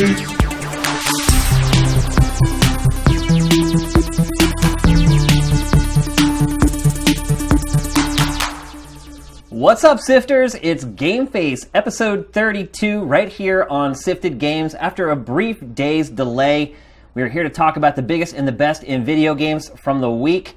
What's up, Sifters? It's Game Face, episode 32, right here on Sifted Games. After a brief day's delay, we are here to talk about the biggest and the best in video games from the week.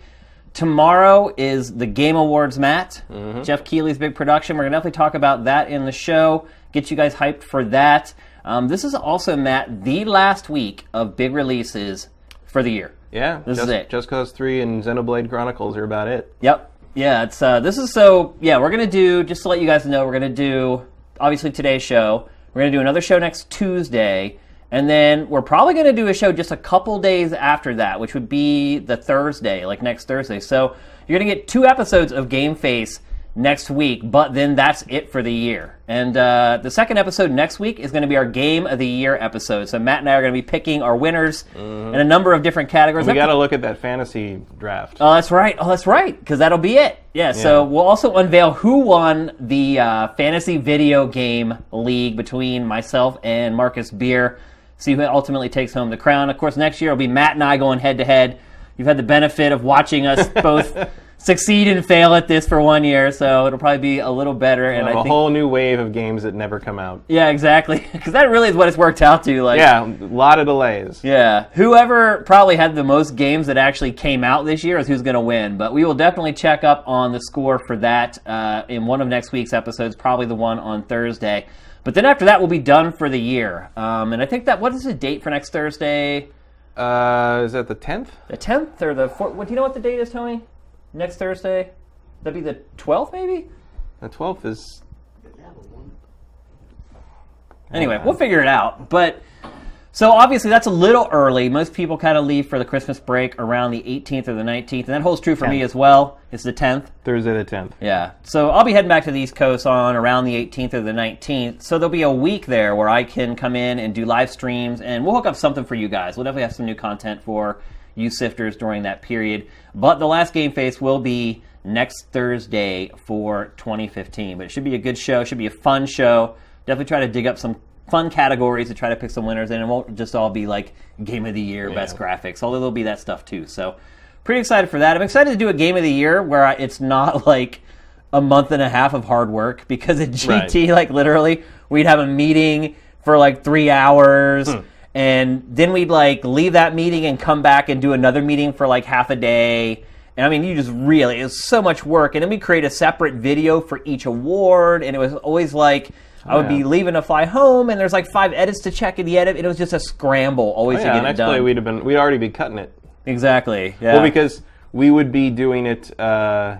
Tomorrow is the Game Awards, Matt. Mm-hmm. Geoff Keighley's big production. We're going to definitely talk about that in the show, get you guys hyped for that. Um, this is also, Matt, the last week of big releases for the year. Yeah, This is it. Just Cause 3 and Xenoblade Chronicles are about it. Yep. Yeah, it's uh this is so yeah, we're gonna do just to let you guys know, we're gonna do obviously today's show. We're gonna do another show next Tuesday, and then we're probably gonna do a show just a couple days after that, which would be the Thursday, like next Thursday. So you're gonna get two episodes of Game Face next week, but then that's it for the year. And uh, the second episode next week is going to be our Game of the Year episode. So Matt and I are going to be picking our winners in a number of different categories. We got to look at that fantasy draft. Oh, that's right. Oh, that's right. Because that'll be it. Yeah. So we'll also unveil who won the uh, fantasy video game league between myself and Marcus Beer. See who ultimately takes home the crown. Of course, next year it'll be Matt and I going head to head. You've had the benefit of watching us both succeed and fail at this for one year, so it'll probably be a little better. And a I think, a whole new wave of games that never come out. yeah, exactly. Because that really is what it's worked out to. Like, Yeah, a lot of delays. yeah, whoever probably had the most games that actually came out this year is who's going to win. But we will definitely check up on the score for that uh, in one of next week's episodes, probably the one on Thursday. But then after that, we'll be done for the year. Um, and I think that what is the date for next Thursday? Uh, is that the 10th? The tenth or the fourth? What do you know what the date is, Tony? Next Thursday? That'd be the twelfth, maybe. The 12th is. Anyway, we'll figure it out. But so obviously that's a little early. Most people kind of leave for the Christmas break around the 18th or the 19th, and that holds true for me as well. It's the 10th. Thursday the 10th. Yeah. So I'll be heading back to the East Coast on around the 18th or the 19th. So there'll be a week there where I can come in and do live streams, and we'll hook up something for you guys. We'll definitely have some new content for you sifters during that period. But the last game face will be next Thursday for 2015. But it should be a good show. Should be a fun show. Definitely try to dig up some fun categories to try to pick some winners, and it won't just all be like game of the year, best graphics. Although there'll be that stuff too. So pretty excited for that. I'm excited to do a game of the year where I, it's not like a month and a half of hard work because at GT, like literally, we'd have a meeting for like three hours. Hmm. And then we'd like leave that meeting and come back and do another meeting for like half a day. And I mean, you just really, it was so much work. And then we create a separate video for each award. And it was always like, I would be leaving to fly home, and there's like five edits to check in the edit. And it was just a scramble always Oh, to yeah, get it next done. play we'd have been. We'd already be cutting it. exactly. Yeah. Well, because we would be doing it. Uh,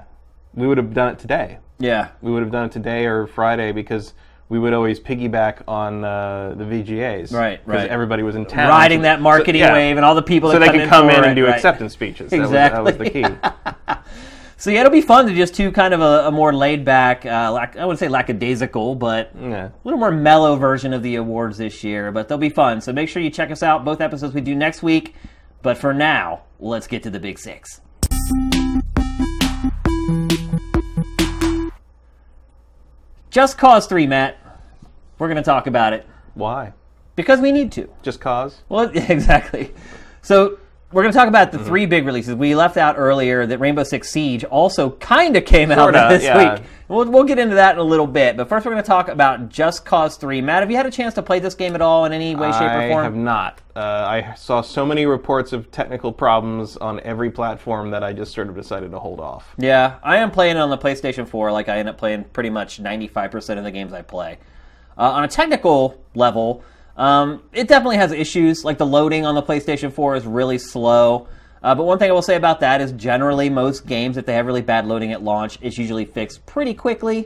we would have done it today. yeah. We would have done it today or Friday because we would always piggyback on uh, the VGAs. Right, Because right. everybody was in town. riding that marketing so- yeah. wave and all the people So that they could come for in and do right. acceptance speeches. That was- That was, the key. So yeah, it'll be fun to just do kind of a, a more laid back, uh, lack, I wouldn't say lackadaisical, but Yeah. a little more mellow version of the awards this year. But they'll be fun. So make sure you check us out. Both episodes we do next week. But for now, let's get to the big six. Just Cause 3, Matt. We're going to talk about it Why? because we need to. Just cause? Well, exactly. So we're going to talk about the three big releases. We left out earlier that Rainbow Six Siege also kind of came out Sorta, this yeah. week. We'll, we'll get into that in a little bit. But first, we're going to talk about Just Cause 3. Matt, have you had a chance to play this game at all in any way, shape, I or form? I have not. Uh, I saw so many reports of technical problems on every platform that I just sort of decided to hold off. Yeah, I am playing it on the PlayStation 4. Like I end up playing pretty much 95% of the games I play. Uh, on a technical level, um, it definitely has issues. Like the loading on the PlayStation 4 is really slow. Uh, but one thing I will say about that is generally most games, if they have really bad loading at launch, it's usually fixed pretty quickly.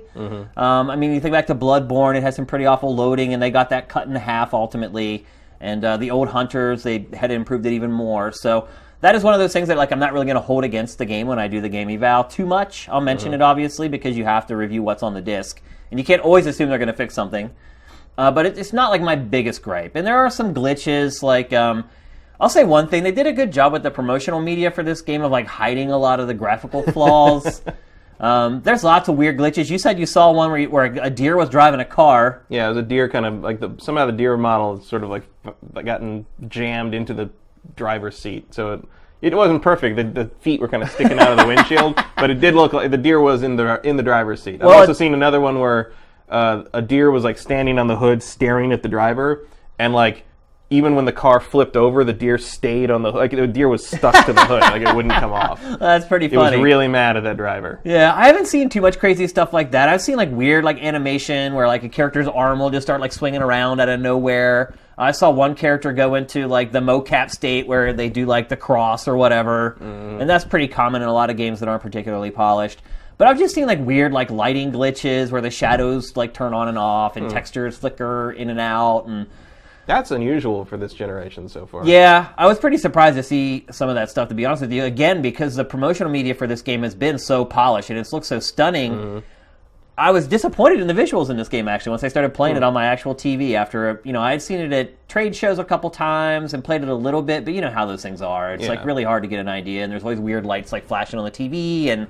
Um, I mean, you think back to Bloodborne, it had some pretty awful loading, and they got that cut in half ultimately. And uh, the old Hunters, they had improved it even more. So that is one of those things that like I'm not really going to hold against the game when I do the game eval too much. I'll mention it obviously because you have to review what's on the disc, and you can't always assume they're going to fix something. Uh, but it, it's not like my biggest gripe. And there are some glitches. Like, um, I'll say one thing: they did a good job with the promotional media for this game of like hiding a lot of the graphical flaws. Um, there's lots of weird glitches. You said you saw one where, you, where a deer was driving a car. Yeah, it was a deer kind of like the somehow the deer model sort of like gotten jammed into the driver's seat, so it it wasn't perfect. The, the feet were kind of sticking out of the windshield, but it did look like the deer was in the in the driver's seat. I've Well, also seen another one where uh, a deer was like standing on the hood, staring at the driver, and like even when the car flipped over, the deer stayed on the like the deer was stuck to the hood, like it wouldn't come off. That's pretty funny. It was really mad at that driver. Yeah, I haven't seen too much crazy stuff like that. I've seen like weird like animation where like a character's arm will just start like swinging around out of nowhere. I saw one character go into like the mocap state where they do like the cross or whatever, and that's pretty common in a lot of games that aren't particularly polished. But I've just seen like weird like lighting glitches where the shadows like turn on and off and hmm. textures flicker in and out and That's unusual for this generation so far. yeah, I was pretty surprised to see some of that stuff. To be honest with you, again because the promotional media for this game has been so polished and it's looked so stunning. Hmm. I was disappointed in the visuals in this game actually once I started playing it hmm. on my actual TV. After you know I had seen it at trade shows a couple times and played it a little bit, but you know how those things are. It's like really hard to get an idea, and there's always weird lights like flashing on the TV, and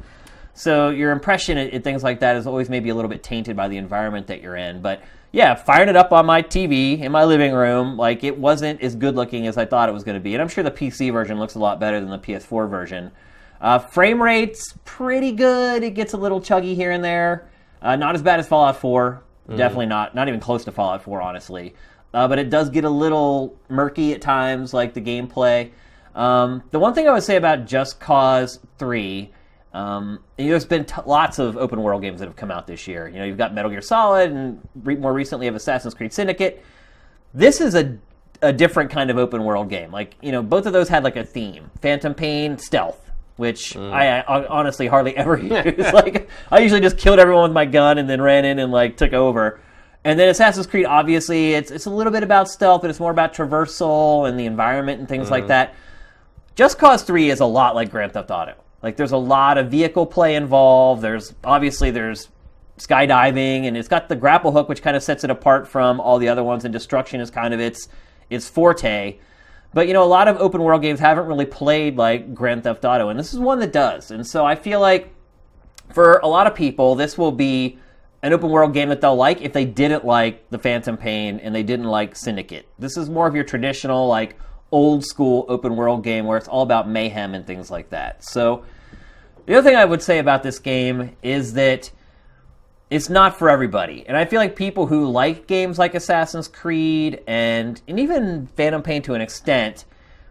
so your impression at things like that is always maybe a little bit tainted by the environment that you're in. But yeah, firing it up on my TV in my living room, like it wasn't as good looking as I thought it was going to be, and I'm sure the PC version looks a lot better than the PS4 version. Uh, frame rate's pretty good. It gets a little chuggy here and there. Uh, not as bad as Fallout 4. Definitely not. Not even close to Fallout 4, honestly. Uh, but it does get a little murky at times, like the gameplay. Um, the one thing I would say about Just Cause 3, um, you know, there's been t- lots of open world games that have come out this year. You know, you've got Metal Gear Solid, and re- more recently, you have Assassin's Creed Syndicate this is a a different kind of open world game. Like you know, both of those had like a theme: Phantom Pain, stealth, which I, I honestly hardly ever use. like I usually just killed everyone with my gun and then ran in and like took over. And then Assassin's Creed, obviously, it's it's a little bit about stealth, but it's more about traversal and the environment and things like that. Just Cause 3 is a lot like Grand Theft Auto. Like there's a lot of vehicle play involved. There's obviously there's skydiving and it's got the grapple hook which kind of sets it apart from all the other ones and destruction is kind of its its forte. But you know a lot of open world games haven't really played like Grand Theft Auto and this is one that does. And so I feel like for a lot of people this will be an open world game that they'll like if they didn't like the Phantom Pain and they didn't like Syndicate. This is more of your traditional like old school open world game where it's all about mayhem and things like that. So the other thing I would say about this game is that it's not for everybody. And I feel like people who like games like Assassin's Creed and, and even Phantom Pain to an extent,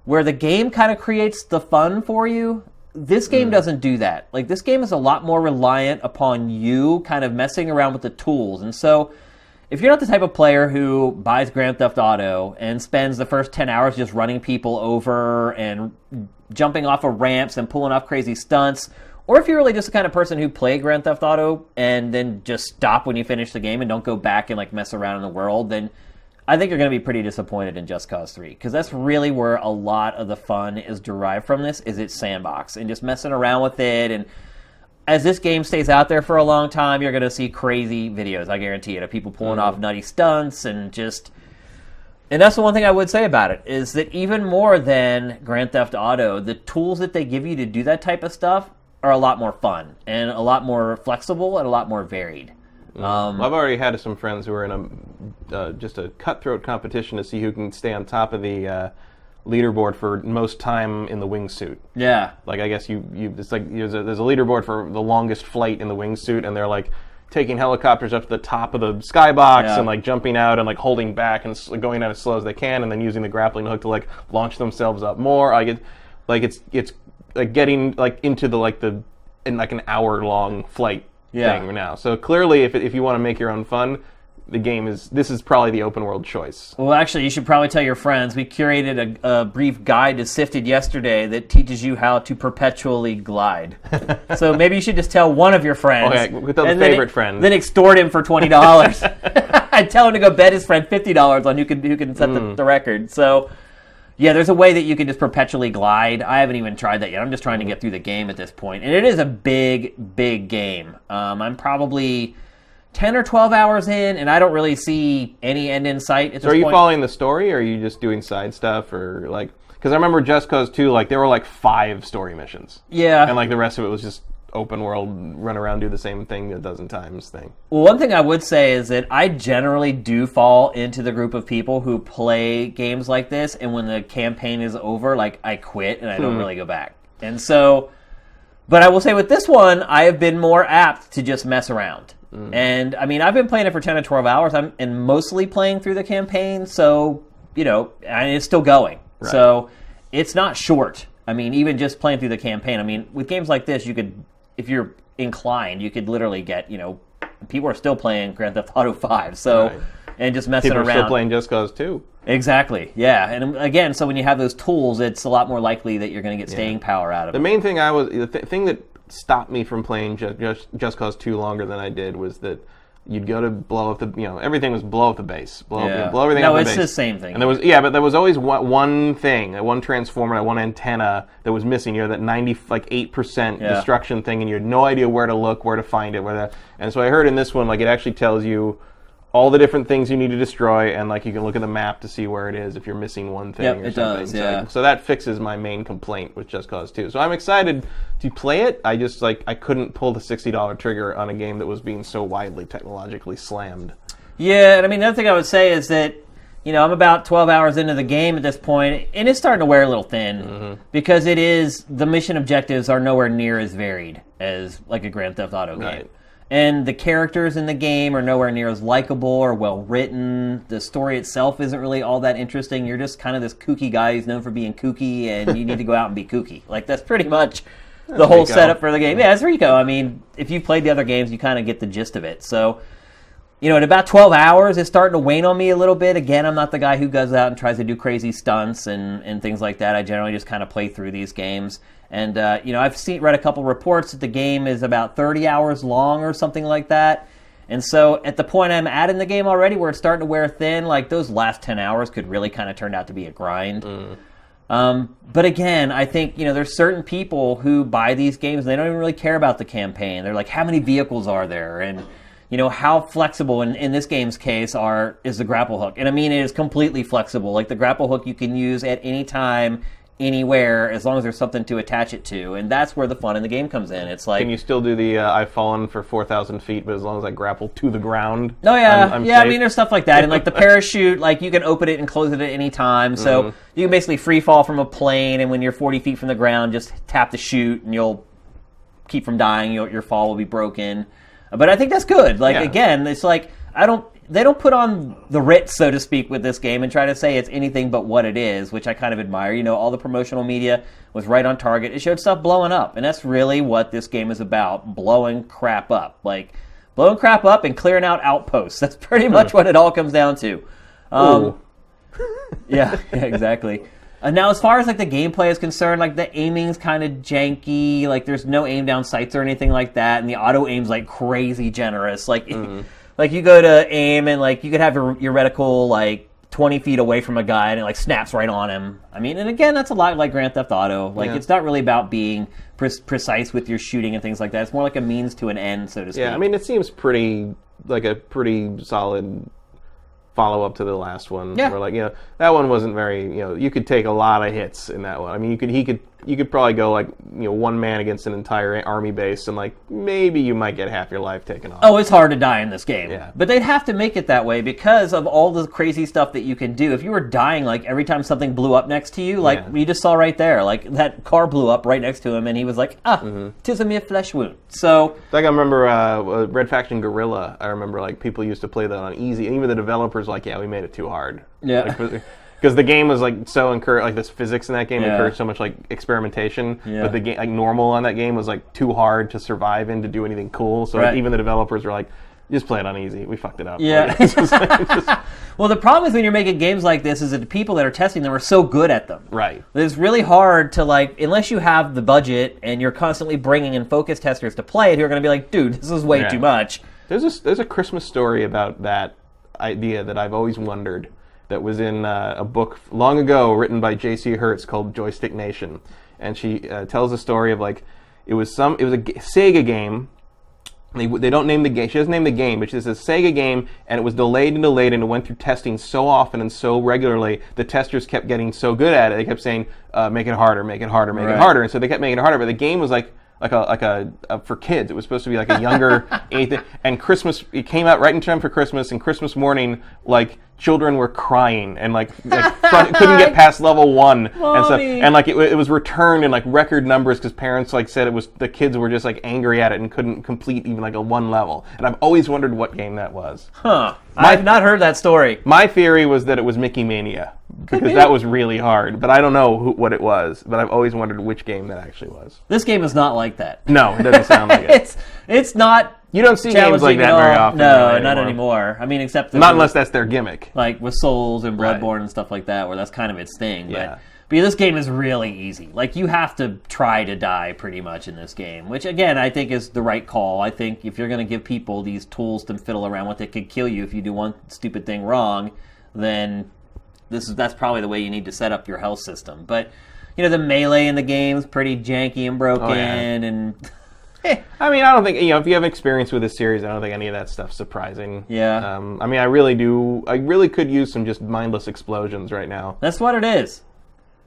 where the game kind of creates the fun for you, this game mm. doesn't do that. Like, this game is a lot more reliant upon you kind of messing around with the tools. And so, if you're not the type of player who buys Grand Theft Auto and spends the first 10 hours just running people over and jumping off of ramps and pulling off crazy stunts, or if you're really just the kind of person who play Grand Theft Auto and then just stop when you finish the game and don't go back and like mess around in the world, then I think you're going to be pretty disappointed in Just Cause 3 because that's really where a lot of the fun is derived from this is its sandbox and just messing around with it and as this game stays out there for a long time, you're going to see crazy videos. I guarantee it of people pulling off nutty stunts and just. And that's the one thing I would say about it is that even more than Grand Theft Auto, the tools that they give you to do that type of stuff are a lot more fun and a lot more flexible and a lot more varied. Um, I've already had some friends who are in a uh, just a cutthroat competition to see who can stay on top of the uh, leaderboard for most time in the wingsuit. yeah, Like I guess you you it's like there's a, there's a leaderboard for the longest flight in the wingsuit, and they're like taking helicopters up to the top of the skybox Yeah. and like jumping out and like holding back and going out as slow as they can, and then using the grappling hook to like launch themselves up more. I get like it's it's like getting like into the like the in like an hour long flight Yeah. thing now. So clearly, if if you want to make your own fun. The game is. This is probably the open world choice. Well, actually, you should probably tell your friends. We curated a, a brief guide to Sifted yesterday that teaches you how to perpetually glide. so maybe you should just tell one of your friends. Okay, we'll tell the and then favorite friend. Then extort him for twenty dollars. I'd tell him to go bet his friend fifty dollars on who can who can set Hmm. the, the record. So. Yeah, there's a way that you can just perpetually glide. I haven't even tried that yet. I'm just trying to get through the game at this point, and it is a big, big game. Um, I'm probably ten or twelve hours in, and I don't really see any end in sight at So are you point. following the story, or are you just doing side stuff, or like? Because I remember Just Cause 2, like there were like five story missions, Yeah. and like the rest of it was just open world, run around, do the same thing a dozen times thing. Well, one thing I would say is that I generally do fall into the group of people who play games like this, and when the campaign is over, like I quit and I don't hmm. really go back. And so, but I will say with this one, I have been more apt to just mess around. And I mean, I've been playing it for ten or twelve hours. I'm and mostly playing through the campaign, so you know, and it's still going. So it's not short. I mean, even just playing through the campaign. I mean, with games like this, you could, if you're inclined, you could literally get, you know, people are still playing Grand Theft Auto Five. So, Right. and just messing People are around. still playing Just Cause 2. Exactly. Yeah. And um, again, so when you have those tools, it's a lot more likely that you're going to get staying power out of The it. The main thing I was the th- thing that stopped me from playing just, just Just Cause Two longer than I did was that you'd go to blow up the you know everything was blow up the base, blow, up- Yeah. blow everything No, up the it's the same thing. And there was yeah, but there was always one, one thing, one transformer, one antenna that was missing. You know that ninety like eight percent destruction thing, and you had no idea where to look, where to find it, where to. And so I heard in this one like it actually tells you. All the different things you need to destroy, and like you can look at the map to see where it is if you're missing one thing Yep, or it something. does, So- yeah. so that fixes my main complaint with Just Cause 2. So I'm excited to play it. I just like I couldn't pull the sixty dollar trigger on a game that was being so widely technologically slammed. Yeah, and I mean, another thing I would say is that, you know, I'm about 12 hours into the game at this point, and it's starting to wear a little thin Mm-hmm. because it is, the mission objectives are nowhere near as varied as like a Grand Theft Auto game. Right. And the characters in the game are nowhere near as likable or well written. The story itself isn't really all that interesting. You're just kind of this kooky guy who's known for being kooky, and you need to go out and be kooky. Like, that's pretty much the whole Rico. setup for the game. Yeah, it's Rico. I mean, if you've played the other games, you kind of get the gist of it. So, you know, at about 12 hours, it's starting to wane on me a little bit. Again, I'm not the guy who goes out and tries to do crazy stunts and, and things like that. I generally just kind of play through these games. And, uh, you know, I've seen, read a couple reports that the game is about 30 hours long or something like that. And so at the point I'm at in the game already where it's starting to wear thin, like those last 10 hours could really kind of turn out to be a grind. Um, but again, I think you know there's certain people who buy these games and they don't even really care about the campaign. They're like, how many vehicles are there, and you know how flexible. In, in this game's case, are is the grapple hook, and I mean it is completely flexible. Like the grapple hook, you can use at any time, anywhere, as long as there's something to attach it to, and that's where the fun in the game comes in. It's like Can you still do the uh, I've fallen for four thousand feet, but as long as I grapple to the ground? Oh yeah, I'm, I'm yeah. I mean, there's stuff like that, and like the parachute, like you can open it and close it at any time. So Mm-hmm. you can basically free fall from a plane, and when you're 40 feet from the ground, just tap the chute, and you'll keep from dying. Your your fall will be broken. But I think that's good. Like Yeah. again, it's like I don't. They don't put on the Ritz, so to speak, with this game and try to say it's anything but what it is, which I kind of admire. You know, all the promotional media was right on target. It showed stuff blowing up, and that's really what this game is about: blowing crap up. Like blowing crap up and clearing out outposts. That's pretty much what it all comes down to. Um, yeah, yeah, exactly. Uh, now, as far as like the gameplay is concerned, like the aiming's kind of janky. Like there's no aim down sights or anything like that, and the auto aim's like crazy generous. Like, like you go to aim and like you could have your, your reticle like 20 feet away from a guy and it like snaps right on him. I mean, and again, that's a lot like Grand Theft Auto. Like Yeah. it's not really about being pre- precise with your shooting and things like that. It's more like a means to an end, so to speak. Yeah, I mean, it seems pretty like a pretty solid follow up to the last one. Yeah. Where like you know that one wasn't very you know you could take a lot of hits in that one. I mean, you could he could you could probably go like you know one man against an entire army base and like maybe you might get half your life taken off. Oh, it's hard to die in this game. Yeah. But they'd have to make it that way because of all the crazy stuff that you can do. If you were dying like every time something blew up next to you, like Yeah. we just saw right there, like that car blew up right next to him and he was like, ah, Mm-hmm. tis a mere flesh wound. So, Like I remember uh, uh, Red Faction Guerrilla. I remember like people used to play that on easy, and even the developers were like, yeah, we made it too hard. Yeah. Because the game was like so encouraged, like this physics in that game Yeah. encouraged so much like experimentation. Yeah. But the game, like normal on that game, was like too hard to survive in to do anything cool. So Right. even the developers were like, just play it on easy. We fucked it up. Yeah. Like, it's just- it's just- well, the problem is when you're making games like this is that the people that are testing them are so good at them. right. It's really hard to like, unless you have the budget and you're constantly bringing in focus testers to play it, who are going to be like, dude, this is way Yeah. too much. There's a there's a Christmas story about that idea that I've always wondered. That was in uh, a book long ago written by J.C. Herz called Joystick Nation, and she uh, tells a story of like it was some it was a g- Sega game. They, they don't name the game. She doesn't name the game, but she says a Sega game, and it was delayed and delayed, and it went through testing so often and so regularly. The testers kept getting so good at it. They kept saying, uh, "Make it harder, make it harder, make Right. it harder," and so they kept making it harder. But the game was like like a like a, a for kids. It was supposed to be like a younger eighth. And Christmas, it came out right in time for Christmas. And Christmas morning, like children were crying and like, like front, couldn't get past level one and stuff. And like it, it was returned in like record numbers because parents like said it was the kids were just like angry at it and couldn't complete even like a one level. And I've always wondered what game that was. Huh. I've not heard that story. My theory was that it was Mickey Mania because that was really hard, but I don't know who, what it was. But I've always wondered which game that actually was. This game is not like that. No, it doesn't sound like it. It's it's not You don't see games like that at very often. No, really, not anymore. I mean, except Not unless that's their gimmick. like with Souls and Right. Bloodborne and stuff like that, where that's kind of its thing. Yeah. But but this game is really easy. Like you have to try to die pretty much in this game, which again I think is the right call. I think if you're going to give people these tools to fiddle around with that could kill you if you do one stupid thing wrong, then this is that's probably the way you need to set up your health system. But you know the melee in the game is pretty janky and broken, Oh, yeah. and I mean, I don't think you know if you have experience with this series, I don't think any of that stuff's surprising. Yeah. Um, I mean, I really do. I really could use some just mindless explosions right now, that's what it is.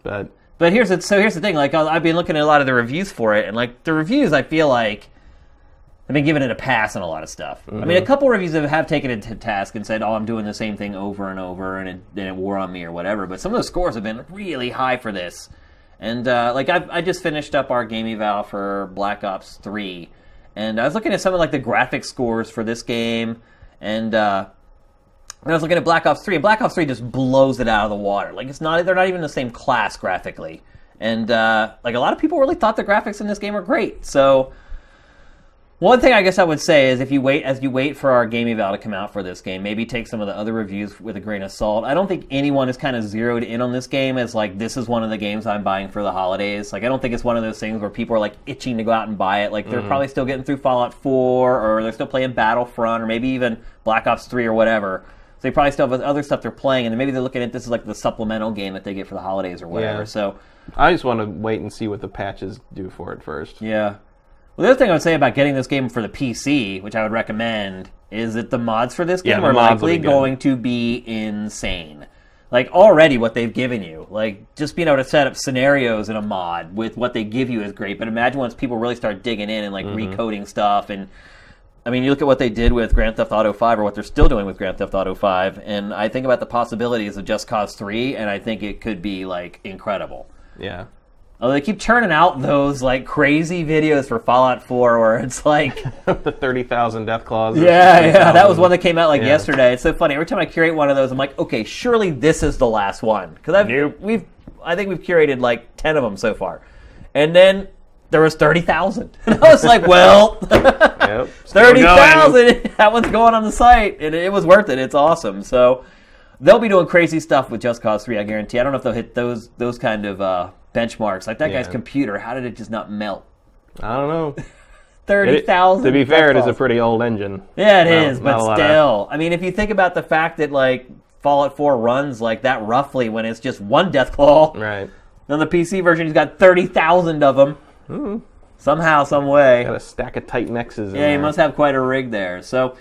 but But here's the, so here's the thing. Like I've been looking at a lot of the reviews for it, and like the reviews, I feel like I've been giving it a pass on a lot of stuff. I mean, a couple reviews have, have taken it to task and said, "Oh, I'm doing the same thing over and over, and it, and it wore on me or whatever." But some of the scores have been really high for this, and uh, like I, I just finished up our game eval for Black Ops Three, and I was looking at some of like the graphic scores for this game, and. Uh, I was looking at Black Ops 3, and Black Ops 3 just blows it out of the water. Like it's not they're not even the same class graphically. And uh, like a lot of people really thought the graphics in this game are great. So one thing I guess I would say is if you wait as you wait for our game eval to come out for this game, maybe take some of the other reviews with a grain of salt. I don't think anyone is kind of zeroed in on this game as like this is one of the games I'm buying for the holidays. Like I don't think it's one of those things where people are like itching to go out and buy it. Like they're mm-hmm. probably still getting through Fallout 4 or they're still playing Battlefront or maybe even Black Ops 3 or whatever. So they probably still have other stuff they're playing, and then maybe they're looking at this as like the supplemental game that they get for the holidays or whatever. Yeah. So I just want to wait and see what the patches do for it first. yeah. Well, the other thing I would say about getting this game for the PC, which I would recommend, is that the mods for this game the are likely going to be insane. Like already, what they've given you, like just being able to set up scenarios in a mod with what they give you is great. But imagine once people really start digging in and like Mm-hmm. recoding stuff and I mean, you look at what they did with Grand Theft Auto 5 or what they're still doing with Grand Theft Auto 5, and I think about the possibilities of Just Cause 3, and I think it could be, like, incredible. Yeah. Although they keep turning out those, like, crazy videos for Fallout 4 where it's like, the thirty thousand Deathclaws. yeah, yeah, that was one that came out, like, Yeah. yesterday. It's so funny. Every time I curate one of those, I'm like, okay, surely this is the last one. Because I've, Nope. we've, I think we've curated, like, 10 of them so far. And then there was 30,000. And I was like, well... Yep. Still Thirty going. thousand. That one's going on the site, and it was worth it. It's awesome. So they'll be doing crazy stuff with Just Cause Three. I guarantee. I don't know if they'll hit those those kind of uh, benchmarks. Like that guy's computer. How did it just not melt? I don't know. Thirty thousand. To be fair, it is a pretty old engine. yeah, it Not- is. But lot of- still, I mean, if you think about the fact that like Fallout Four runs like that roughly when it's just one death Deathclaw, Right. on the PC version, he's got thirty thousand of them. Somehow, some way. Got a stack of Titan X's. in Yeah, there. must have quite a rig there. So,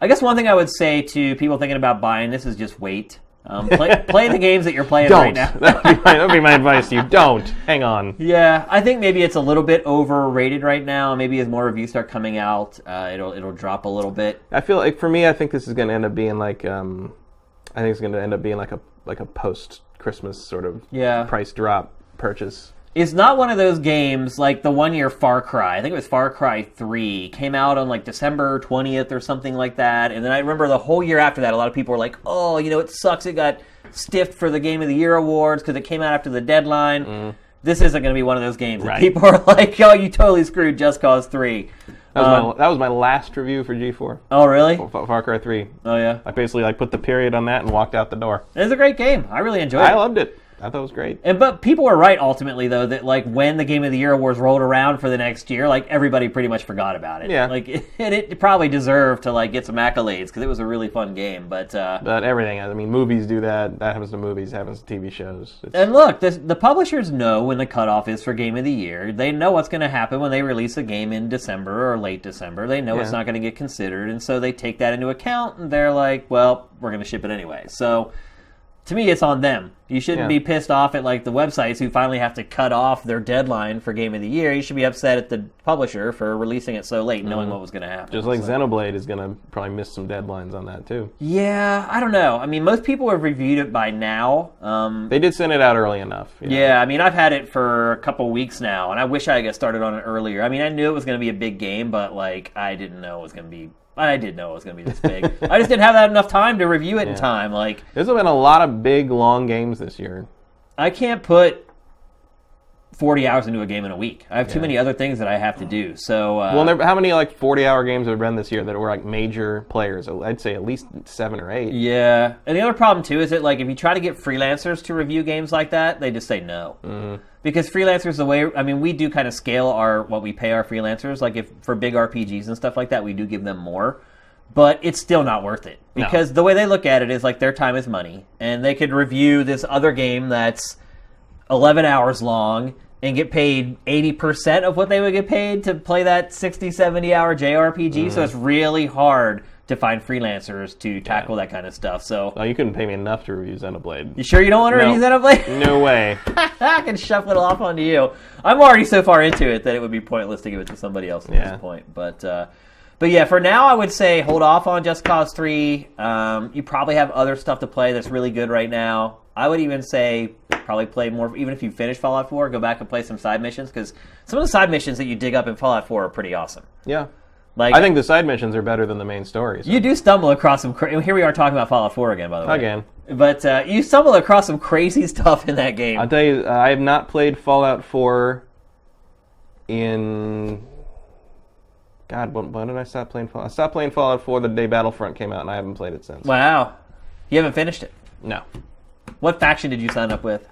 I guess one thing I would say to people thinking about buying this is just wait. Um, play, play the games that you're playing Don't. right now. that, would be my, that would be my advice to you. Don't. Hang on. Yeah, I think maybe it's a little bit overrated right now. Maybe as more reviews start coming out, uh, it'll it'll drop a little bit. I feel like for me, I think this is going to end up being like, um, I think it's going to end up being like a like a post Christmas sort of Yeah. price drop purchase. It's not one of those games like the one year Far Cry. I think it was Far Cry 3. Came out on like December 20th or something like that. And then I remember the whole year after that, a lot of people were like, oh, you know, it sucks. It got stiffed for the Game of the Year awards because it came out after the deadline. This isn't going to be one of those games. Right. People are like, oh, you totally screwed Just Cause 3. That was, Um, my, that was my last review for G4. oh, really? Far Far Cry 3. Oh, yeah. I basically like put the period on that and walked out the door. It's a great game. I really enjoyed I it. I loved it. I thought it was great. And but people were right ultimately though that like when the Game of the Year awards rolled around for the next year, like everybody pretty much forgot about it. Yeah. Like and it probably deserved to like get some accolades because it was a really fun game. But uh, But everything, I mean, movies do that. That happens to movies, happens to TV shows. It's, and look, this, the publishers know when the cutoff is for Game of the Year. They know what's going to happen when they release a game in December or late December. They know it's not going to get considered, and so they take that into account. And they're like, "Well, we're going to ship it anyway." So to me, it's on them. You shouldn't Yeah. be pissed off at like the websites who finally have to cut off their deadline for Game of the Year. You should be upset at the publisher for releasing it so late, knowing what was going to happen. Mm-hmm. Just like So- Xenoblade is gonna probably miss some deadlines on that too. Yeah, I don't know. I mean, most people have reviewed it by now. Um, They did send it out early enough. know. yeah, I mean, I've had it for a couple weeks now, and I wish I had got started on it earlier. I mean, I knew it was going to be a big game, but like, I didn't know it was going to be. I did know it was going to be this big. I just didn't have that enough time to review it in time. Like, There's been a lot of big, long games this year. I can't put 40 hours into a game in a week. I have too Yeah. many other things that I have to do. So, uh, Well, there, how many like 40-hour games have been this year that were like major players? I'd say at least seven or eight. yeah. And the other problem too is that like if you try to get freelancers to review games like that, they just say no. Mm-hmm. Because freelancers, the way I mean, we do kind of scale our what we pay our freelancers. Like if for big RPGs and stuff like that, we do give them more. But it's still not worth it No. because the way they look at it is like their time is money, and they could review this other game that's 11 hours long and get paid 80% of what they would get paid to play that 60 70 hour JRPG so it's really hard to find freelancers to tackle that kind of stuff so Oh, you couldn't pay me enough to review Xenoblade. you sure you don't want to No. review Xenoblade? No way. I can shuffle it off onto you. I'm already so far into it that it would be pointless to give it to somebody else at Yeah. this point. But uh, but yeah, for now, I would say hold off on Just Cause Three. Um, you probably have other stuff to play that's really good right now. I would even say probably play more. Even if you finish Fallout 4, go back and play some side missions because some of the side missions that you dig up in Fallout 4 are pretty awesome. Yeah. Like I think the side missions are better than the main stories. you do stumble across some. Cra- here we are talking about Fallout 4 again, by the way. Again. But uh, you stumble across some crazy stuff in that game. I'll tell you, uh, I have not played Fallout 4 in. God, when, when did I stop playing Fallout? I stopped playing Fallout 4 the day Battlefront came out, and I haven't played it since. wow, you haven't finished it. No. What faction did you sign up with?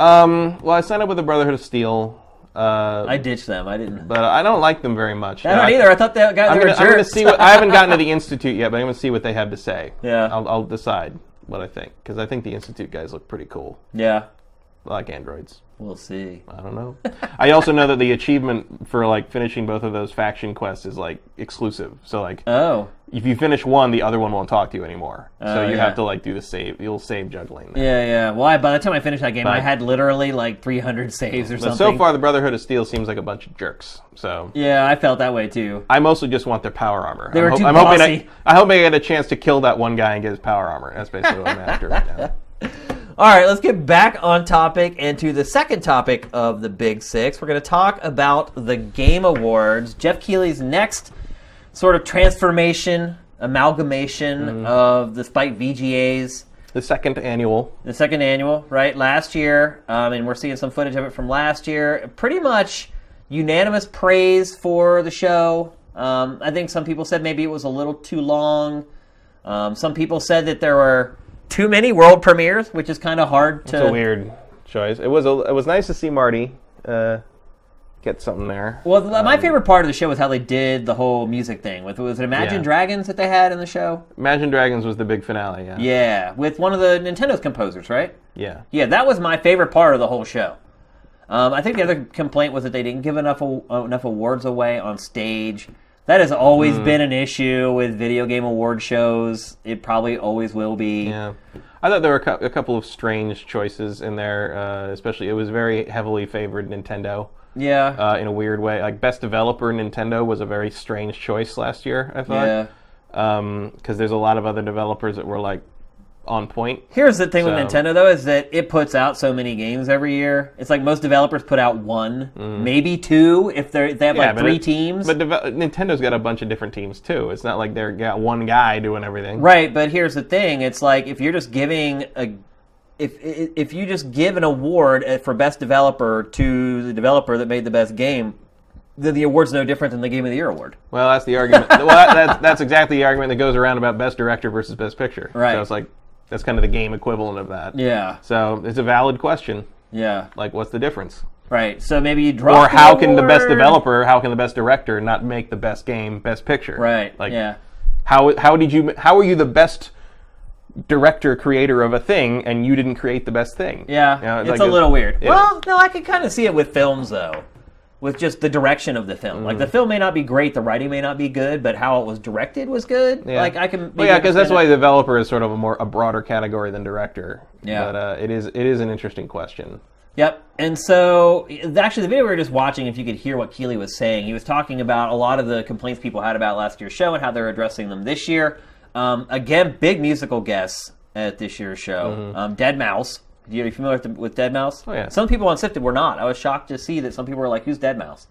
Um, well, I signed up with the Brotherhood of Steel, uh, I ditched them. I didn't. but I don't like them very much. I don't either. I thought that got I'm I'm gonna see what I haven't gotten to the institute yet, but I'm gonna see what they have to say. Yeah. I'll, I'll decide what I think because I think the institute guys look pretty cool, yeah, I like androids. We'll see. I don't know. I also know that the achievement for like finishing both of those faction quests is like exclusive. So like Oh, if you finish one, the other one won't talk to you anymore. Oh, so Oh, you yeah. have to like do the save. You'll save juggling. There. yeah, yeah. Well, I, by the time I finished that game, I had literally like 300 saves or But something. so far, the Brotherhood of Steel seems like a bunch of jerks. So yeah, I felt that way too. I mostly just want their power armor. They I'm, were too I'm hoping bossy. I, I hope I get a chance to kill that one guy and get his power armor. That's basically what I'm after right now. All right, let's get back on topic and to the second topic of the Big Six. We're going to talk about the Game Awards. Geoff Keighley's next sort of transformation, amalgamation Mm-hmm. of the Spike VGAs. The second annual. the second annual, right? Last year, um, and we're seeing some footage of it from last year. Pretty much unanimous praise for the show. Um, I think some people said maybe it was a little too long. Um, some people said that there were too many world premieres, which is kind of hard to. It's a weird choice. It was a, it was nice to see Marty uh, get something there. Well, my favorite part of the show was how they did the whole music thing. With was it Imagine Yeah. Dragons that they had in the show? Imagine Dragons was the big finale. Yeah. Yeah, with one of the Nintendo's composers, right? Yeah. Yeah, that was my favorite part of the whole show. Um, I think the other complaint was that they didn't give enough enough awards away on stage. That has always Hmm. been an issue with video game award shows. It probably always will be. Yeah. I thought there were a couple of strange choices in there. Uh, especially, it was very heavily favored Nintendo Yeah. uh, in a weird way. Like best developer Nintendo was a very strange choice last year. I thought. yeah. because there's a lot of other developers that were like on point. Here's the thing with Nintendo though is that it puts out so many games every year. It's like most developers put out one, maybe two if they they have like Mm-hmm. three it- teams. But Nintendo's got a bunch of different teams too. It's not like they're got one guy doing everything. Right, but here's the thing: it's like if you're just giving a, if if you just give an award uh, for best developer to the developer that made the best game, then the award's no different than the Game of the Year award. Well, that's the argument. well, that, that's that's exactly the argument that goes around about best director versus best picture. Right. So it's like that's kind of the game equivalent of that. Yeah, So it's a valid question. yeah, Like, what's the difference? right. So maybe you drop. Or how can the best developer, how can the best director not make the best game, best picture? Right. Like, yeah. how how did you how are you the best director creator of a thing and you didn't create the best thing? Yeah, You know, it's like a little weird. Well, no, I can kind of see it with films though. With just the direction of the film. Like the film may not be great, the writing may not be good, but how it was directed was good. Yeah. Like I can. Well, yeah, because that's understand why it. developer is sort of a more a broader category than director. Yeah. But uh, it is it is an interesting question. Yep. And so, actually, the video we were just watching, if you could hear what Keighley was saying, he was talking about a lot of the complaints people had about last year's show and how they're addressing them this year. Um, again, big musical guests at this year's show. Um, Deadmau5. Are you familiar with, the, with Dead Mouse? Oh, yeah. Some people on Sifted were not. I was shocked to see that some people were like, "Who's Deadmau5?"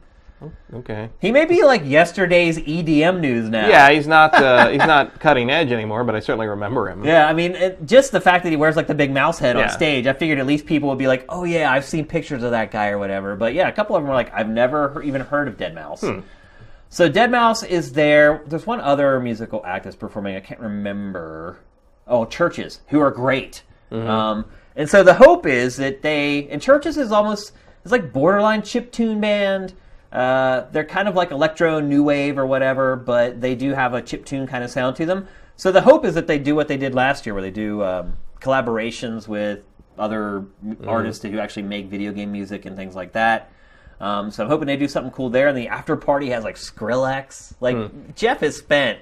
Okay. He may be like yesterday's EDM news now. Yeah, he's not uh, he's not cutting edge anymore, but I certainly remember him. Yeah, I mean, it, just the fact that he wears like the big mouse head on stage, I figured at least people would be like, "Oh yeah, I've seen pictures of that guy or whatever." But yeah, a couple of them were like, "I've never even heard of Deadmau5." Hmm. So Deadmau5 is there. There's one other musical act that's performing. I can't remember. Oh, CHVRCHES, who are great. Mm-hmm. Um, and so the hope is that they and CHVRCHES is almost it's like borderline chip tune band. Uh, they're kind of like electro new wave or whatever, but they do have a chip tune kind of sound to them. So the hope is that they do what they did last year, where they do um, collaborations with other m artists who actually make video game music and things like that. Um, so I'm hoping they do something cool there. And the after party has like Skrillex. Like Geoff has spent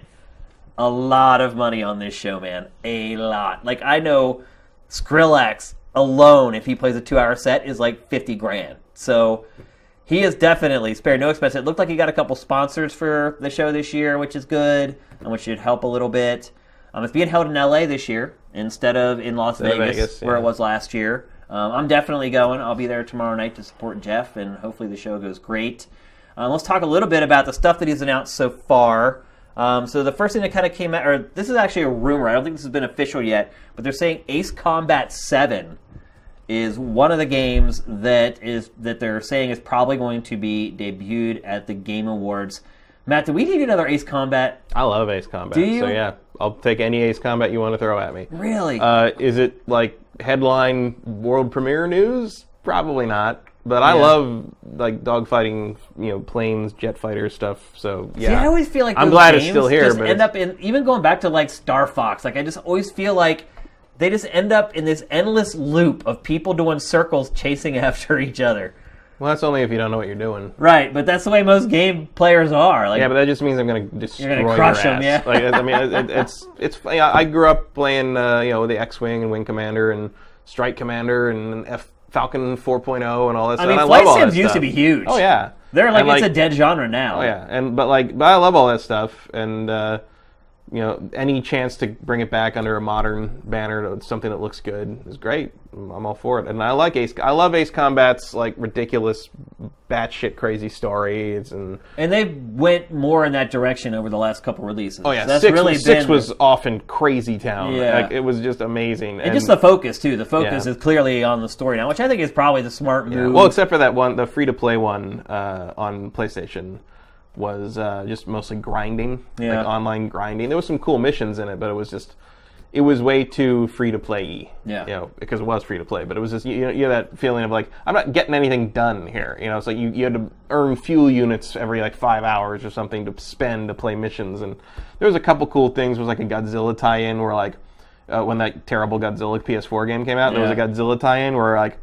a lot of money on this show, man. A lot. Like I know Skrillex alone, if he plays a two-hour set, is like fifty grand. So he is definitely spared no expense. It looked like he got a couple sponsors for the show this year, which is good and which should help a little bit. Um, it's being held in LA this year instead of in Las Vegas, Vegas, where it was last year. Um, I'm definitely going. I'll be there tomorrow night to support Geoff, and hopefully the show goes great. Um, let's talk a little bit about the stuff that he's announced so far. Um, so the first thing that kind of came out, or this is actually a rumor. I don't think this has been official yet, but they're saying Ace Combat Seven is one of the games that is that they're saying is probably going to be debuted at the Game Awards. Matt, do we need another Ace Combat? I love Ace Combat. Do you? So yeah, I'll take any Ace Combat you want to throw at me. Really? Uh, is it like headline world premiere news? Probably not. But I Yeah. love like dogfighting, you know, planes, jet fighter stuff. So yeah, See, I always feel like I'm those glad it's games still here, Just but end it's- up in even going back to like Star Fox. Like I just always feel like they just end up in this endless loop of people doing circles chasing after each other. well, that's only if you don't know what you're doing. Right, but that's the way most game players are. Like Yeah, but that just means I'm going to destroy gonna crush your 'em, ass. yeah. Like, I mean, it, it's it's. Yeah, I grew up playing, uh, you know, the X-wing and Wing Commander and Strike Commander and F Falcon 4.0 and all that stuff. I stuff. mean, and flight love all that sims used to be huge. Oh yeah, They're like And, it's a dead genre now. Oh yeah, and but like, but I love all that stuff, and uh, you know, any chance to bring it back under a modern banner, something that looks good, is great. I'm all for it, and I like Ace. I love Ace Combat's like ridiculous, batshit crazy stories, and And they went more in that direction over the last couple releases. oh yeah, that's six, really six been, was often crazy town. Yeah. like, it was just amazing, and just the focus too. The focus Yeah. is clearly on the story now, which I think is probably the smart move. Well, except for that one, the free to play one uh, on PlayStation was uh, just mostly grinding, Yeah. like online grinding. There was some cool missions in it, but it was just it was way too free to play. Yeah. you know, because it was free to play, but it was just you know you have that feeling of like I'm not getting anything done here. You know, it's like you, you had to earn fuel units every like five hours or something to spend to play missions, and there was a couple cool things. There was like a Godzilla tie-in where like uh, when that terrible Godzilla PS4 game came out, there was a Godzilla tie-in where like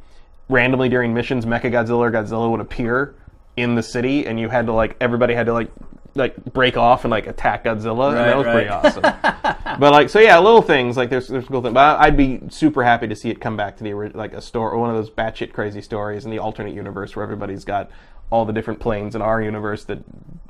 randomly during missions, Mecha Godzilla or Godzilla would appear in the city, and you had to like everybody had to like like break off and like attack Godzilla, and that was pretty awesome. but like so, yeah, little things like there's there's cool things. But I'd be super happy to see it come back to the like a story, or one of those batshit crazy stories in the alternate universe where everybody's got all the different planes in our universe. That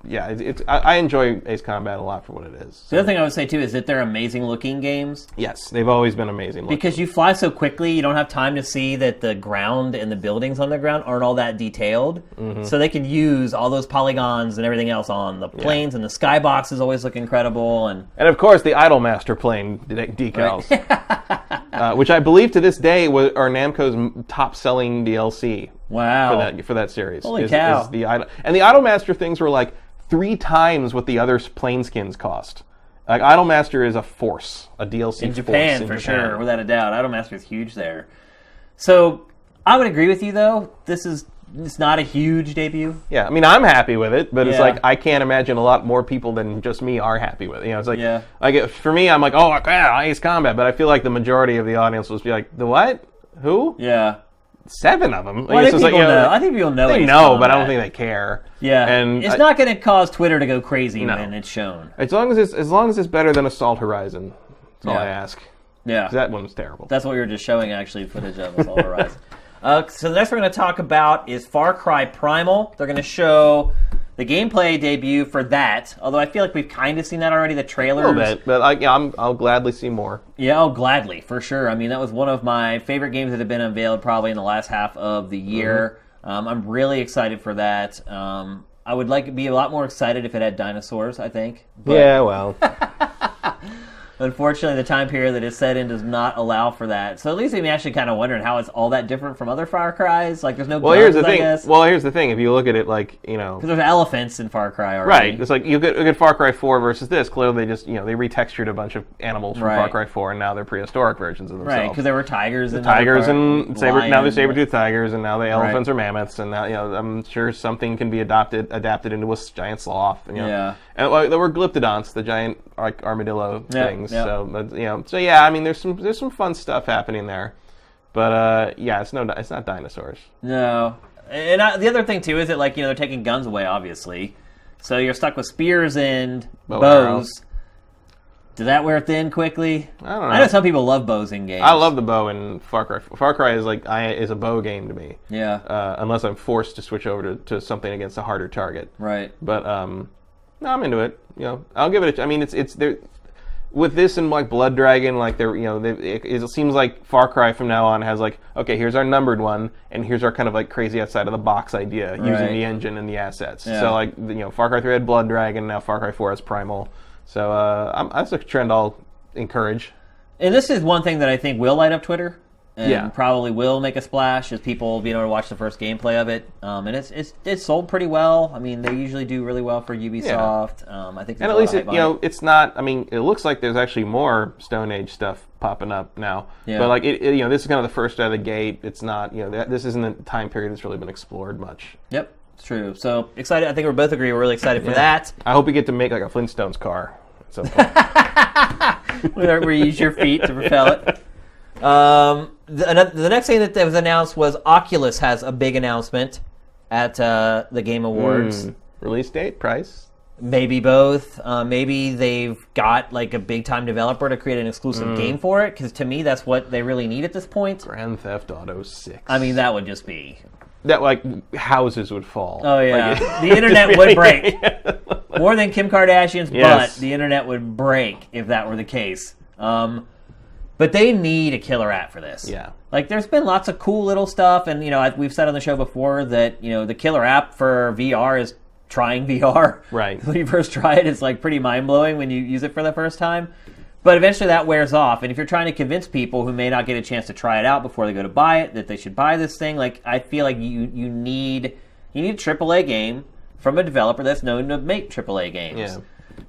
yeah, it's, it's I, I enjoy Ace Combat a lot for what it is. the other thing I would say too is that they're amazing looking games. yes, they've always been amazing. looking. Because you fly so quickly, you don't have time to see that the ground and the buildings on the ground aren't all that detailed. Mm-hmm. So they can use all those polygons and everything else on the planes, and the skyboxes always look incredible. And And of course, the Idolmaster plane de- decals, uh, which I believe to this day was, are Namco's top-selling DLC wow, for that for that series. Holy is, cow. is the Idol- and the Idolmaster things were like three times what the other plane skins cost. Like Idolmaster is a force, a DLC in Japan in for Japan. sure, without a doubt. Idolmaster is huge there. So I would agree with you though. This is it's not a huge debut. Yeah, I mean, I'm happy with it, but it's Yeah. like I can't imagine a lot more people than just me are happy with it. You know, it's like, Yeah. like for me, I'm like, oh, yeah, Ace Combat, but I feel like the majority of the audience will be like, the what? Who? Yeah. Seven of them. Well, I, think people know. I think people know. They know, but I don't think they care. Yeah, and it's I- not going to cause Twitter to go crazy No. when it's shown. As long as it's as long as it's better than Assault Horizon. That's all I ask. Yeah, That one was terrible. That's what we were just showing, actually, footage of Assault Horizon. Uh, so the next we're going to talk about is Far Cry Primal. They're going to show the gameplay debut for that. Although I feel like we've kind of seen that already. The trailer, a little bit, but I, yeah, I'm, I'll gladly see more. Yeah, oh, gladly, for sure. I mean, that was one of my favorite games that have been unveiled probably in the last half of the year. Um, I'm really excited for that. Um, I would like to be a lot more excited if it had dinosaurs, I think. But yeah, well, Unfortunately, the time period that it's set in does not allow for that. So at least I'm actually kind of wondering how it's all that different from other Far Cry's. Like, there's no well, guns, here's the thing. Well, here's the thing. If you look at it, like you know, 'Cause there's elephants in Far Cry already. Right. It's like you get, look at Far Cry 4 versus this. Clearly, they just you know they retextured a bunch of animals from Right. Far Cry 4, and now they're prehistoric versions of themselves. Right, because there were tigers and tigers and saber, now they're saber-toothed tigers, and now the elephants are mammoths, and now you know I'm sure something can be adopted adapted into a giant sloth. You know, Yeah. and like, there were glyptodonts, the giant like armadillo Yeah, things. Yeah. So but, you know, so yeah, I mean, there's some there's some fun stuff happening there, but uh, yeah, it's no it's not dinosaurs. No. And I, the other thing, too, is that, like, you know, they're taking guns away, obviously. So you're stuck with spears and Bow bows. Does that wear thin quickly? I don't know. I know some people love bows in games. I love the bow in Far Cry. Far Cry is like I is a bow game to me. Yeah, uh, unless I'm forced to switch over to, to something against a harder target. right. But um, no, I'm into it. You know, I'll give it. A, I mean, it's it's there. With this and like Blood Dragon, like they're you know, they, it, it seems like Far Cry from now on has like okay, here's our numbered one, and here's our kind of like crazy outside of the box idea Right. using the engine and the assets. Yeah. So like you know, Far Cry 3 had Blood Dragon, now Far Cry 4 has Primal. So uh, I'm, that's a trend I'll encourage. And this is one thing that I think will light up Twitter. And Yeah. probably will make a splash as people being able to watch the first gameplay of it. Um, and it's, it's it's sold pretty well. I mean, they usually do really well for Ubisoft. Um, I think And at least it, you know, it's not. I mean, it looks like there's actually more Stone Age stuff popping up now. Yeah. But like, it, it- you know, this is kind of the first out of the gate. It's not, you know, that, this isn't a time period that's really been explored much. Yep, it's true. So excited. I think we both agree. We're really excited for that. I hope we get to make like a Flintstones car at some point. where, where you use your feet to propel it. Um, the, another, the next thing that was announced was Oculus has a big announcement at uh, the Game Awards. Hmm. Release date, price. Maybe both. Uh, maybe they've got like a big time developer to create an exclusive game for it. Because to me, that's what they really need at this point. Grand Theft Auto Six. I mean, that would just be. that like houses would fall. Oh yeah, Like, it- the internet would break more than Kim Kardashian's Yes. butt. The internet would break if that were the case. Um, but they need a killer app for this. Yeah. Like, there's been lots of cool little stuff, and you know, I- we've said on the show before that you know the killer app for VR is trying VR. Right. When you first try it, it's like pretty mind blowing when you use it for the first time. But eventually that wears off, and if you're trying to convince people who may not get a chance to try it out before they go to buy it that they should buy this thing, like I feel like you you need you need a AAA game from a developer that's known to make AAA games. Yeah.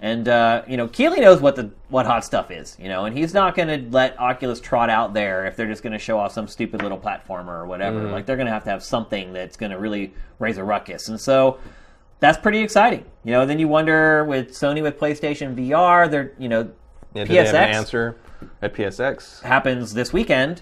And uh, you know, Keighley knows what the what hot stuff is, you know, and he's not going to let Oculus trot out there if they're just going to show off some stupid little platformer or whatever. Like they're going to have to have something that's going to really raise a ruckus. And so that's pretty exciting. You know, then you wonder with Sony with PlayStation VR, they're you know, Yeah, have an PSX answer at PSX? happens this weekend.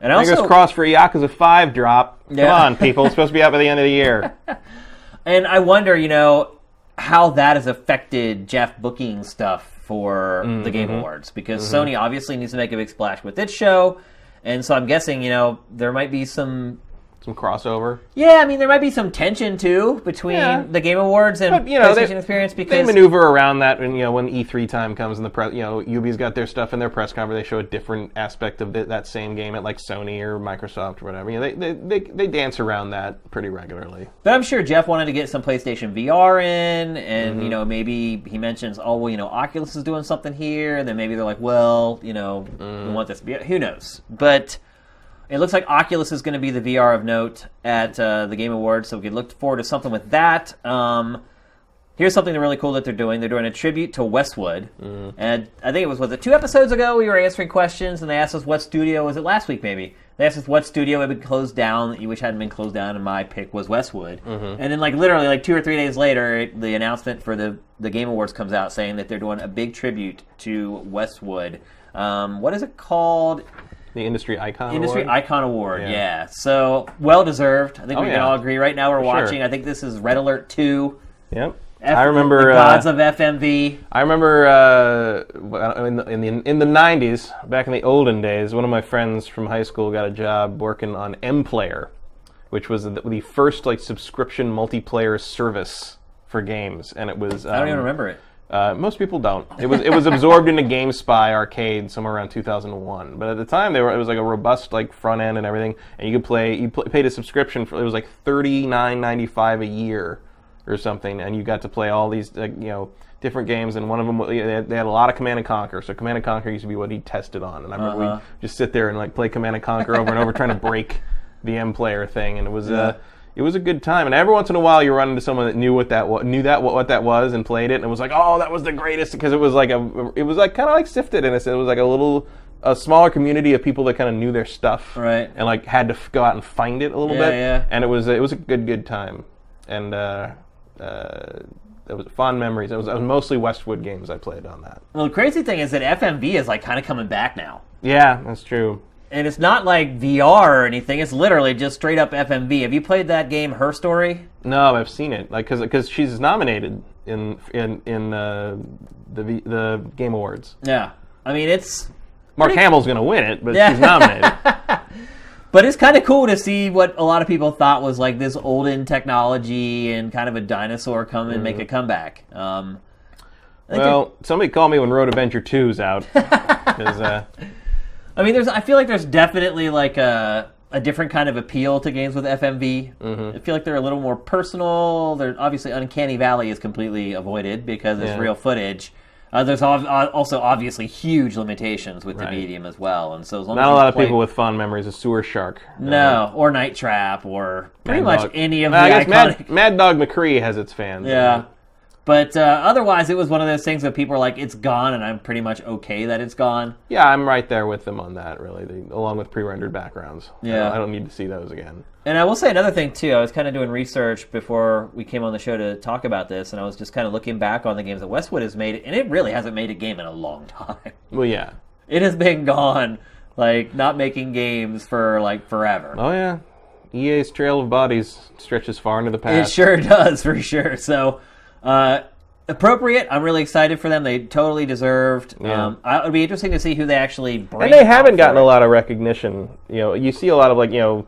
And I Fingers also, crossed for Yakuza Five drop. Come on, people! It's supposed to be out by the end of the year. and I wonder, you know, how that has affected Geoff booking stuff for Mm, the Game mm-hmm. Awards because Sony obviously needs to make a big splash with its show, and so I'm guessing, you know, there might be some. Some crossover. Yeah, I mean, there might be some tension too between Yeah. the Game Awards and But, you know, PlayStation they- Experience They maneuver around that, and you know, when E3 time comes and the press, you know, Ubi's got their stuff in their press conference. They show a different aspect of th- that same game at like Sony or Microsoft or whatever. You know, they, they they they dance around that pretty regularly. But I'm sure Geoff wanted to get some PlayStation VR in, and Mm-hmm. you know maybe he mentions, oh well, you know Oculus is doing something here, and then maybe they're like, well, you know, Mm. we want this to be. Who knows? But it looks like Oculus is going to be the VR of note at uh, the Game Awards, so we can look forward to something with that. Um, here's something really cool that they're doing. They're doing a tribute to Westwood, and I think it was was it two episodes ago we were answering questions, and they asked us what studio was it last week maybe. They asked us what studio had been closed down that you wish hadn't been closed down, and my pick was Westwood. And then like literally like two or three days later, it- the announcement for the the Game Awards comes out saying that they're doing a big tribute to Westwood. Um, what is it called? The industry icon. Industry Award? Icon Award, yeah. Yeah. So well deserved. I think Oh, we can yeah. all agree. Right now we're For sure. watching. I think this is Red Alert Two. Yep. F- I remember. the uh, gods of FMV. I remember uh, in the in the in the '90s, back in the olden days, one of my friends from high school got a job working on Mplayer, which was the, the first like subscription multiplayer service for games, and it was. Um, I don't even remember it. Uh, most people don't. It was it was absorbed into GameSpy Arcade somewhere around 2001. But at the time, they were it was like a robust like front end and everything, and you could play. You pl- paid a subscription for it was like 39.95 a year or something, and you got to play all these like, you know different games. And one of them they had, they had a lot of Command and Conquer. So Command and Conquer used to be what he tested on, and I remember Uh-huh. we just sit there and like play Command and Conquer over and over, trying to break the Mplayer thing, and it was. Uh, it was a good time, and every once in a while you run into someone that knew what that wa- knew that what, what that was and played it, and it was like, "Oh, that was the greatest," because it was like a, it was like kind of like sifted in a sense. It was like a little, a smaller community of people that kind of knew their stuff, Right. And like had to f- go out and find it a little Yeah, bit, yeah. And it was it was a good good time, and uh, uh, it was fond memories. It was, it was mostly Westwood games I played on that. Well, the crazy thing is that FMV is like kind of coming back now. Yeah, that's true. And it's not like VR or anything. It's literally just straight up FMV. Have you played that game, Her Story? No, I've seen it. Like, cause, 'cause she's nominated in in in uh, the the Game Awards. Yeah. I mean, it's. Mark Pretty- Hamill's gonna win it, but Yeah. she's nominated. But it's kind of cool to see what a lot of people thought was like this olden technology and kind of a dinosaur come and make a comeback. Um, well, somebody call me when Road Adventure 2's out. 'Cause, uh, I mean, there's. I feel like there's definitely like a a different kind of appeal to games with FMV. Mm-hmm. I feel like they're a little more personal. They're obviously Uncanny Valley is completely avoided because it's Yeah. real footage. Uh, there's uh, also obviously huge limitations with the medium as well, and so as long not a lot of play- people with fond memories of Sewer Shark. no or Night Trap or pretty Mad much Dog. any of I the guess Mad. Mad Dog McCree has its fans. Yeah. But uh, otherwise, it was one of those things where people are like, "It's gone," and I'm pretty much okay that it's gone. Yeah, I'm right there with them on that, really, the, along with pre-rendered backgrounds. I Yeah. don't, I don't need to see those again. And I will say another thing too. I was kind of doing research before we came on the show to talk about this, and I was just kind of looking back on the games that Westwood has made, and it really hasn't made a game in a long time. Well, yeah. It has been gone, like not making games for like forever. Oh, yeah. EA's Trail of Bodies stretches far into the past. It sure does, for sure. So, uh, appropriate. I'm really excited for them. They totally deserved. Yeah. Um, I, it'd be interesting to see who they actually bring. and they haven't gotten it. a lot of recognition. You know, you see a lot of like you know,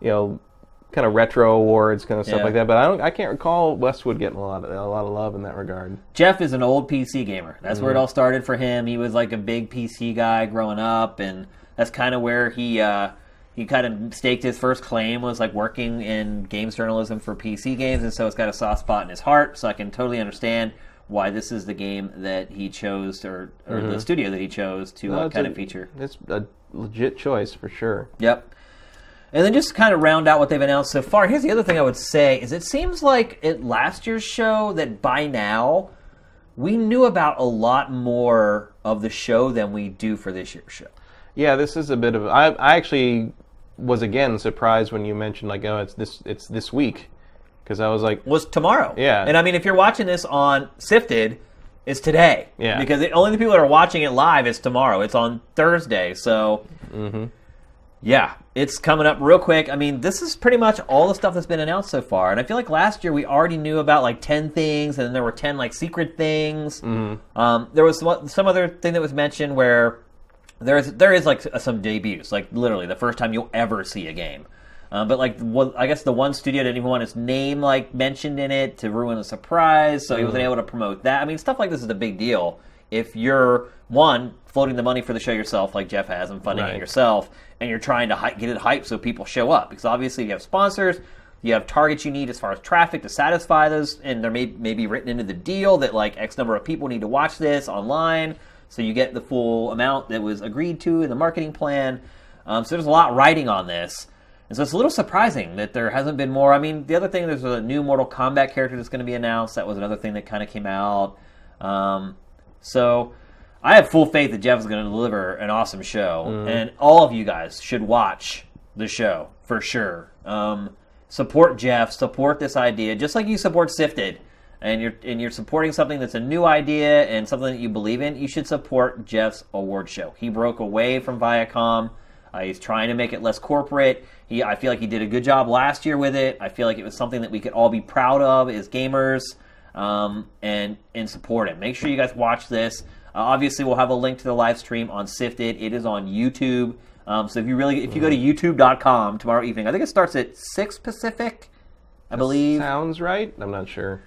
you know, kind of retro awards, kind of stuff Yeah. like that. But I don't, I can't recall Westwood getting a lot of a lot of love in that regard. Geoff is an old PC gamer. That's Mm-hmm. where it all started for him. He was like a big PC guy growing up, and that's kind of where he uh, he kind of staked his first claim was like working in games journalism for PC games, and so it's got a soft spot in his heart. So I can totally understand why this is the game that he chose, or, or the studio that he chose to Mm-hmm. No, uh, kind a- of feature. It's a legit choice for sure. Yep. And then just to kind of round out what they've announced so far, here's the other thing I would say is it seems like at last year's show that by now we knew about a lot more of the show than we do for this year's show. Yeah, this is a bit of. I, I actually was again surprised when you mentioned like, oh, it's this, it's this week, because I was like, Was tomorrow. Yeah. And I mean if you're watching this on Sifted, it's today. Yeah. Because the only the people that are watching it live is tomorrow. It's on Thursday. So Mm-hmm. Yeah, it's coming up real quick. I mean, this is pretty much all the stuff that's been announced so far, and I feel like last year we already knew about like ten things, and then there were ten like secret things. Mm-hmm. Um, there was some, some other thing that was mentioned where there is there is like some debuts, like literally the first time you'll ever see a game. Um, but like, I guess the one studio didn't even want its name like mentioned in it to ruin the surprise, so he wasn't able to promote that. I mean, stuff like this is a big deal if you're one floating the money for the show yourself, like Geoff has, and funding it Right. yourself, and you're trying to hy- get it hyped so people show up. Because obviously you have sponsors, you have targets you need as far as traffic to satisfy those, and there may, may be written into the deal that like X number of people need to watch this online, so you get the full amount that was agreed to in the marketing plan. Um, so there's a lot writing on this. And so it's a little surprising that there hasn't been more. I mean, the other thing, there's a new Mortal Kombat character that's going to be announced. That was another thing that kind of came out. Um, so I have full faith that Geoff is going to deliver an awesome show, and all of you guys should watch the show for sure. Um, support Geoff, support this idea, just like you support Sifted, and you're and you're supporting something that's a new idea and something that you believe in. You should support Geoff's award show. He broke away from Viacom. Uh, he's trying to make it less corporate. He, I feel like he did a good job last year with it. I feel like it was something that we could all be proud of as gamers um, and and support it. Make sure you guys watch this. Uh, obviously, we'll have a link to the live stream on Sifted. It is on YouTube. Um, so if you really, if you go to YouTube.com tomorrow evening, I think it starts at six Pacific, I believe. Sounds right. I'm not sure.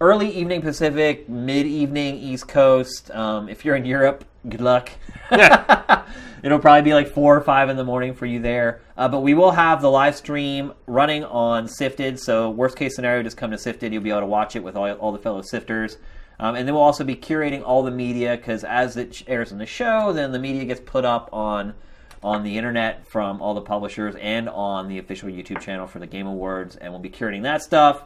Early evening Pacific, mid evening East Coast. Um, if you're in Europe, good luck. It'll probably be like four or five in the morning for you there. Uh, but we will have the live stream running on Sifted. So worst case scenario, just come to Sifted. You'll be able to watch it with all, all the fellow Sifters. Um, and then we'll also be curating all the media because as it airs in the show, then the media gets put up on on the internet from all the publishers and on the official YouTube channel for the Game Awards, and we'll be curating that stuff.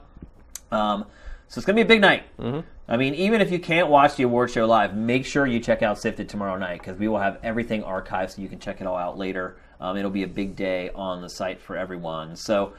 Um, so it's gonna be a big night. Mm-hmm. I mean, even if you can't watch the award show live, make sure you check out Sifted tomorrow night because we will have everything archived so you can check it all out later. Um, it'll be a big day on the site for everyone. So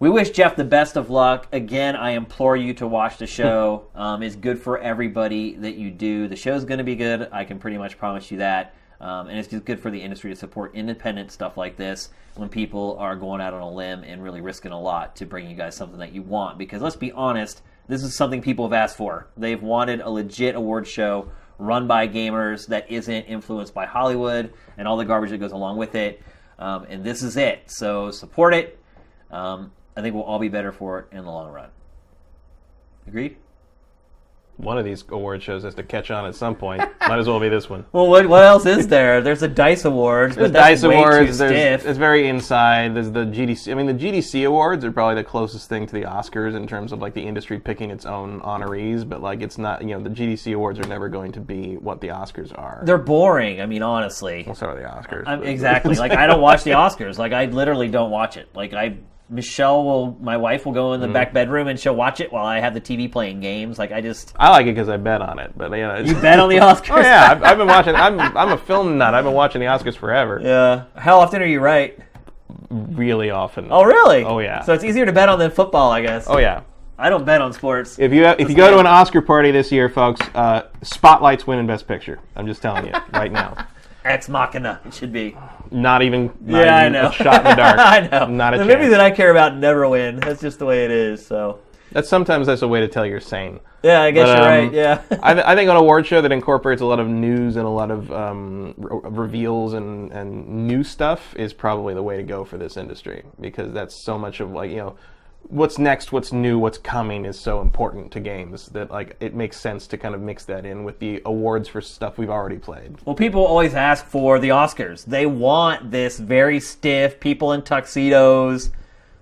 we wish Geoff the best of luck. Again, I implore you to watch the show. um, it's good for everybody that you do. The show's going to be good. I can pretty much promise you that. Um, and it's just good for the industry to support independent stuff like this when people are going out on a limb and really risking a lot to bring you guys something that you want. Because let's be honest, this is something people have asked for. They've wanted a legit award show run by gamers that isn't influenced by Hollywood and all the garbage that goes along with it. Um, and this is it. So support it. Um, I think we'll all be better for it in the long run. Agreed? One of these award shows has to catch on at some point. Might as well be this one. Well, what, what else is there? There's a Dice Awards, There's but Dice Awards. too There's, stiff. it's very inside. There's the GDC. I mean, the GDC Awards are probably the closest thing to the Oscars in terms of like the industry picking its own honorees. But like, it's not. You know, the GDC Awards are never going to be what the Oscars are. They're boring. I mean, honestly. so are the Oscars. I'm, exactly. Like I don't watch the Oscars. Like I literally don't watch it. Like I, Michelle will, my wife will go in the Mm-hmm. back bedroom and she'll watch it while I have the TV playing games. Like I just I like it because I bet on it. But you know, you bet on the Oscars. Oh yeah, I've, I've been watching. I'm I'm a film nut. I've been watching the Oscars forever. yeah. How often are you right? Really often. Oh really? Oh, yeah. So it's easier to bet on than football, I guess. Oh yeah. I don't bet on sports. If you if you go to an Oscar party this year, folks, uh, Spotlight's winning Best Picture. I'm just telling you right now. Ex Machina. It should be. Not even. Not yeah, I know. A shot in the dark. I know. Not a the chance. movies that I care about never win. That's just the way it is. So. That's sometimes that's a way to tell you're sane. Yeah, I guess But, you're um, right. Yeah. I, th- I think an award show that incorporates a lot of news and a lot of um, re- reveals and, and new stuff is probably the way to go for this industry because that's so much of like you know what's next, what's new, what's coming is so important to games that like it makes sense to kind of mix that in with the awards for stuff we've already played. Well, people always ask for the Oscars. They want this very stiff, people in tuxedos,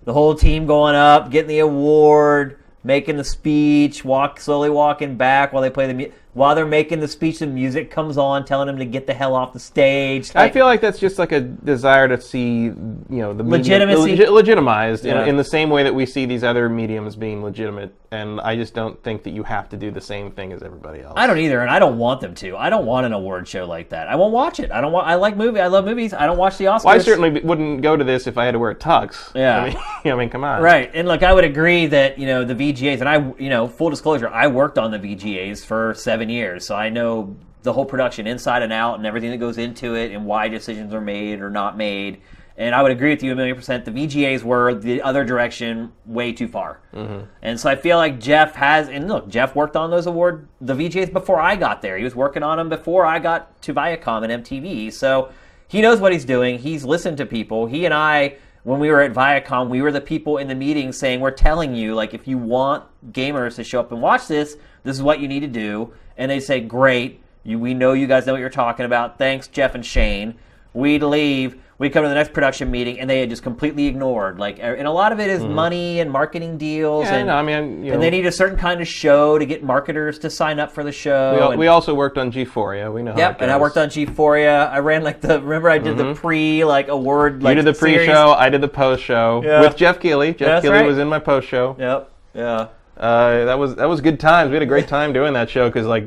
the whole team going up, getting the award, making the speech, walk slowly walking back while they play the mu- while they're making the speech. The music comes on, telling them to get the hell off the stage. I feel like that's just like a desire to see, you know, the Legitimacy? Legi- legitimized Yeah. in, in the same way that we see these other mediums being legitimate. And I just don't think that you have to do the same thing as everybody else. I don't either, and I don't want them to. I don't want an award show like that. I won't watch it. I don't want. I like movie. I love movies. I don't watch the Oscars. Well, I certainly wouldn't go to this if I had to wear a tux. Yeah. I mean, I mean come on. Right, and look, I would agree that you know the VGAs, and I, you know, full disclosure, I worked on the VGAs for seven years, so I know the whole production inside and out, and everything that goes into it, and why decisions are made or not made. And I would agree with you a million percent. The VGAs were the other direction, way too far. Mm-hmm. And so I feel like Geoff has, and look, Geoff worked on those award the VGAs before I got there. He was working on them before I got to Viacom and MTV. So he knows what he's doing. He's listened to people. He and I, when we were at Viacom, we were the people in the meeting saying, "We're telling you, like, if you want gamers to show up and watch this, this is what you need to do." And they say, "Great, you, we know you guys know what you're talking about. Thanks, Geoff and Shane." We'd leave. We come to the next production meeting, and they had just completely ignored. Like, er, and a lot of it is money and marketing deals, Mm-hmm. Yeah, and, no, I mean, you know, and they need a certain kind of show to get marketers to sign up for the show. we, and- we also worked on G4, yeah. We know how Yep, and I worked on G4. I ran like the. Remember, I did the pre like award. Like Mm-hmm. You did the pre-show, I did the post-show Yeah. with Geoff Keighley. Geoff That's Keighley right. was in my post-show. Yep. Yeah. Uh, that was that was good times. We had a great time doing that show because like,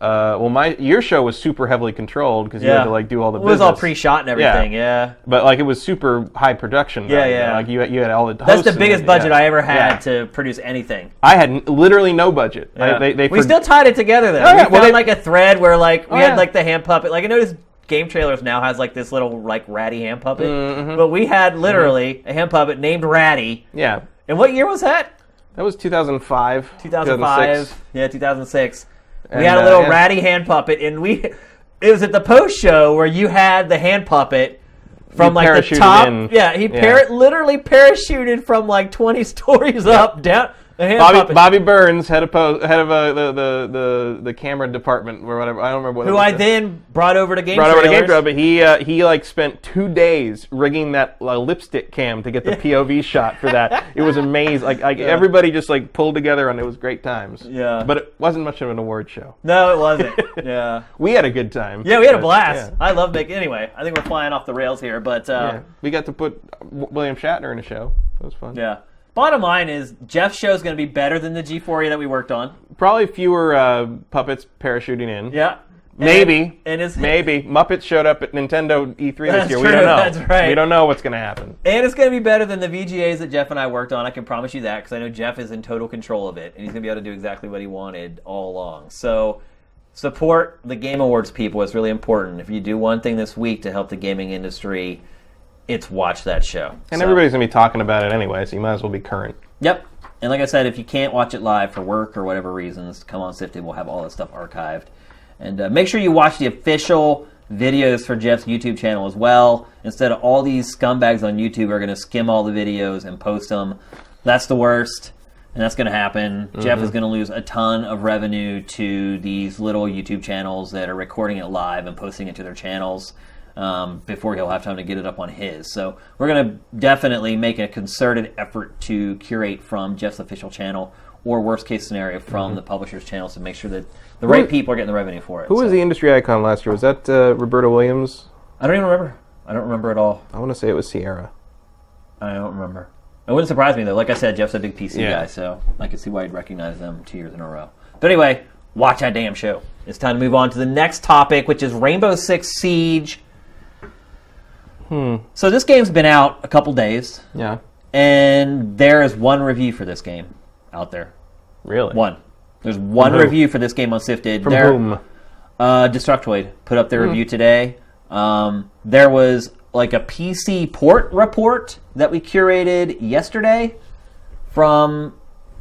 uh, well, my your show was super heavily controlled because you Yeah. had to like do all the. It was all business. pre-shot and everything. Yeah. But like it was super high production. Yeah, value. yeah. Like you, you had all the. That's hosts the and biggest everything. budget Yeah. I ever had Yeah. to produce anything. I had n- literally no budget. Yeah. they, they we for- still tied it together though. Oh, we yeah, found well, they- like a thread where like we Oh, had yeah. like the hand puppet. Like I noticed game trailers now has like this little like ratty hand puppet, Mm-hmm. but we had literally a hand puppet named Ratty. Yeah, And what year was that? that was 2005. 2005. 2006. Yeah, 2006. We had a uh, little yeah. ratty hand puppet, and we. It was at the post show where you had the hand puppet from He like the top. in. Yeah, he Yeah. Par- literally parachuted from like 20 stories up down. Bobby, puppet. Bobby Burns, head of po- head of uh, the, the the the camera department or whatever. I don't remember what. who was. I then brought over to game brought over to. Game Trail, but he uh, he like spent two days rigging that uh, lipstick cam to get the POV shot for that. It was amazing. Like, like everybody just like pulled together and it was great times. Yeah. but it wasn't much of an award show. No, it wasn't. yeah. We had a good time. Yeah, we had a blast. yeah. I love making. Anyway, I think we're flying off the rails here, but uh, Yeah. We got to put William Shatner in a show. It was fun. yeah. Bottom line is Geoff's show is going to be better than the G-Phoria that we worked on. Probably fewer uh, puppets parachuting in. Yeah. Maybe. And his Maybe Muppets showed up at Nintendo E3 this That's year. true, We don't know. that's right. We don't know what's going to happen. And it's going to be better than the VGAs that Geoff and I worked on. I can promise you that because I know Geoff is in total control of it, and he's going to be able to do exactly what he wanted all along. So, support the Game Awards people. It's really important. If you do one thing this week to help the gaming industry, it's watch that show. And So- everybody's going to be talking about it anyway, so you might as well be current. Yep. And like I said, if you can't watch it live for work or whatever reasons, come on Sifted. We'll have all that stuff archived. And uh, make sure you watch the official videos for Geoff's YouTube channel as well. Instead of all these scumbags on YouTube are going to skim all the videos and post them. That's the worst. And that's going to happen. Geoff is going to lose a ton of revenue to these little YouTube channels that are recording it live and posting it to their channels um, before he'll have time to get it up on his. So we're going to definitely make a concerted effort to curate from Geoff's official channel or worst case scenario from the publisher's channels to make sure that the right people are getting the revenue for it. Who was the industry icon last year? Was that uh, Roberta Williams? I don't even remember. I don't remember at all. I want to say it was Sierra. I don't remember. It wouldn't surprise me though. Like I said, Geoff's a big PC Yeah. guy, so I could see why he'd recognize them two years in a row. But anyway, watch that damn show. It's time to move on to the next topic, which is Rainbow Six Siege. Hmm. So this game's been out a couple days, Yeah. and there is one review for this game out there. Really? One. There's one From review for this game on Sifted. From There- whom? uh, Destructoid put up their review today. Um, there was like a PC port report that we curated yesterday from,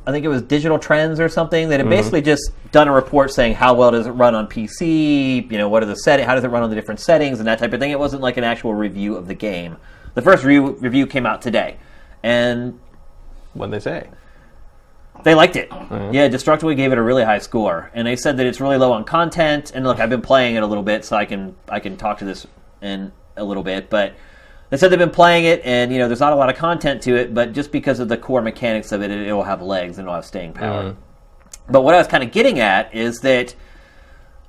I think it was Digital Trends or something. That had mm-hmm. basically just done a report saying how well does it run on PC. You know, what are the setting? How does it run on the different settings and that type of thing. It wasn't like an actual review of the game. The first review, review came out today, and What'd they say? they liked it. Oh, yeah, Destructoid gave it a really high score, and they said that it's really low on content. And look, I've been playing it a little bit, so I can I can talk to this in a little bit. But they said they've been playing it, and you know, there's not a lot of content to it, but just because of the core mechanics of it, it, will have legs and it'll have staying power. But what I was kind of getting at is that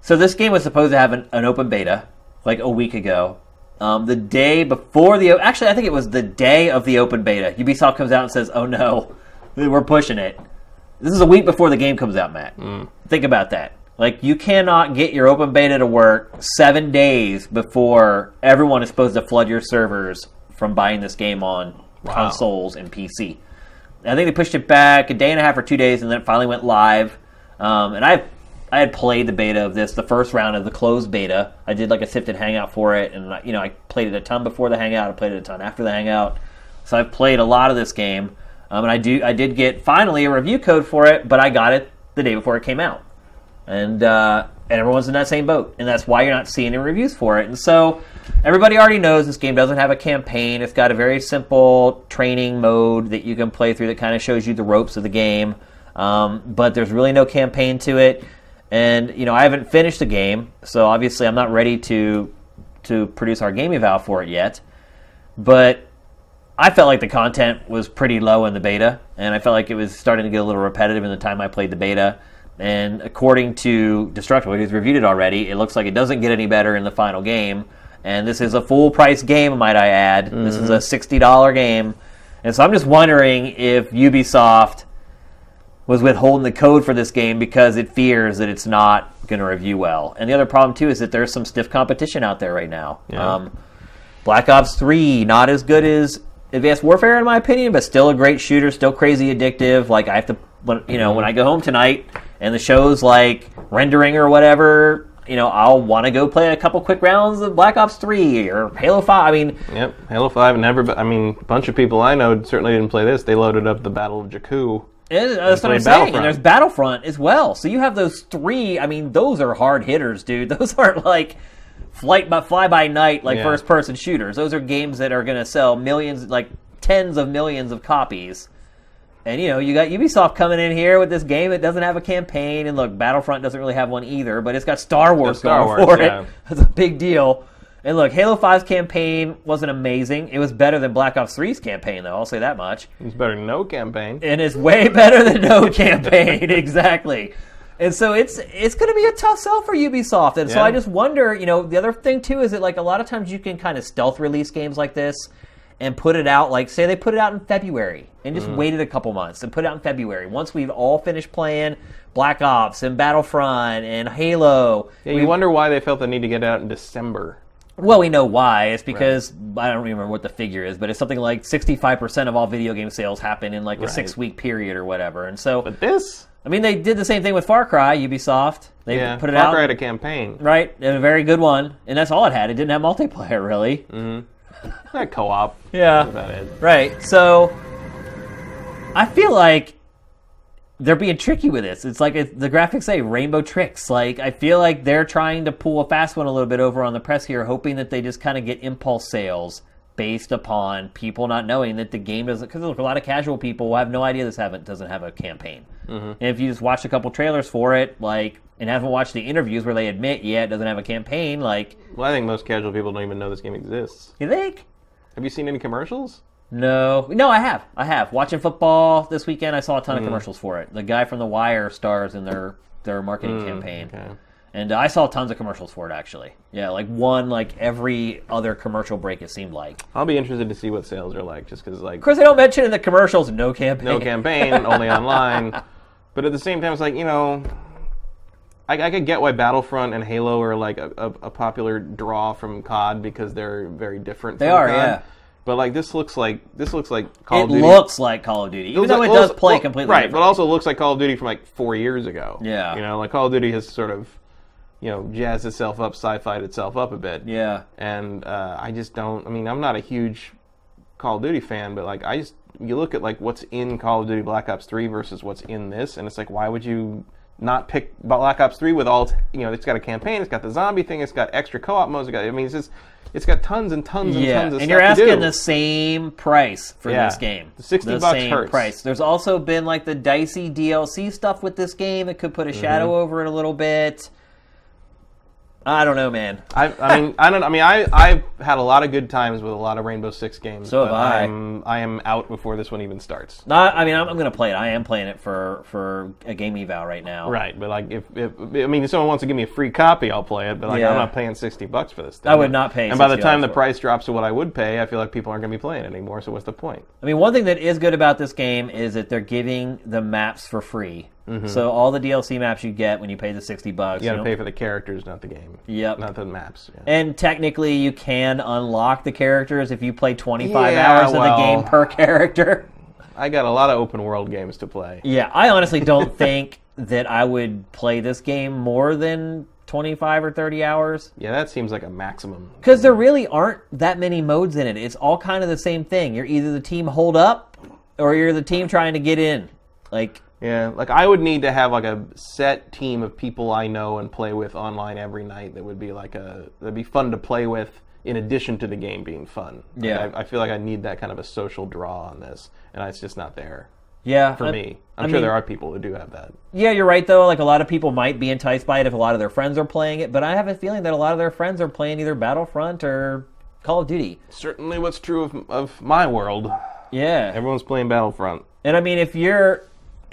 so this game was supposed to have an, an open beta like a week ago. Um, the day before the actually, I think it was the day of the open beta. Ubisoft comes out and says, "Oh no, we're pushing it." This is a week before the game comes out, Matt. Think about that. Like you cannot get your open beta to work seven days before everyone is supposed to flood your servers from buying this game on consoles and PC. I think they pushed it back a day and a half or two days, and then it finally went live. Um, and I, I had played the beta of this, the first round of the closed beta. I did like a sifted hangout for it, and you know I played it a ton before the hangout. I played it a ton after the hangout. So I've played a lot of this game, um, and I do I did get finally a review code for it, but I got it the day before it came out, and uh, and everyone's in that same boat, and that's why you're not seeing any reviews for it. And so everybody already knows this game doesn't have a campaign. It's got a very simple training mode that you can play through that kind of shows you the ropes of the game, um, but there's really no campaign to it. And you know I haven't finished the game, so obviously I'm not ready to to produce our game eval for it yet. But I felt like the content was pretty low in the beta, and I felt like it was starting to get a little repetitive in the time I played the beta. And according to Destructoid, who's reviewed it already, it looks like it doesn't get any better in the final game. And this is a full price game, might I add. This is a $60 game. And so I'm just wondering if Ubisoft was withholding the code for this game because it fears that it's not going to review well. And the other problem, too, is that there's some stiff competition out there right now. Yeah. Um, Black Ops 3, not as good as Advanced Warfare in my opinion, but still a great shooter, still crazy addictive. Like I have to, when, you know, when I go home tonight and the show's like rendering or whatever, you know, I'll want to go play a couple quick rounds of Black Ops 3 or Halo 5. I mean, Yep, Halo Five. Never. I mean, a bunch of people I know certainly didn't play this. They loaded up the Battle of Jakku. it- that's what I'm saying. And there's Battlefront as well. So you have those three. I mean, those are hard hitters, dude. Those aren't like flight by fly by night like Yeah. first person shooters. Those are games that are going to sell millions, like tens of millions of copies. And you know, you got Ubisoft coming in here with this game that doesn't have a campaign. And look, Battlefront doesn't really have one either, but it's got Star Wars Star going Wars, for yeah. it. That's a big deal. And look, Halo 5's campaign wasn't amazing. It was better than Black Ops 3's campaign, though. I'll say that much. It's better than no campaign. And it's way better than no campaign, exactly. And so it's it's going to be a tough sell for Ubisoft. And so I just wonder, you know, the other thing too is that like a lot of times you can kind of stealth release games like this and put it out like say they put it out in February and Mm-hmm. just waited a couple months and put it out in February. Once we've all finished playing Black Ops and Battlefront and Halo. Yeah, you we- wonder why they felt the need to get it out in December. well, we know why. It's because I don't remember what the figure is, but it's something like 65% of all video game sales happen in like a Right. six week period or whatever. And so, But this, I mean, they did the same thing with Far Cry, Ubisoft. They yeah, put it Far out. Far Cry had a campaign. Right, and a very good one, and that's all it had. It didn't have multiplayer, really. Not co-op. Yeah, That's right. So, I feel like they're being tricky with this. It's like it, the graphics say rainbow tricks. Like I feel like they're trying to pull a fast one a little bit over on the press here, hoping that they just kind of get impulse sales based upon people not knowing that the game doesn't. Because look, a lot of casual people will have no idea this haven't doesn't have a campaign. Mm-hmm. And if you just watch a couple trailers for it, like and haven't watched the interviews where they admit, yeah, it doesn't have a campaign, like Well, I think most casual people don't even know this game exists. you think. Have you seen any commercials? No, no, I have. I have. Watching football this weekend, I saw a ton Mm. of commercials for it. The guy from The Wire stars in their their marketing campaign, Mm, Okay. and I saw tons of commercials for it. Actually, yeah, like one like every other commercial break. It seemed like. I'll be interested to see what sales are like, just because like Of course, they don't mention in the commercials no campaign. no campaign, only online. But at the same time, it's like you know, I, I could get why Battlefront and Halo are like a, a, a popular draw from COD because they're very different. They from are, COD. yeah. But like this looks like this looks like Call It of Duty. looks like Call of Duty, even looks though like- it does play well, completely right, but also looks like Call of Duty from like four years ago. Yeah. you know, like Call of Duty has sort of, you know, jazzed itself up, sci-fied itself up a bit. yeah, and uh, I just don't. I mean, I'm not a huge Call of Duty fan, but like I just you look at like what's in Call of Duty Black Ops 3 versus what's in this, and it's like why would you not pick Black Ops 3 with all you know? It's got a campaign, it's got the zombie thing, it's got extra co-op modes. It's got, I mean, it's just it's got tons and tons and yeah, tons of and stuff And you're asking the same price for Yeah. this game. The 60 the bucks same hurts. price. There's also been like the dicey DLC stuff with this game that could put a Mm-hmm. shadow over it a little bit. I don't know, man. I, I mean, I don't. I mean, I I've had a lot of good times with a lot of Rainbow Six games. So have I. I'm, I am out before this one even starts. Not, I mean, I'm, I'm going to play it. I am playing it for for a game eval right now. Right, but like if, if I mean if someone wants to give me a free copy, I'll play it. But like Yeah. I'm not paying sixty bucks for this. Thing. I would not pay And by the 60 time the for it. price drops to what I would pay, I feel like people aren't going to be playing it anymore. So what's the point? I mean, one thing that is good about this game is that they're giving the maps for free. So all the DLC maps you get when you pay the sixty bucks. Mm-hmm. You got to know- pay for the characters, not the game. Yep. Not the maps. Yeah. And technically, you can unlock the characters if you play 25 Yeah, hours of the game per character. I got a lot of open world games to play. Yeah, I honestly don't think that I would play this game more than 25 or 30 hours Yeah, that seems like a maximum. because there really aren't that many modes in it. It's all kind of the same thing. You're either the team hold up or you're the team trying to get in. Like, Yeah, like I would need to have like a set team of people I know and play with online every night. That would be like a that'd be fun to play with. In addition to the game being fun, Like, Yeah. I, I feel like I need that kind of a social draw on this, and it's just not there. yeah, for I- me. I'm I sure mean- there are people who do have that. Yeah, you're right though. Like a lot of people might be enticed by it if a lot of their friends are playing it, but I have a feeling that a lot of their friends are playing either Battlefront or Call of Duty. Certainly, what's true of, of my world. Yeah. Everyone's playing Battlefront. And I mean, if you're,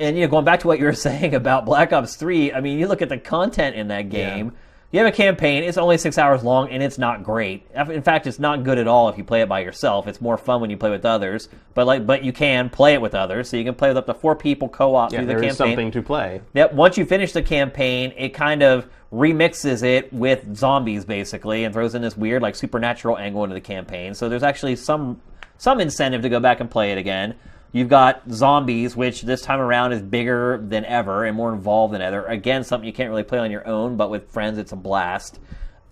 and you know, going back to what you were saying about Black Ops 3, I mean, you look at the content in that game. Yeah. You have a campaign, it's only six hours long, and it's not great. In fact, it's not good at all if you play it by yourself. It's more fun when you play with others. But like, but you can play it with others, so you can play with up to four people co-op Yeah, through the there campaign. is something to play. Yep. Once you finish the campaign, it kind of remixes it with zombies basically, and throws in this weird like supernatural angle into the campaign. So there's actually some some incentive to go back and play it again. You've got zombies, which this time around is bigger than ever and more involved than ever. Again, something you can't really play on your own, but with friends, it's a blast.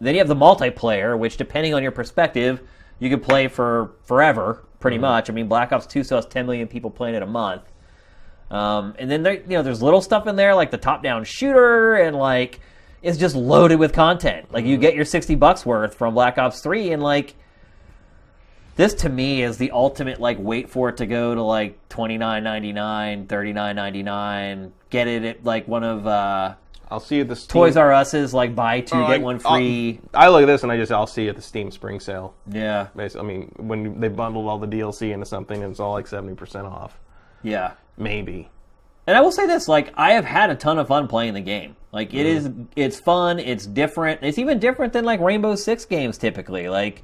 Then you have the multiplayer, which, depending on your perspective, you could play for forever, pretty much. I mean, Black Ops 2 still has 10 million people playing it a month. Um, and then there, you know, there's little stuff in there like the top-down shooter, and like it's just loaded with content. Like you get your 60 bucks worth from Black Ops 3, and like this to me is the ultimate like wait for it to go to like 29.99 39.99 get it at like one of uh I'll see you at the Steam. toys r us's like buy two Oh, get one I'll- free I look at this and I just I'll see you at the Steam Spring Sale. yeah I mean, when they bundled all the DLC into something, and it's all like seventy percent off, yeah maybe. and i will say this like i have had a ton of fun playing the game like it is it's fun it's different it's even different than like rainbow six games typically like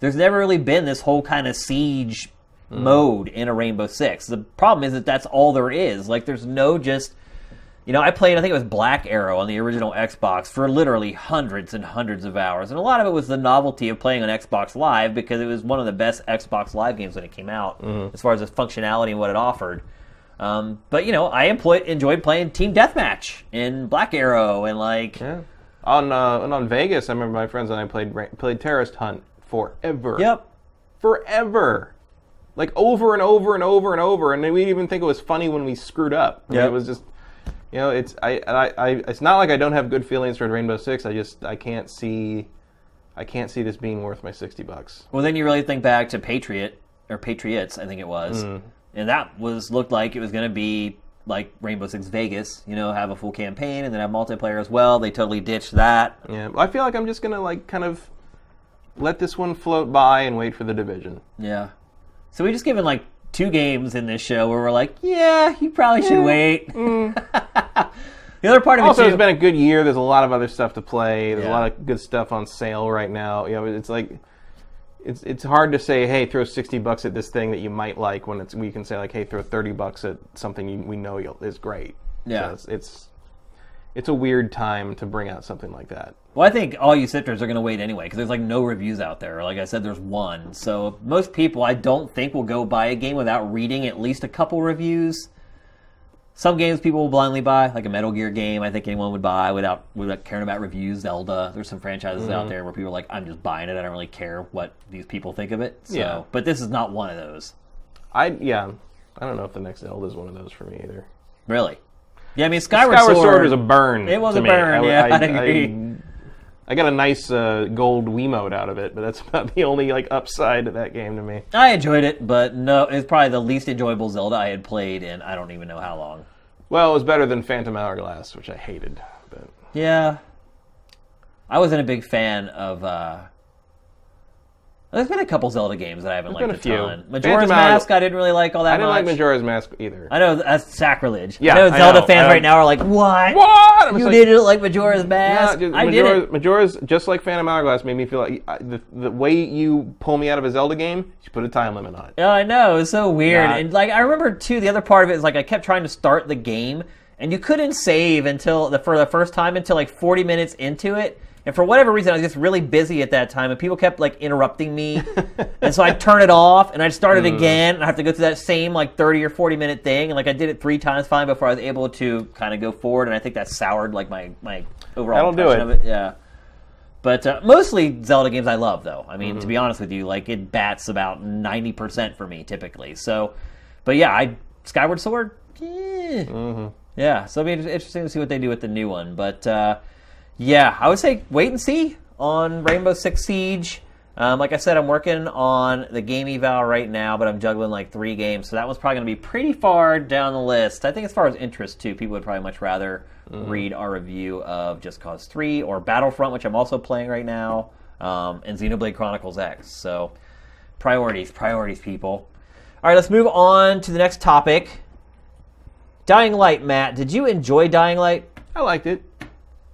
there's never really been this whole kind of siege mode in a rainbow six the problem is that that's all there is like there's no just You know, I played, I think it was Black Arrow on the original Xbox for literally hundreds and hundreds of hours. And a lot of it was the novelty of playing on Xbox Live because it was one of the best Xbox Live games when it came out, as far as its functionality and what it offered. Um, but, you know, I employ, enjoyed playing Team Deathmatch in Black Arrow and, like, Yeah. On uh, and on Vegas, I remember my friends and I played played Terrorist Hunt forever. yep. Forever. Like over and over and over and over, and we even think it was funny when we screwed up. I mean, Yep. it was just, you know, it's I, I, I it's not like I don't have good feelings for Rainbow Six. I just I can't see, I can't see this being worth my sixty bucks. Well, then you really think back to Patriot or Patriots, I think it was, mm-hmm. and that was looked like it was going to be like Rainbow Six Vegas. You know, have a full campaign and then have multiplayer as well. They totally ditched that. Yeah, I feel like I'm just gonna like kind of let this one float by and wait for the division. Yeah. So we just given like two games in this show where we're like, yeah, you probably should wait. Mm. the other part of the Also, it it's too. been a good year. There's a lot of other stuff to play. There's Yeah. a lot of good stuff on sale right now. You know, it's like it's it's hard to say, hey, throw sixty bucks at this thing that you might like when it's we can say like, hey, throw thirty bucks at something you, we know you'll, is great. Yeah. So it's, it's it's a weird time to bring out something like that. Well, I think all you sifters are going to wait anyway because there's like no reviews out there. Like I said, there's one. So most people, I don't think, will go buy a game without reading at least a couple reviews. Some games people will blindly buy, like a Metal Gear game. I think anyone would buy without without caring about reviews. Zelda. There's some franchises out mm-hmm. there where people are like, I'm just buying it. I don't really care what these people think of it. So, Yeah. but this is not one of those. I yeah, I don't know if the next Zelda is one of those for me either. Really. Yeah, I mean Skyward, Skyward Sword, Sword is a burn. It was a me. burn, I, yeah, I, I agree. I, got a nice uh, gold Wiimote out of it, but that's about the only like upside to that game to me. I enjoyed it, but no, it's probably the least enjoyable Zelda I had played in I don't even know how long. Well, it was better than Phantom Hourglass, which I hated. But Yeah. I wasn't a big fan of uh there's been a couple Zelda games that I haven't There's liked been a a few. ton. Majora's Phantom Mask I didn't really like all that much. I didn't much. like Majora's Mask either. I know that's sacrilege. Yeah, I know I Zelda know. fans I right now are like, "What? What? I'm You like, didn't like Majora's "Nah, Mask?" dude, I Majora's, did it. Majora's just like Phantom Hourglass made me feel like I, the the way you pull me out of a Zelda game, you put a time limit on it. Yeah, I know. It's so weird. Nah. And like I remember too, the other part of it is like I kept trying to start the game and you couldn't save until the for the first time until like 40 minutes into it. And for whatever reason, I was just really busy at that time, and people kept like interrupting me, and so I'd turn it off, and I'd start it again, and I have to go through that same like 30 or 40 minute thing, and like I did it three times fine before I was able to kind of go forward, and I think that soured like my my overall That'll do impression it. of it. Yeah. But uh, mostly Zelda games I love, though. I mean, Mm-hmm. to be honest with you, like it bats about ninety percent for me typically. So, but yeah, I Skyward Sword. eh. Mm-hmm. Yeah, so it'll be interesting to see what they do with the new one. But uh, yeah, I would say wait and see on Rainbow Six Siege. Um, like I said, I'm working on the game eval right now, but I'm juggling like three games, so that one's probably going to be pretty far down the list. I think as far as interest too, people would probably much rather read our review of Just Cause 3 or Battlefront, which I'm also playing right now, um, and Xenoblade Chronicles X. So priorities, priorities, people. All right, let's move on to the next topic. Dying Light, Matt. Did you enjoy Dying Light? I liked it.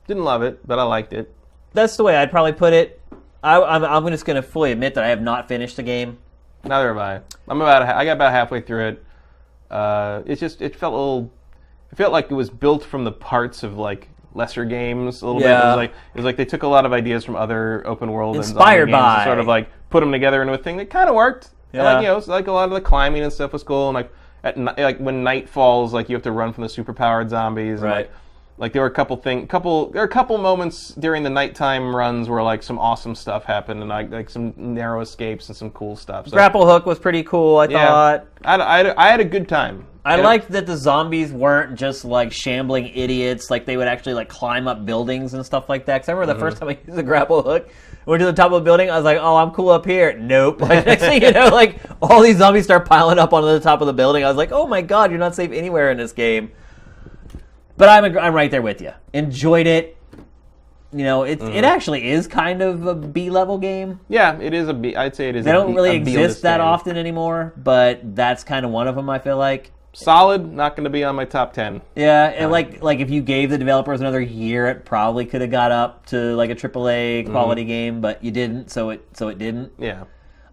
Didn't love it, but I liked it. That's the way I'd probably put it. I, I'm, I'm just going to fully admit that I have not finished the game. Neither have I. I'm about. I got about halfway through it. Uh, it's just. It felt a little. It felt like it was built from the parts of like lesser games a little bit. It Yeah. was like it was like they took a lot of ideas from other open world and Inspired and by. sort of like put them together into a thing that kind of worked. And, Yeah. like you know, it's like a lot of the climbing and stuff was cool, and like at like when night falls, like you have to run from the superpowered zombies. and, Right. like, like there were a couple thing, couple there are a couple moments during the nighttime runs where like some awesome stuff happened and like like some narrow escapes and some cool stuff. So, Grapple hook was pretty cool. I yeah, thought. I, I, had, I had a good time. I And- liked that the zombies weren't just like shambling idiots. Like they would actually like climb up buildings and stuff like that. Because I remember the Mm-hmm. first time I used the grapple hook, went to the top of a building. I was like, "Oh, I'm cool up here." Nope. Like next thing you know, like all these zombies start piling up onto the top of the building. I was like, "Oh my god, you're not safe anywhere in this game." But I'm I'm right there with you. Enjoyed it. You know, it Mm-hmm. it actually is kind of a B level game. Yeah, it is a B. I'd say it is. They a don't B- really exist that game. often anymore, but that's kind of one of them. I feel like. Solid, not going to be on my top ten. Yeah, and like like if you gave the developers another year, it probably could have got up to like a AAA quality game, but you didn't, so it so it didn't. Yeah,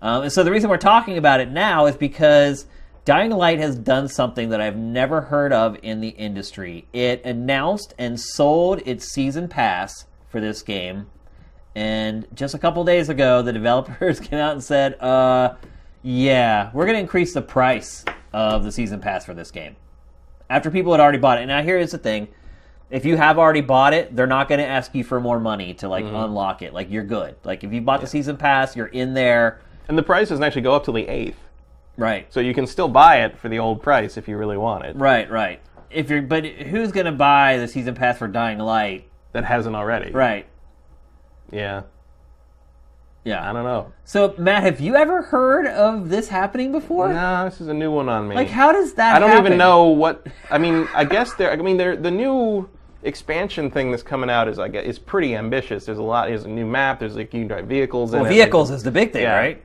Um, and so the reason we're talking about it now is because Dying Light has done something that I've never heard of in the industry. It announced and sold its season pass for this game, and just a couple days ago, the developers came out and said, uh, "Yeah, we're going to increase the price of the season pass for this game." After people had already bought it. Now here's the thing. If you have already bought it, they're not going to ask you for more money to like unlock it. Like you're good. Like if you bought the season pass, you're in there. and the price doesn't actually go up till the eighth, Right. so you can still buy it for the old price if you really want it. Right, right. If you're but who's going to buy the season pass for Dying Light? That hasn't already. Right. Yeah, Yeah. I don't know. So Matt, have you ever heard of this happening before? No, this is a new one on me. Like how does that I don't happen? even know what. I mean, I guess there. I mean, there. The new expansion thing that's coming out is like is pretty ambitious. There's a lot. There's a new map. There's like you can drive vehicles. Well, it. vehicles is the big thing, Yeah. right?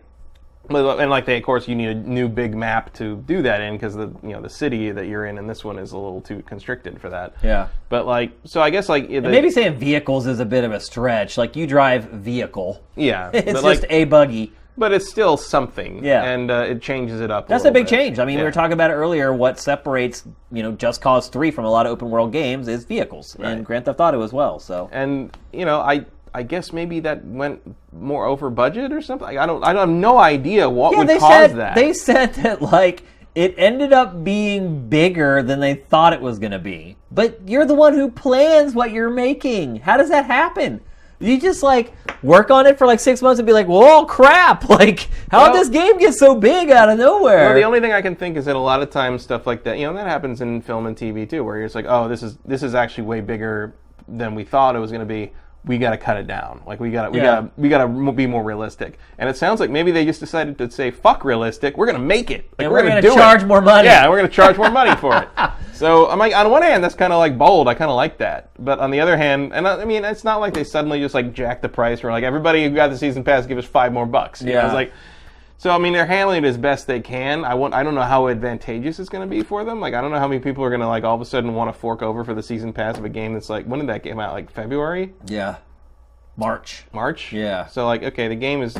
But- and like they, of course, you need a new big map to do that in because the you know the city that you're in, and this one is a little too constricted for that. Yeah. But like, so I guess like the, Maybe saying vehicles is a bit of a stretch. Like you drive vehicle. yeah, It's just like, a buggy. but it's still something. Yeah. and uh, it changes it up. That's a little big bit. change. I mean, we were talking about it earlier. What separates, you know, Just Cause 3 from a lot of open world games is vehicles, and Grand Theft Auto as well. So and you know i i guess maybe that went more over budget or something i don't i don't have no idea what yeah, would they cause said that they said that like it ended up being bigger than they thought it was going to be. But you're the one who plans what you're making. How does that happen? You just like work on it for like six months and be like, "Whoa, crap! Like, how Well- did this game get so big out of nowhere?" well, the only thing I can think is that a lot of times stuff like that, you know, that happens in film and TV too, where you're just like, oh, this is this is actually way bigger than we thought it was going to be. We got to cut it down. Like we got to we Yeah. got to we got to be more realistic. And it sounds like maybe they just decided to say, fuck realistic. We're going to make it. Like And we're gonna gonna do it. charge more money. Yeah, we're going to charge more money for it. So I'm like, on one hand, that's kind of like bold. I kind of like that. But on the other hand, and I, I mean, it's not like they suddenly just like jack the price. Or like everybody who got the season pass, give us five more bucks. You know, Yeah. It's like. So I mean, they're handling it as best they can. I want. I don't know how advantageous it's going to be for them. Like, I don't know how many people are going to like all of a sudden want to fork over for the season pass of a game that's like, when did that game out? Like February, yeah, March. March. Yeah. So like, okay, the game is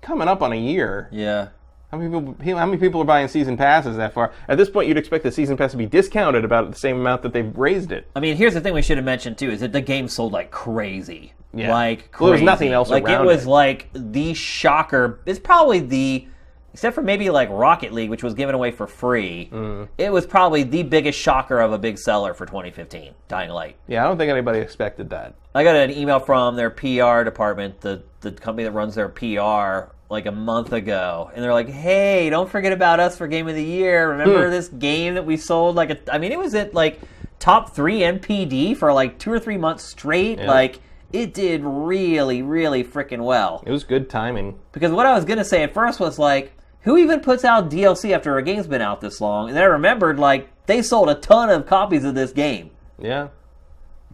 coming up on a year. Yeah. How many people? How many people are buying season passes that far? At this point, you'd expect the season pass to be discounted about the same amount that they've raised it. I mean, here's the thing we should have mentioned too: is that the game sold like crazy. Yeah. Like crazy. Well, there was nothing else Like it was it. like the shocker. It's probably the, except for maybe like Rocket League, which was given away for free. Mm. It was probably the biggest shocker of a big seller for 2015. Dying Light. Yeah, I don't think anybody expected that. I got an email from their PR department, the the company that runs their PR, like a month ago, and they're like, "Hey, don't forget about us for Game of the Year. Remember Hmm. this game that we sold? Like, a, I mean, it was at like top three NPD for like two or three months straight. Yeah. Like, it did really, really freaking well. It was good timing. Because what I was gonna say at first was like, who even puts out DLC after a game's been out this long? And then I remembered like they sold a ton of copies of this game. Yeah.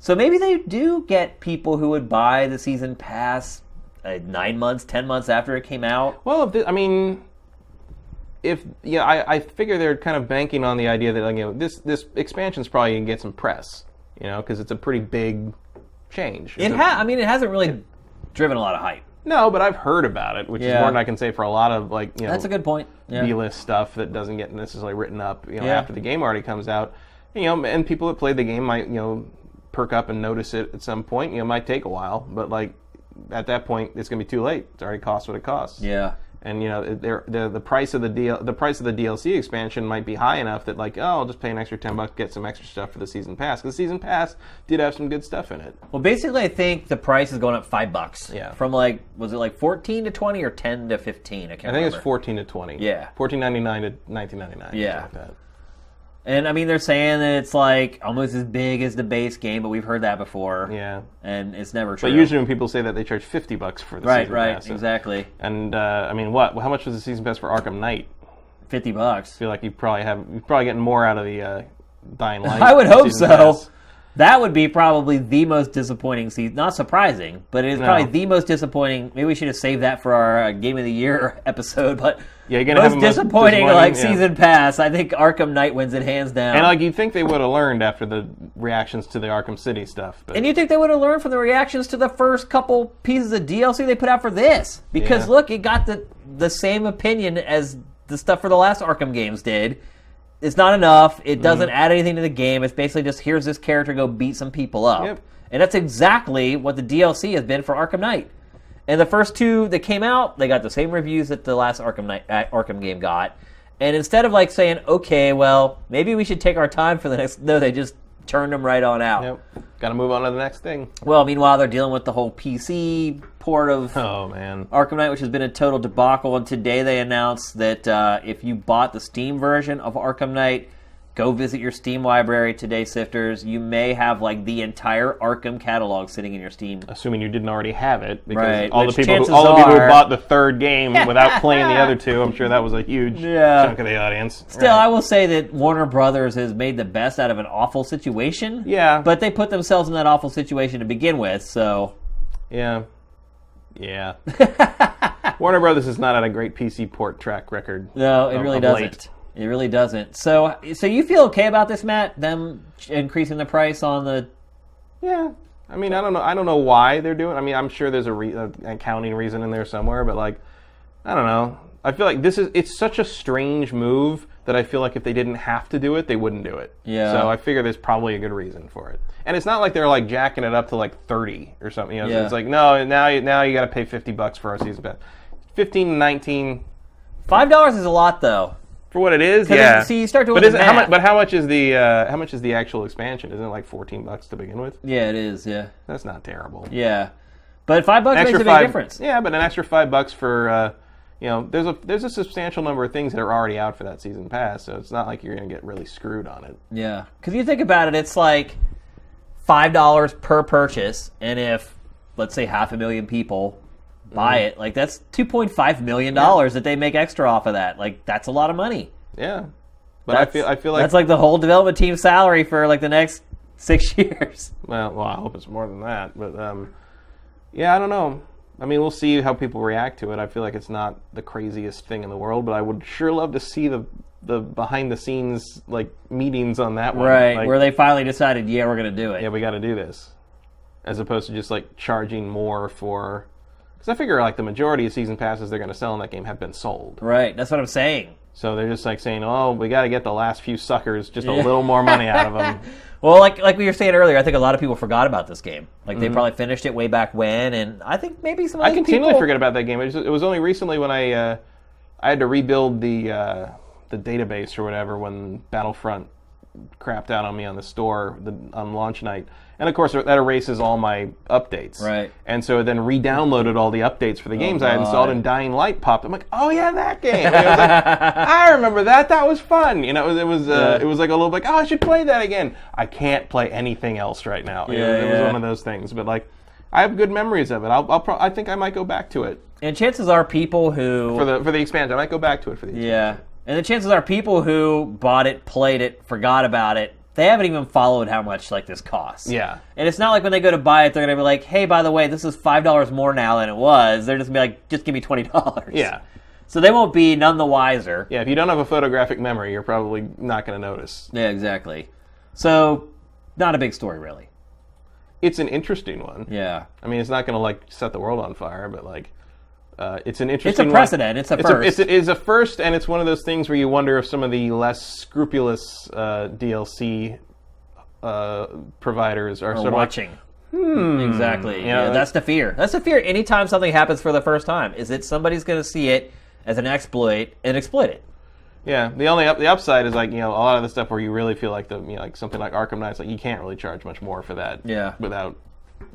So maybe they do get people who would buy the season pass uh, nine months, ten months after it came out. Well, if thi- I mean, if yeah, I, I figure they're kind of banking on the idea that like, you know this this expansion's probably gonna get some press, you know, because it's a pretty big change. It It's a- ha- I mean, it hasn't really driven a lot of hype. no, but I've heard about it, which is more than I can say for a lot of like you know That's a good point. Yeah. B-list stuff that doesn't get necessarily written up, you know, Yeah. after the game already comes out. You know, and people that play the game might you know perk up and notice it at some point. You know, it might take a while, but like at that point, it's gonna be too late. It's already cost what it costs. yeah. And you know, they're, the price of the deal, the price of the DLC expansion might be high enough that like, oh, I'll just pay an extra ten bucks, get some extra stuff for the season pass. Because the season pass did have some good stuff in it. Well, basically, I think the price is going up five bucks. Yeah. From like, was it like fourteen to twenty or ten to fifteen? I can't I think remember. it's fourteen to twenty. Yeah. fourteen ninety nine to nineteen ninety nine. Yeah. like that. And I mean, they're saying that it's like almost as big as the base game, but we've heard that before. Yeah. And it's never true. But usually when people say that, they charge fifty bucks for the right, season right, pass. Exactly. And uh, I mean, what? How much was the season pass for Arkham Knight? Fifty bucks. I feel like you probably have you're probably getting more out of the uh, Dying Light. I would hope so. pass. That would be probably the most disappointing season. Not surprising, but it is No. probably the most disappointing. Maybe we should have saved that for our uh, game of the year episode. But Yeah, you're gonna have most most disappointing, disappointing, like yeah. season pass. I think Arkham Knight wins it hands down. And like you'd think they would have learned after the reactions to the Arkham City stuff. But And you think they would have learned from the reactions to the first couple pieces of DLC they put out for this? Because Yeah. look, it got the the same opinion as the stuff for the last Arkham games did. It's not enough. It doesn't Mm-hmm. add anything to the game. It's basically just here's this character go beat some people up. Yep. And that's exactly what the DLC has been for Arkham Knight. And the first two that came out, they got the same reviews that the last Arkham Knight, uh, Arkham game got. And instead of like saying, okay, well, maybe we should take our time for the next, no, they just turned them right on out. yep, got to move on to the next thing. Well, meanwhile, they're dealing with the whole PC port of Oh man, Arkham Knight, which has been a total debacle. And today they announced that uh, if you bought the Steam version of Arkham Knight, go visit your Steam library today, Sifters. You may have like the entire Arkham catalog sitting in your Steam. assuming you didn't already have it, because Right, all the people, who, all the people who bought the third game without playing the other two, I'm sure that was a huge Yeah. chunk of the audience. Still, Right. I will say that Warner Brothers has made the best out of an awful situation. Yeah. But they put themselves in that awful situation to begin with, so. yeah, yeah. Warner Brothers has not had a great PC port track record. No, it of- really of doesn't. late. It really doesn't. So, so you feel okay about this, Matt? Them increasing the price on the Yeah, I mean, I don't know. I don't know why they're doing. I mean, I'm sure there's a re- an accounting reason in there somewhere, but like, I don't know. I feel like this is it's such a strange move that I feel like if they didn't have to do it, they wouldn't do it. Yeah. So I figure there's probably a good reason for it. And it's not like they're like jacking it up to like 30 or something. You know, Yeah. it's like no, now you now you got to pay 50 bucks for our season pass. 15, 19 five dollars is a lot though. for what it is, Yeah. see, you start doing but is how much? But how much is the uh, how much is the actual expansion? Isn't it like 14 bucks to begin with? Yeah, it is. Yeah, That's not terrible. yeah. But five bucks makes a big five, difference. Yeah, but an extra five bucks for uh, you know, there's a there's a substantial number of things that are already out for that season pass, so it's not like you're gonna get really screwed on it. Yeah, because you think about it, it's like five dollars per purchase, and if let's say half a million people buy Mm-hmm. it, like that's two point five million dollars that they make extra off of that. Like that's a lot of money. Yeah, but I feel I feel like, that's like the whole development team salary for like the next six years. well, well, I hope it's more than that, but um, yeah, I don't know. I mean, we'll see how people react to it. I feel like it's not the craziest thing in the world, but I would sure love to see the the behind the scenes like meetings on that one. Right, Like, where they finally decided, yeah, we're gonna do it. yeah, we got to do this, as opposed to just like charging more for. Because I figure like the majority of season passes they're going to sell in that game have been sold. Right, that's what I'm saying. So they're just like saying, "Oh, we got to get the last few suckers just a little more money out of them." Well, like like we were saying earlier, I think a lot of people forgot about this game. Like they probably finished it way back when, and I think maybe some. Mm-hmm. I continually people, forget about that game. It was, it was only recently when I uh, I had to rebuild the uh, the database or whatever when Battlefront crapped out on me on the store the, on launch night, and of course that erases all my updates. Right. Oh, And so then re-downloaded all the updates for the games I had installed, and Dying Light popped. I'm like, oh yeah, that game. I, was like, I remember that. That was fun. You know, it was it was, uh, Yeah. it was like a little like, oh, I should play that again. I can't play anything else right now. It Yeah, was- it was one of those things, but like. I have good memories of it. I'll, I'll pro- I think I might go back to it And chances are, people who for the for the expansion. I might go back to it for the expansion. yeah, and the chances are, people who bought it, played it, forgot about it. They haven't even followed how much like this costs. Yeah. And it's not like when they go to buy it, they're gonna be like, "Hey, by the way, this is five dollars more now than it was." They're just gonna be like, "Just give me twenty dollars." Yeah. So they won't be none the wiser. Yeah, if you don't have a photographic memory, you're probably not going to notice. Yeah, exactly. So, not a big story, really. It's an interesting one. Yeah. I mean, it's not going to like set the world on fire, but like, uh, it's an interesting. It's a one. precedent. It's a first. it's, a, it's a first, and it's one of those things where you wonder if some of the less scrupulous uh, DLC uh, providers are Or sort of like, watching. Hmm. Exactly. Yeah, Yeah, that's the fear. That's the fear. Anytime something happens for the first time, is that somebody's going to see it as an exploit and exploit it. Yeah, the only up, the upside is like you know a lot of the stuff where you really feel like the you know, like something like Arkham Knights like you can't really charge much more for that. Yeah. Without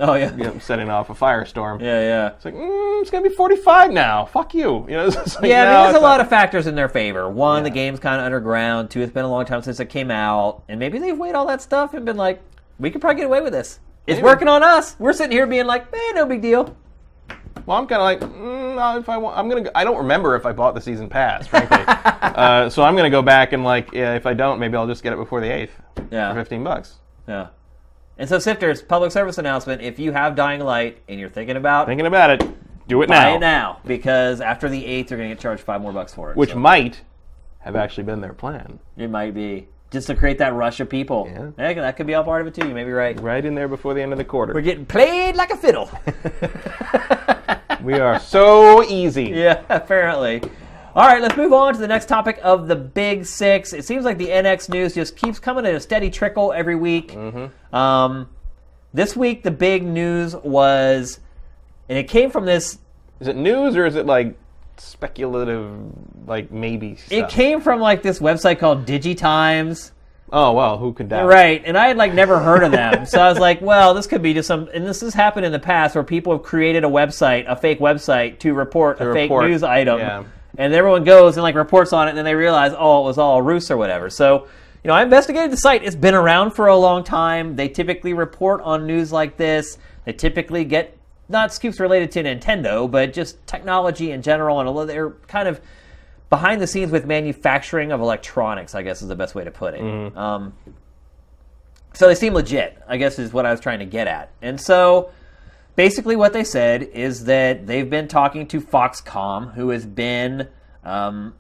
Oh yeah, you know, setting off a firestorm. yeah, yeah. It's like mm, it's gonna be forty five now. Fuck you. You know. It's like, Yeah, I mean, there's a lot not- of factors in their favor. One, the game's kind of underground. Two, it's been a long time since it came out, and maybe they've weighed all that stuff and been like, we could probably get away with this. It's Maybe. working on us. We're sitting here being like, man, no big deal. Well, I'm kind of like, mm, if I want, I'm gonna. Go, I don't remember if I bought the season pass, frankly. uh, so I'm gonna go back and like, yeah, if I don't, maybe I'll just get it before the eighth Yeah. for fifteen bucks. Yeah. And so, Sifters, public service announcement: if you have Dying Light and you're thinking about Thinking about it, do it buy now. it now, because after the eighth, you're going to get charged five more bucks for it. Which So might have actually been their plan, it might be just to create that rush of people. Yeah. Heck, that could be all part of it too. You may be right. right in there before the end of the quarter. We're getting played like a fiddle. we are so easy. Yeah, apparently. All right, let's move on to the next topic of the Big Six. It seems like the NX news just keeps coming in a steady trickle every week. Mm-hmm. Um, this week, the big news was, and it came from this. Is it news or is it like speculative, like maybe stuff? It came from like this website called DigiTimes. oh well, who could doubt? Right, and I had like never heard of them, so I was like, "Well, this could be just some." And this has happened in the past where people have created a website, a fake website, to report a fake news item, yeah. And everyone goes and like reports on it, and then they realize, oh, it was all a ruse or whatever. So, you know, I investigated the site. It's been around for a long time. They typically report on news like this. They typically get not scoops related to Nintendo, but just technology in general, and they're kind of behind the scenes with manufacturing of electronics. I guess is the best way to put it. Um, so they seem legit, I guess is what I was trying to get at. And so basically what they said is that they've been talking to Foxconn, who has been um,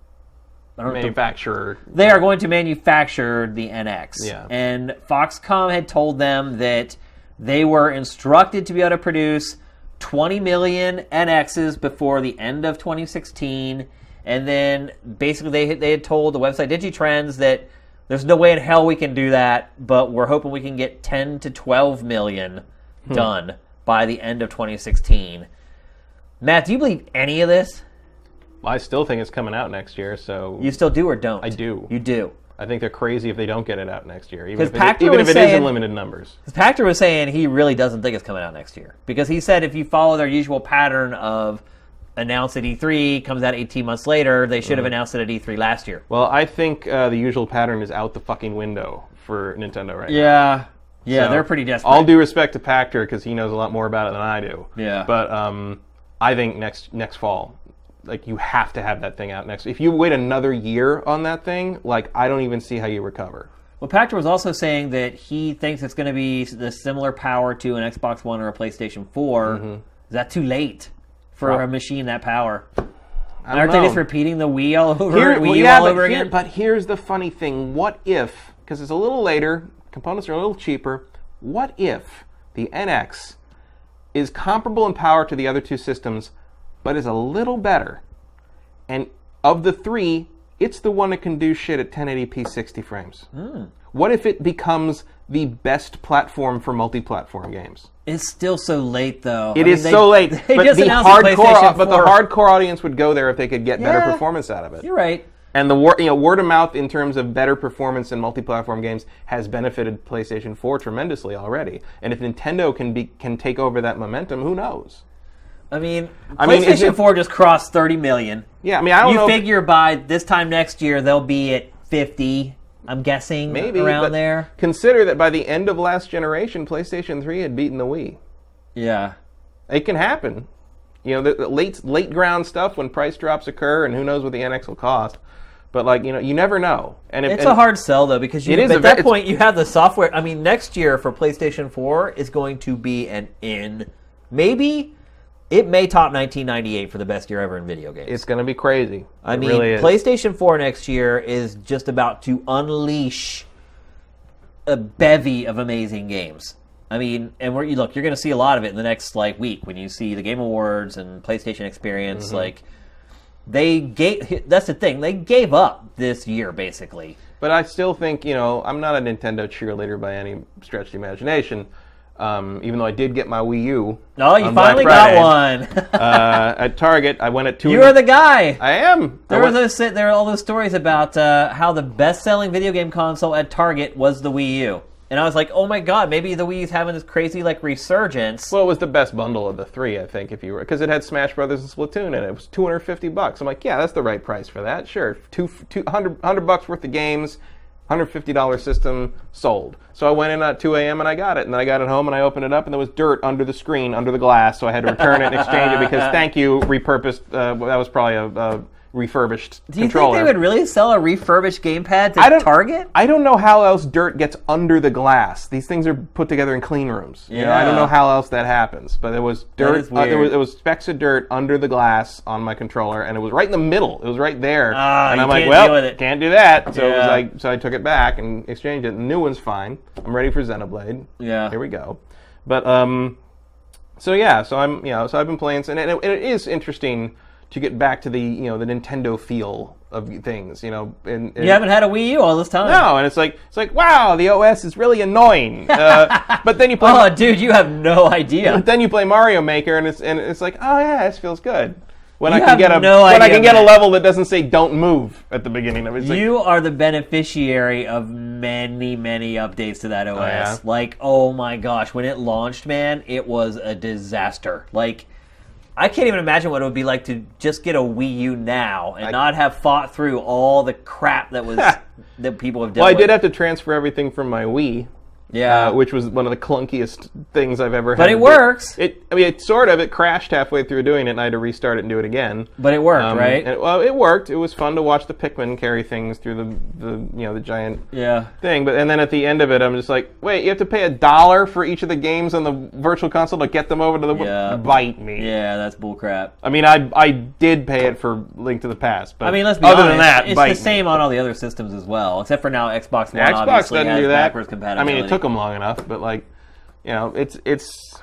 I don't know, Manufacturer. they are going to manufacture the NX. Yeah. And Foxconn had told them that they were instructed to be able to produce 20 million NXs before the end of 2016. And then basically they, they had told the website DigiTrends that there's no way in hell we can do that, but we're hoping we can get 10 to 12 million Hmm. done by the end of 2016. Matt, do you believe any of this? I still think it's coming out next year, so You still do or don't? I do. You do. I think they're crazy if they don't get it out next year, even 'Cause if it, Pachter even was if it is in saying- limited numbers. Pachter was saying he really doesn't think it's coming out next year because he said if you follow their usual pattern of announce at E3, comes out 18 months later, they should have announced it at E3 last year. Well, I think uh, the usual pattern is out the fucking window for Nintendo right now. Yeah, yeah, So, they're pretty desperate. All due respect to Pachter because he knows a lot more about it than I do. Yeah. But um, I think next next fall, like you have to have that thing out next. If you wait another year on that thing, like I don't even see how you recover. well, Pachter was also saying that he thinks it's going to be the similar power to an Xbox One or a PlayStation 4. Is that too late for Prob- a machine that power? I Aren't they just repeating the Wii all over Here- Wii well, yeah, all over here- again? But here's the funny thing: what if? Because it's a little later, components are a little cheaper. What if the NX is comparable in power to the other two systems, but is a little better? And of the three, it's the one that can do shit at 1080p 60 frames. Hmm. What if it becomes the best platform for multi-platform games? It's still so late, though. It I is mean, so they- late, They but just the announced hardcore, PlayStation but the hardcore audience would go there if they could get better performance out of it. You're right. And the word, you know, word of mouth in terms of better performance in multi-platform games has benefited PlayStation 4 tremendously already. And if Nintendo can be can take over that momentum, who knows? I mean, I mean, PlayStation it- 4 just crossed 30 million. Yeah, I mean, I don't You know. if- figure by this time next year they'll be at 50. I'm guessing maybe around there. Consider that by the end of last generation, PlayStation 3 had beaten the Wii. Yeah. It can happen. You know, the, the late late ground stuff when price drops occur, and who knows what the NX will cost. But like, you know, you never know. And if, It's and- a hard sell though because you, It is at a that point you have the software. I mean, next year for PlayStation 4 is going to be an in. Maybe it may top 1998 for the best year ever in video games. It's going to be crazy. I It mean, really. PlayStation 4 next year is just about to unleash a bevy of amazing games. I mean, and we're, you look, you're going to see a lot of it in the next like week when you see the Game Awards and PlayStation Experience. Mm-hmm. Like, they gave. That's the thing. They gave up this year basically. But I still think, you know, I'm not a Nintendo cheerleader by any stretch of the imagination. Um, even though I did get my Wii U. Oh, you finally got one. uh, at Target, I went at two. you are the guy. I am. There were went- those there are all those stories about uh, how the best-selling video game console at Target was the Wii U, and I was like, oh my god, maybe the Wii U's having this crazy like resurgence. Well, it was the best bundle of the three, I think, if you were because it had Smash Brothers and Splatoon, and it was 250 bucks. I'm like, yeah, that's the right price for that. Sure, two, two, 100, 100 bucks worth of games, $150 system sold. So I went in at 2 a.m. and I got it, and then I got it home and I opened it up, and there was dirt under the screen, under the glass, so I had to return it and exchange it because thank you, repurposed. Uh, that was probably a, a refurbished Do you controller. think they would really sell a refurbished gamepad to I don't- Target? I don't know how else dirt gets under the glass. These things are put together in clean rooms. You know, I don't know how else that happens. But there was dirt. uh, there was it was specks of dirt under the glass on my controller, and it was right in the middle. It was right there. Ah, and I'm like, well, it." can't do that. So it was like, so I took it back and exchanged it. The new one's fine. I'm ready for Xenoblade. Yeah. Here we go. But um, so yeah, so I'm you know, so I've been playing, and it, and it is interesting to get back to the you know the Nintendo feel of things. You know, and, and You haven't had a Wii U all this time. no, and it's like it's like wow, the OS is really annoying. Uh, but then you play, Oh, dude, you have no idea. but then you play Mario Maker, and it's and it's like oh yeah, this feels good. When You I can get a no when I can get a level that doesn't say "Don't move" at the beginning of it. Like, You are the beneficiary of many, many updates to that OS. yeah? Like, oh my gosh, when it launched, man, it was a disaster. Like, I can't even imagine what it would be like to just get a Wii U now and not have fought through all the crap that was that people have done. well, I did have to transfer everything from my Wii. Yeah, uh, which was one of the clunkiest things I've ever had. but it works. It, I mean, it sort of. It crashed halfway through doing it, and I had to restart it and do it again. But it worked, Um, right? And, well, it worked. It was fun to watch the Pikmin carry things through the, the you know the giant yeah. thing. But and then at the end of it, I'm just like, wait, you have to pay a dollar for each of the games on the virtual console to get them over to the Yeah. bite me. Yeah, that's bullcrap. I mean, I I did pay it for Link to the Past, but I mean, let's be other honest. than that, it's the me. same on all the other systems as well, except for now Xbox One. Yeah, Xbox obviously doesn't has do that. backwards I mean, it took them long enough, but like, you know, it's it's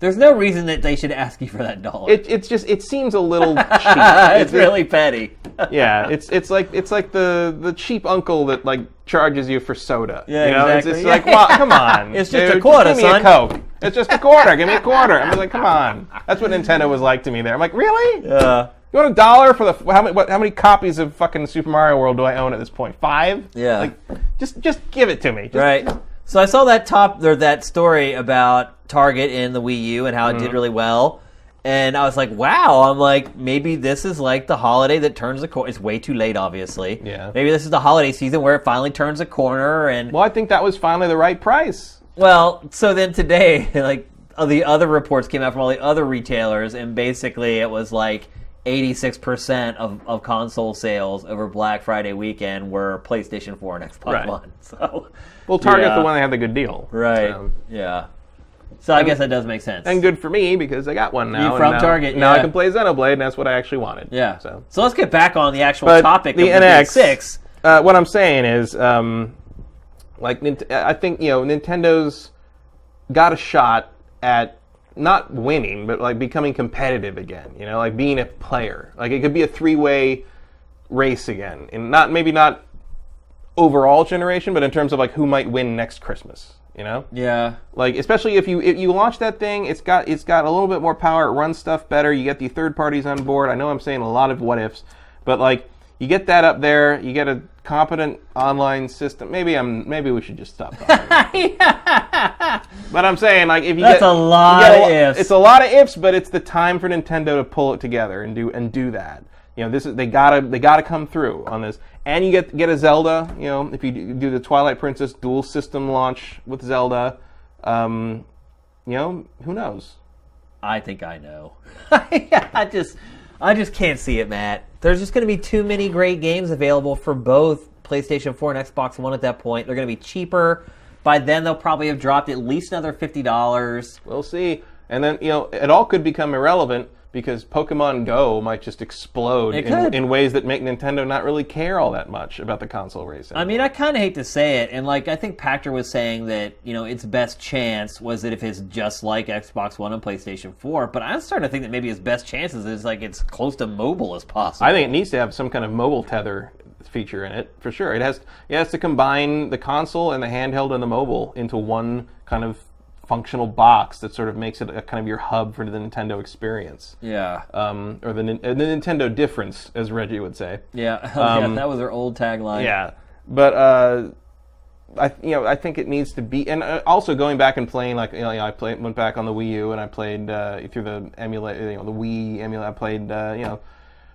There's no reason that they should ask you for that dollar. it, it's just it seems a little cheap. it's really petty. yeah, it's it's like it's like the the cheap uncle that like charges you for soda. Yeah, you know? It's exactly. just like, well, come on, It's just a dude, quarter, give me son. a coke. It's just a quarter. Give me a quarter. I'm like, come on. That's what Nintendo was like to me. There, I'm like, really? Uh, You want a dollar for the how many what, how many copies of fucking Super Mario World do I own at this point? Five? Yeah. Like, just just give it to me. Just- right. So I saw that top or that story about Target in the Wii U and how it Mm-hmm. did really well. And I was like, wow, I'm like, maybe this is like the holiday that turns the corner. It's way too late, obviously. Yeah. Maybe this is the holiday season where it finally turns a corner. And, well, I think that was finally the right price. Well, so then today, like, the other reports came out from all the other retailers, and basically it was like 86% of, of console sales over Black Friday weekend were PlayStation 4 and Xbox Right. One. So, Well, Target's Yeah. the one that had the good deal. right. So- yeah. So I guess that does make sense. and good for me because I got one now. You and from now, Target, Now I can play Xenoblade, and that's what I actually wanted. Yeah. So, So let's get back on the actual but topic the of the NX Big Six. Uh, what I'm saying is, um, like, I think you know, Nintendo's got a shot at not winning, but like becoming competitive again. You know, like being a player. Like it could be a three-way race again, and not maybe not overall generation, but in terms of like who might win next Christmas. You know. Yeah. Like especially if you if you launch that thing, it's got it's got a little bit more power. It runs stuff better. You get the third parties on board. I know I'm saying a lot of what ifs, but like you get that up there. You get a competent online system. Maybe I'm maybe we should just stop. Talking. but I'm saying like if you That's get a lot get of a, ifs. It's a lot of ifs, but it's the time for Nintendo to pull it together and do and do that. You know, this is they gotta they gotta come through on this, and you get get a Zelda. You know, if you do do the Twilight Princess dual system launch with Zelda, um, you know, who knows? I think I know. I just, I just can't see it, Matt. There's just going to be too many great games available for both PlayStation 4 and Xbox One at that point. They're going to be cheaper. By then, they'll probably have dropped at least another fifty dollars. We'll see. And then you know, it all could become irrelevant because Pokemon Go might just explode in, in ways that make Nintendo not really care all that much about the console racing. I mean, I kind of hate to say it, and like I think Pachter was saying that you know its best chance was that if it's just like Xbox One and PlayStation 4. But I'm starting to think that maybe its best chances is like it's close to mobile as possible. I think it needs to have some kind of mobile tether feature in it for sure. It has it has to combine the console and the handheld and the mobile into one kind of functional box that sort of makes it a kind of your hub for the Nintendo experience, Yeah. um, or the, uh, the Nintendo difference, as Reggie would say. Yeah. yeah. That was their old tagline. Yeah, but uh, I you know I think it needs to be, and uh, also going back and playing like you know I played went back on the Wii U and I played uh, through the emulate you know the Wii emulate I played uh, you know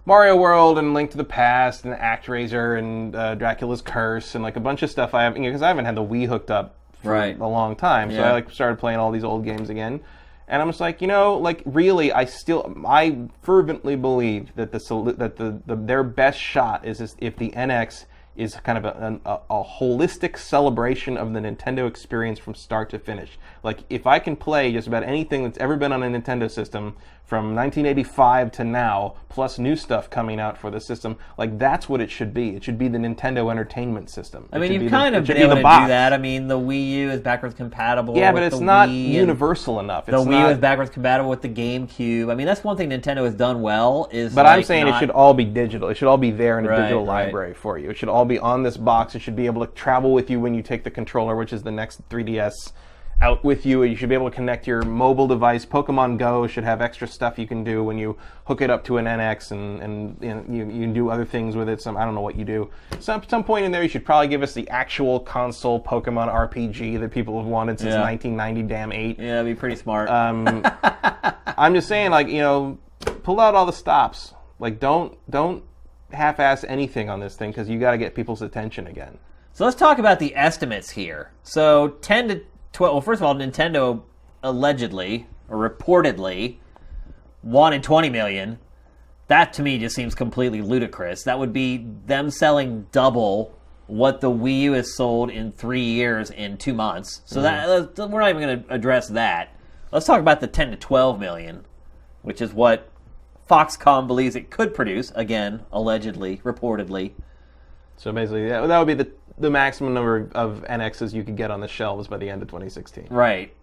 Mario World and Link to the Past and ActRaiser and uh, Dracula's Curse and like a bunch of stuff I have because you know, I haven't had the Wii hooked up Right. a long time, so Yeah. I like started playing all these old games again. And I'm just like, you know, like really, I still, I fervently believe that the that the, the their best shot is, is if the NX is kind of a, a, a holistic celebration of the Nintendo experience from start to finish. Like, if I can play just about anything that's ever been on a Nintendo system from 1985 to now, plus new stuff coming out for the system, like that's what it should be. It should be the Nintendo Entertainment System. I mean, you've kind of been able to do that. I mean, the Wii U is backwards compatible. Yeah, with but it's the not Wii universal enough. The Wii not, U is backwards compatible with the GameCube. I mean, that's one thing Nintendo has done well. Is But I'm like, saying it should all be digital. It should all be there in a Right, digital right. library for you. It should all be on this box. It should be able to travel with you when you take the controller, which is the next 3DS, out with you. You should be able to connect your mobile device. Pokemon Go should have extra stuff you can do when you hook it up to an NX, and and you, you, you can do other things with it. Some I don't know what you do. Some some point in there, you should probably give us the actual console Pokemon RPG that people have wanted since Yeah. 1990 damn eight. Yeah, it'd be pretty smart. Um, I'm just saying, like you know, pull out all the stops. Like don't don't half-ass anything on this thing because you got to get people's attention again. So let's talk about the estimates here. So 10 to 12. Well, first of all, Nintendo allegedly or reportedly wanted 20 million. That to me just seems completely ludicrous. That would be them selling double what the Wii U has sold in three years in two months. So mm-hmm. that that we're not even going to address that. Let's talk about the 10 to 12 million, which is what Foxconn believes it could produce. Again, allegedly, reportedly. So basically, that, that would be the the maximum number of NXs you could get on the shelves by the end of 2016. Right.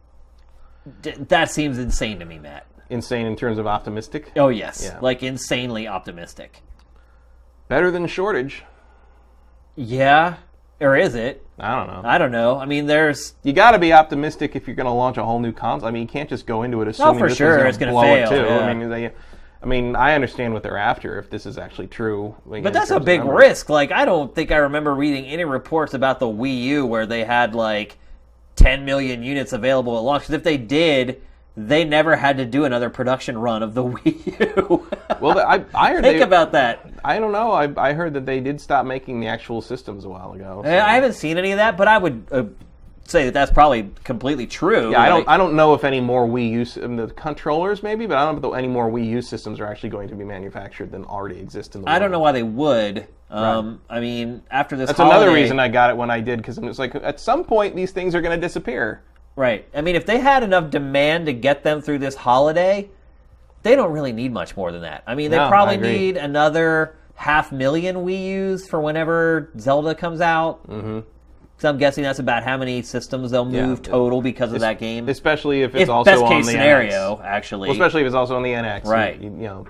D- that seems insane to me, Matt. Insane in terms of optimistic. Oh yes, Yeah. like insanely optimistic. Better than shortage. Yeah, or is it? I don't know. I don't know. I mean, there's You got to be optimistic if you're going to launch a whole new console. I mean, you can't just go into it oh, assuming Oh, for this sure, is it's gonna blow fail, it too. yeah. I mean, they, I mean, I understand what they're after if this is actually true. like, But that's a big risk. Like, I don't think I remember reading any reports about the Wii U where they had like 10 million units available at launch. Because if they did, they never had to do another production run of the Wii U. Well, I, I heard think they, about that. I don't know. I, I heard that they did stop making the actual systems a while ago. so- I haven't seen any of that, but I would uh, say that that's probably completely true. Yeah, I don't. Like, I don't know if any more Wii U the controllers maybe, but I don't know if any more Wii U systems are actually going to be manufactured than already exist in the. I don't know why they would. Um, I mean, after this, That's another reason I got it when I did because it's like at some point these things are going to disappear. Right. I mean, if they had enough demand to get them through this holiday, they don't really need much more than that. I mean, they No, probably need another half million Wii U's for whenever Zelda comes out. Mm-hmm. So I'm guessing that's about how many systems they'll Yeah. move total because of that game. Especially if it's if also best on case the scenario, NX. actually. Well, especially if it's also on the NX. Right. You, you know.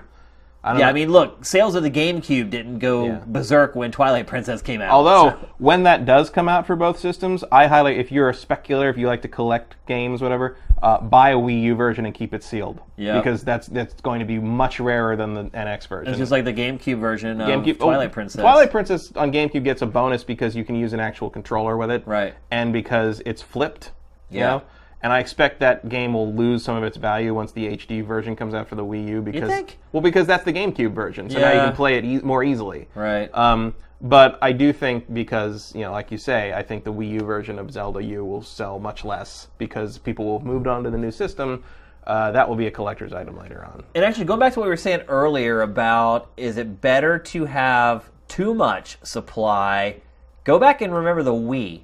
I don't yeah, know. I mean, look, sales of the GameCube didn't go Yeah. berserk when Twilight Princess came out. Although so- when that does come out for both systems, I highlight if you're a speculator, if you like to collect games, whatever, uh, buy a Wii U version and keep it sealed. Yeah. Because that's that's going to be much rarer than the NX version. it's just like the GameCube version of GameCube- oh, Twilight Princess. Twilight Princess on GameCube gets a bonus because you can use an actual controller with it, Right. And because it's flipped, you Yeah. know. And I expect that game will lose some of its value once the HD version comes out for the Wii U. Because think? well, because that's the GameCube version, so now you can play it e- more easily. Right. Um, but I do think because you know, like you say, I think the Wii U version of Zelda U will sell much less because people will have moved on to the new system. Uh, that will be a collector's item later on. And actually, going back to what we were saying earlier about is it better to have too much supply? Go back and remember the Wii.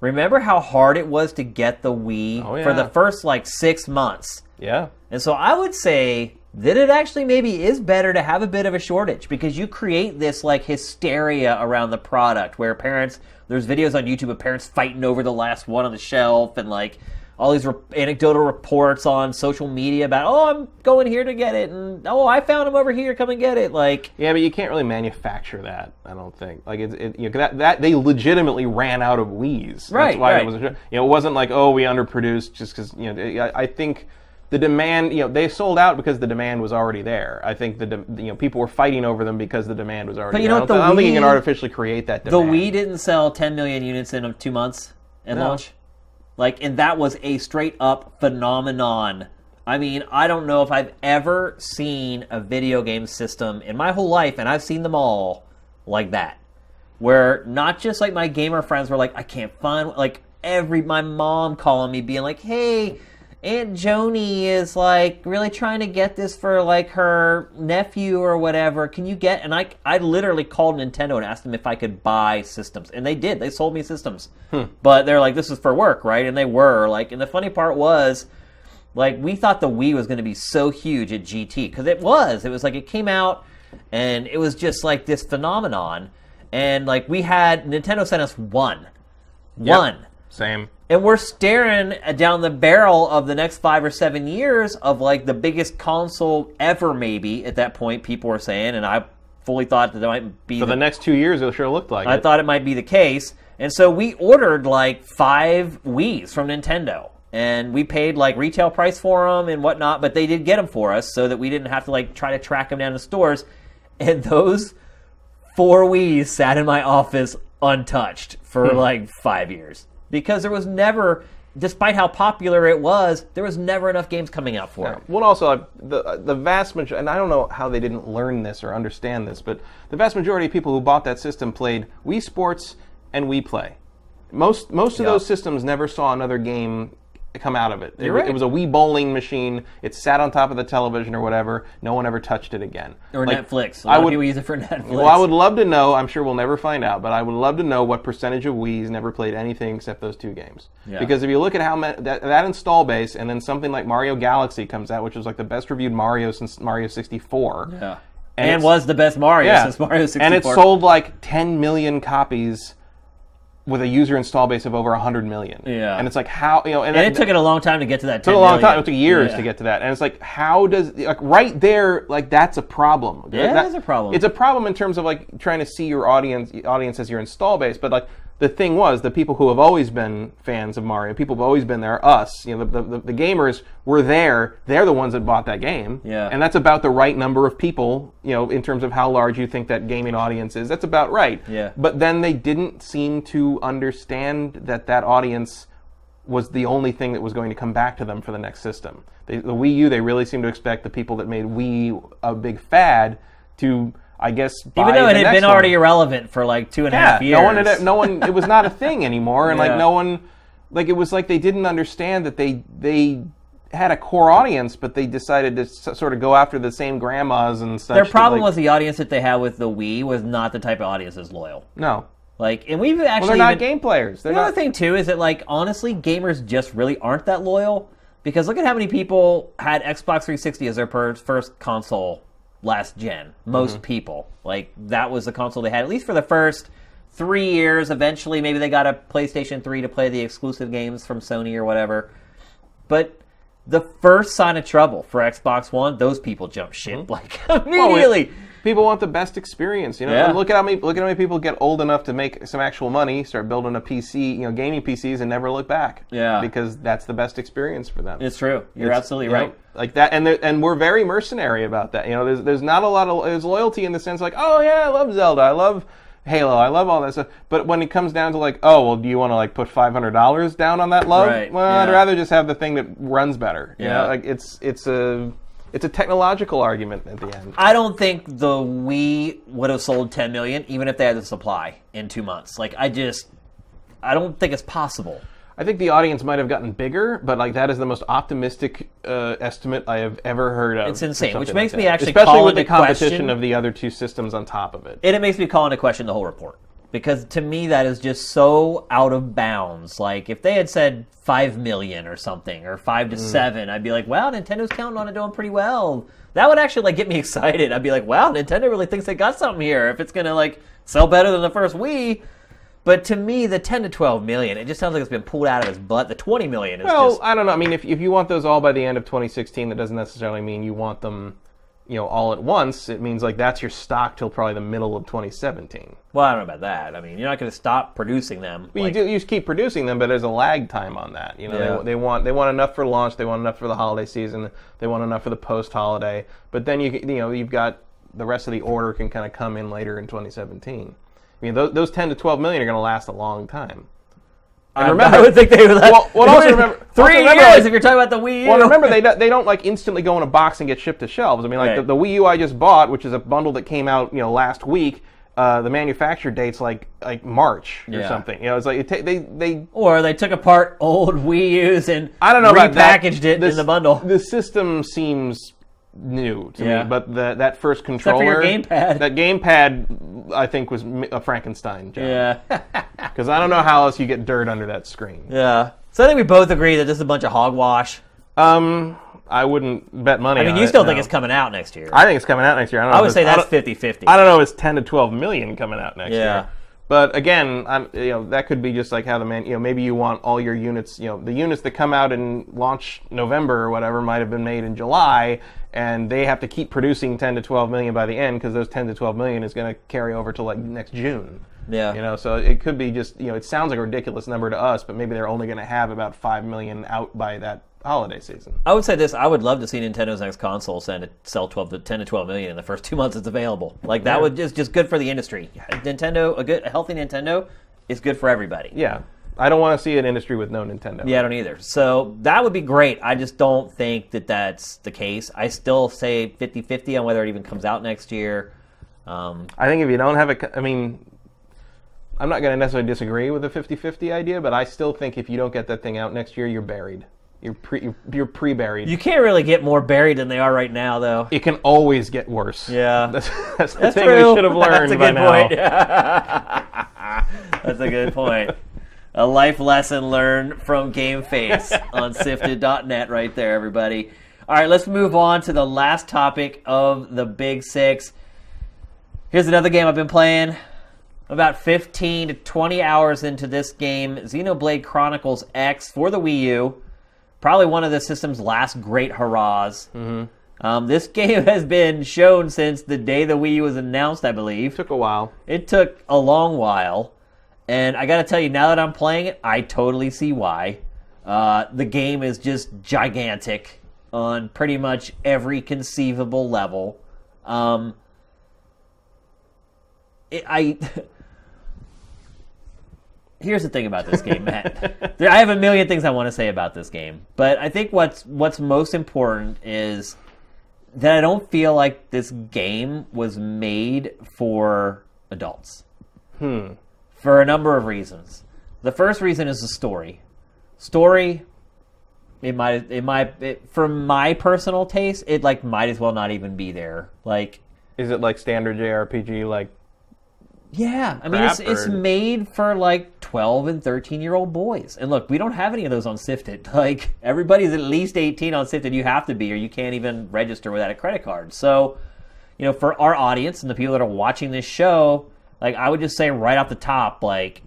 Remember how hard it was to get the Wii Oh, for the first like six months. Yeah. And so I would say that it actually maybe is better to have a bit of a shortage because you create this like hysteria around the product where parents there's videos on YouTube of parents fighting over the last one on the shelf and like all these re- anecdotal reports on social media about, oh, I'm going here to get it, and oh, I found him over here, come and get it. Like, Yeah, but you can't really manufacture that. I don't think. Like it's it, you know, that that they legitimately ran out of Wii's. Right, That's why right. it was. You know, it wasn't like oh we underproduced just because you know. I, I think the demand. You know, they sold out because the demand was already there. I think the de- you know people were fighting over them because the demand was already. But you there. know I don't, what, the I don't think you can artificially create that the demand. Wii didn't sell 10 million units in two months at No. launch. Like, and that was a straight up phenomenon. I mean, I don't know if I've ever seen a video game system in my whole life, and I've seen them all like that. Where not just like my gamer friends were like, I can't find like every my mom calling me being like, hey, Aunt Joni is like really trying to get this for like her nephew or whatever. Can you get? And I I literally called Nintendo and asked them if I could buy systems, and they did. They sold me systems, hmm. but they're like, this is for work, right? And they were like, and the funny part was. Like we thought the Wii was going to be so huge at GT because it was. It was like it came out and it was just like this phenomenon. And like we had Nintendo sent us one, Yep. one, Same. And we're staring down the barrel of the next five or seven years of like the biggest console ever, maybe at that point. People were saying, and I fully thought that it might be For the next two years, it sure looked like I it. thought it might be the case. And so we ordered like five Wii's from Nintendo. And we paid like retail price for them and whatnot, but they did get them for us so that we didn't have to like try to track them down to stores. And those four Wii's sat in my office untouched for Hmm. like five years. Because there was never, despite how popular it was, there was never enough games coming out for it. Well, also the the vast majority, and I don't know how they didn't learn this or understand this, but the vast majority of people who bought that system played Wii Sports and Wii Play. Most most of Yeah. those systems never saw another game come out of it. It, right. it was a Wii bowling machine. It sat on top of the television or whatever. No one ever touched it again. Or Like, Netflix. A I lot of would- people use it for Netflix. Well, I would love to know. I'm sure we'll never find out, but I would love to know what percentage of Wii's never played anything except those two games. Yeah. Because if you look at how ma- that, that install base, and then something like Mario Galaxy comes out, which was like the best reviewed Mario since Mario 64. Yeah. And And, was the best Mario Yeah. since Mario 64. And it sold like 10 million copies with a user install base of over 100 million. Yeah. And it's like how you know, and, And it took it a long time to get to that. took a long time. It took years Yeah. to get to that, and it's like, how does like right there, like that's a problem. Yeah, That- it is a problem. It's a problem in terms of like trying to see your audience, audience as your install base. But like the thing was, the people who have always been fans of Mario, people who've always been there, us, you know, the, the, the gamers were there. They're the ones that bought that game. Yeah. And that's about the right number of people, you know, in terms of how large you think that gaming audience is. That's about right. Yeah. But then they didn't seem to understand that that audience was the only thing that was going to come back to them for the next system. They, the Wii U, they really seem to expect the people that made Wii a big fad to, I guess, Even though it had been already irrelevant for like two and a yeah, half years. no one, had, no one, it was not a thing anymore, and Yeah. like no one, like it was like they didn't understand that they they had a core audience, but they decided to s- sort of go after the same grandmas and stuff. Their problem like- was the audience that they had with the Wii was not the type of audience that's loyal. no, Like, and we've actually well, they're not even- game players. They're The other not. thing too is that like honestly, gamers just really aren't that loyal because look at how many people had Xbox 360 as their per- first console last gen. Most Mm-hmm. people like that was the console they had at least for the first three years. Eventually, maybe they got a PlayStation 3 to play the exclusive games from Sony or whatever. But the first sign of trouble for Xbox One, those people jump ship like Well, immediately. it- people want the best experience, you know. Yeah. Look at how many look at how many people get old enough to make some actual money, start building a PC, you know, gaming PCs, and never look back. Yeah. because that's the best experience for them. it's true. You're It's, absolutely you know, right. like that, and and we're very mercenary about that. You know, there's there's not a lot of there's loyalty in the sense like, oh yeah, I love Zelda, I love Halo, I love all that stuff. But when it comes down to like, oh well, do you want to like put five hundred dollars down on that love? Right, Well, I'd rather just have the thing that runs better. You Yeah. know, like it's it's a it's a technological argument at the end. I don't think the Wii would have sold 10 million even if they had the supply in two months. Like, I just, I don't think it's possible. I think the audience might have gotten bigger, but like that is the most optimistic uh, estimate I have ever heard of. It's insane, which makes like me that. actually especially call with the competition question- of the other two systems on top of it. And it makes me call into question the whole report because to me that is just so out of bounds. Like, if they had said 5 million or something or 5 Mm. to 7, I'd be like, wow, Nintendo's counting on it doing pretty well. That would actually like get me excited. I'd be like, wow, Nintendo really thinks they got something here. If it's going to like sell better than the first Wii. But to me, the 10 to 12 million, it just sounds like it's been pulled out of his butt. The 20 million is Well, just. I don't know. I mean, if, if you want those all by the end of 2016, that doesn't necessarily mean you want them, you know, all at once. It means like that's your stock till probably the middle of 2017. Well, I don't know about that. I mean, you're not going to stop producing them. But like- you do you just keep producing them, but there's a lag time on that. You know, Yeah. they, they want they want enough for launch, they want enough for the holiday season, they want enough for the post holiday. But then you you know you've got the rest of the order can kind of come in later in 2017. I mean, those, those 10 to 12 million are going to last a long time. I, remember- I would think they would. Let, Well- well, also remember- three also remember, years like- if you're talking about the Wii U. Well, remember they don't- they don't like instantly go in a box and get shipped to shelves. I mean, like Right. the, the Wii U I just bought, which is a bundle that came out you know last week. Uh, the manufacture date's like like March or Yeah. something. You know, it's like it they they Or they took apart old Wii U's and I don't know repackaged about that. it This- in the bundle. The system seems new to Yeah. me, but the, that first controller, gamepad. that gamepad, I think was a Frankenstein job. yeah. Because I don't know how else you get dirt under that screen. yeah. So I think we both agree that this is a bunch of hogwash. Um, I wouldn't bet money. I mean, you it, still no. think it's coming out next year. I think it's coming out next year. I, don't know I would say that's don't- 50 50. I don't know if it's 10 to 12 million coming out next Yeah. year. But again, I'm, you know, that could be just like how the man, you know, maybe you want all your units, you know, the units that come out in launch November or whatever might have been made in July, and they have to keep producing 10 to 12 million by the end because those 10 to 12 million is going to carry over to like next June. Yeah. You know, so it could be just, you know, it sounds like a ridiculous number to us, but maybe they're only going to have about 5 million out by that holiday season. I would say this: I would love to see Nintendo's next console send it sell twelve to ten to twelve million in the first two months it's available. Like that Yeah. would just just good for the industry. Nintendo, a good, a healthy Nintendo, is good for everybody. Yeah. I don't want to see an industry with no Nintendo. Yeah, I don't either. So that would be great. I just don't think that that's the case. I still say 50-50 on whether it even comes out next year. Um, I think if you don't have a, I mean, I'm not going to necessarily disagree with the 50-50 idea, but I still think if you don't get that thing out next year, you're buried. You're pre, you're, you're pre-buried. you can't really get more buried than they are right now, though. it can always get worse. Yeah. that's, that's the That's thing true. we should have learned That's a by good now. point. That's a good point. A life lesson learned from Game Face on sifted.net right there, everybody. All right, let's move on to the last topic of the Big Six. Here's another game I've been playing. About 15 to 20 hours into this game, Xenoblade Chronicles X for the Wii U. Probably one of the system's last great hurrahs. Um, this game has been shown since the day the Wii U was announced, I believe. Took a while. It took a long while, and I got to tell you, now that I'm playing it, I totally see why. Uh, the game is just gigantic on pretty much every conceivable level. Um, it, I here's the thing about this game, Matt. There, I have a million things I want to say about this game, but I think what's what's most important is that I don't feel like this game was made for adults. Hmm. For a number of reasons. The first reason is the story. Story, it might, it might, it, for my personal taste, it like might as well not even be there. Like, Is it like standard JRPG? Like, yeah, I mean, it's, it's made for like 12 and 13 year old boys. And look, we don't have any of those on Sifted. Like, everybody's at least 18 on Sifted. You have to be, or you can't even register without a credit card. So, you know, for our audience and the people that are watching this show, like, I would just say right off the top, like,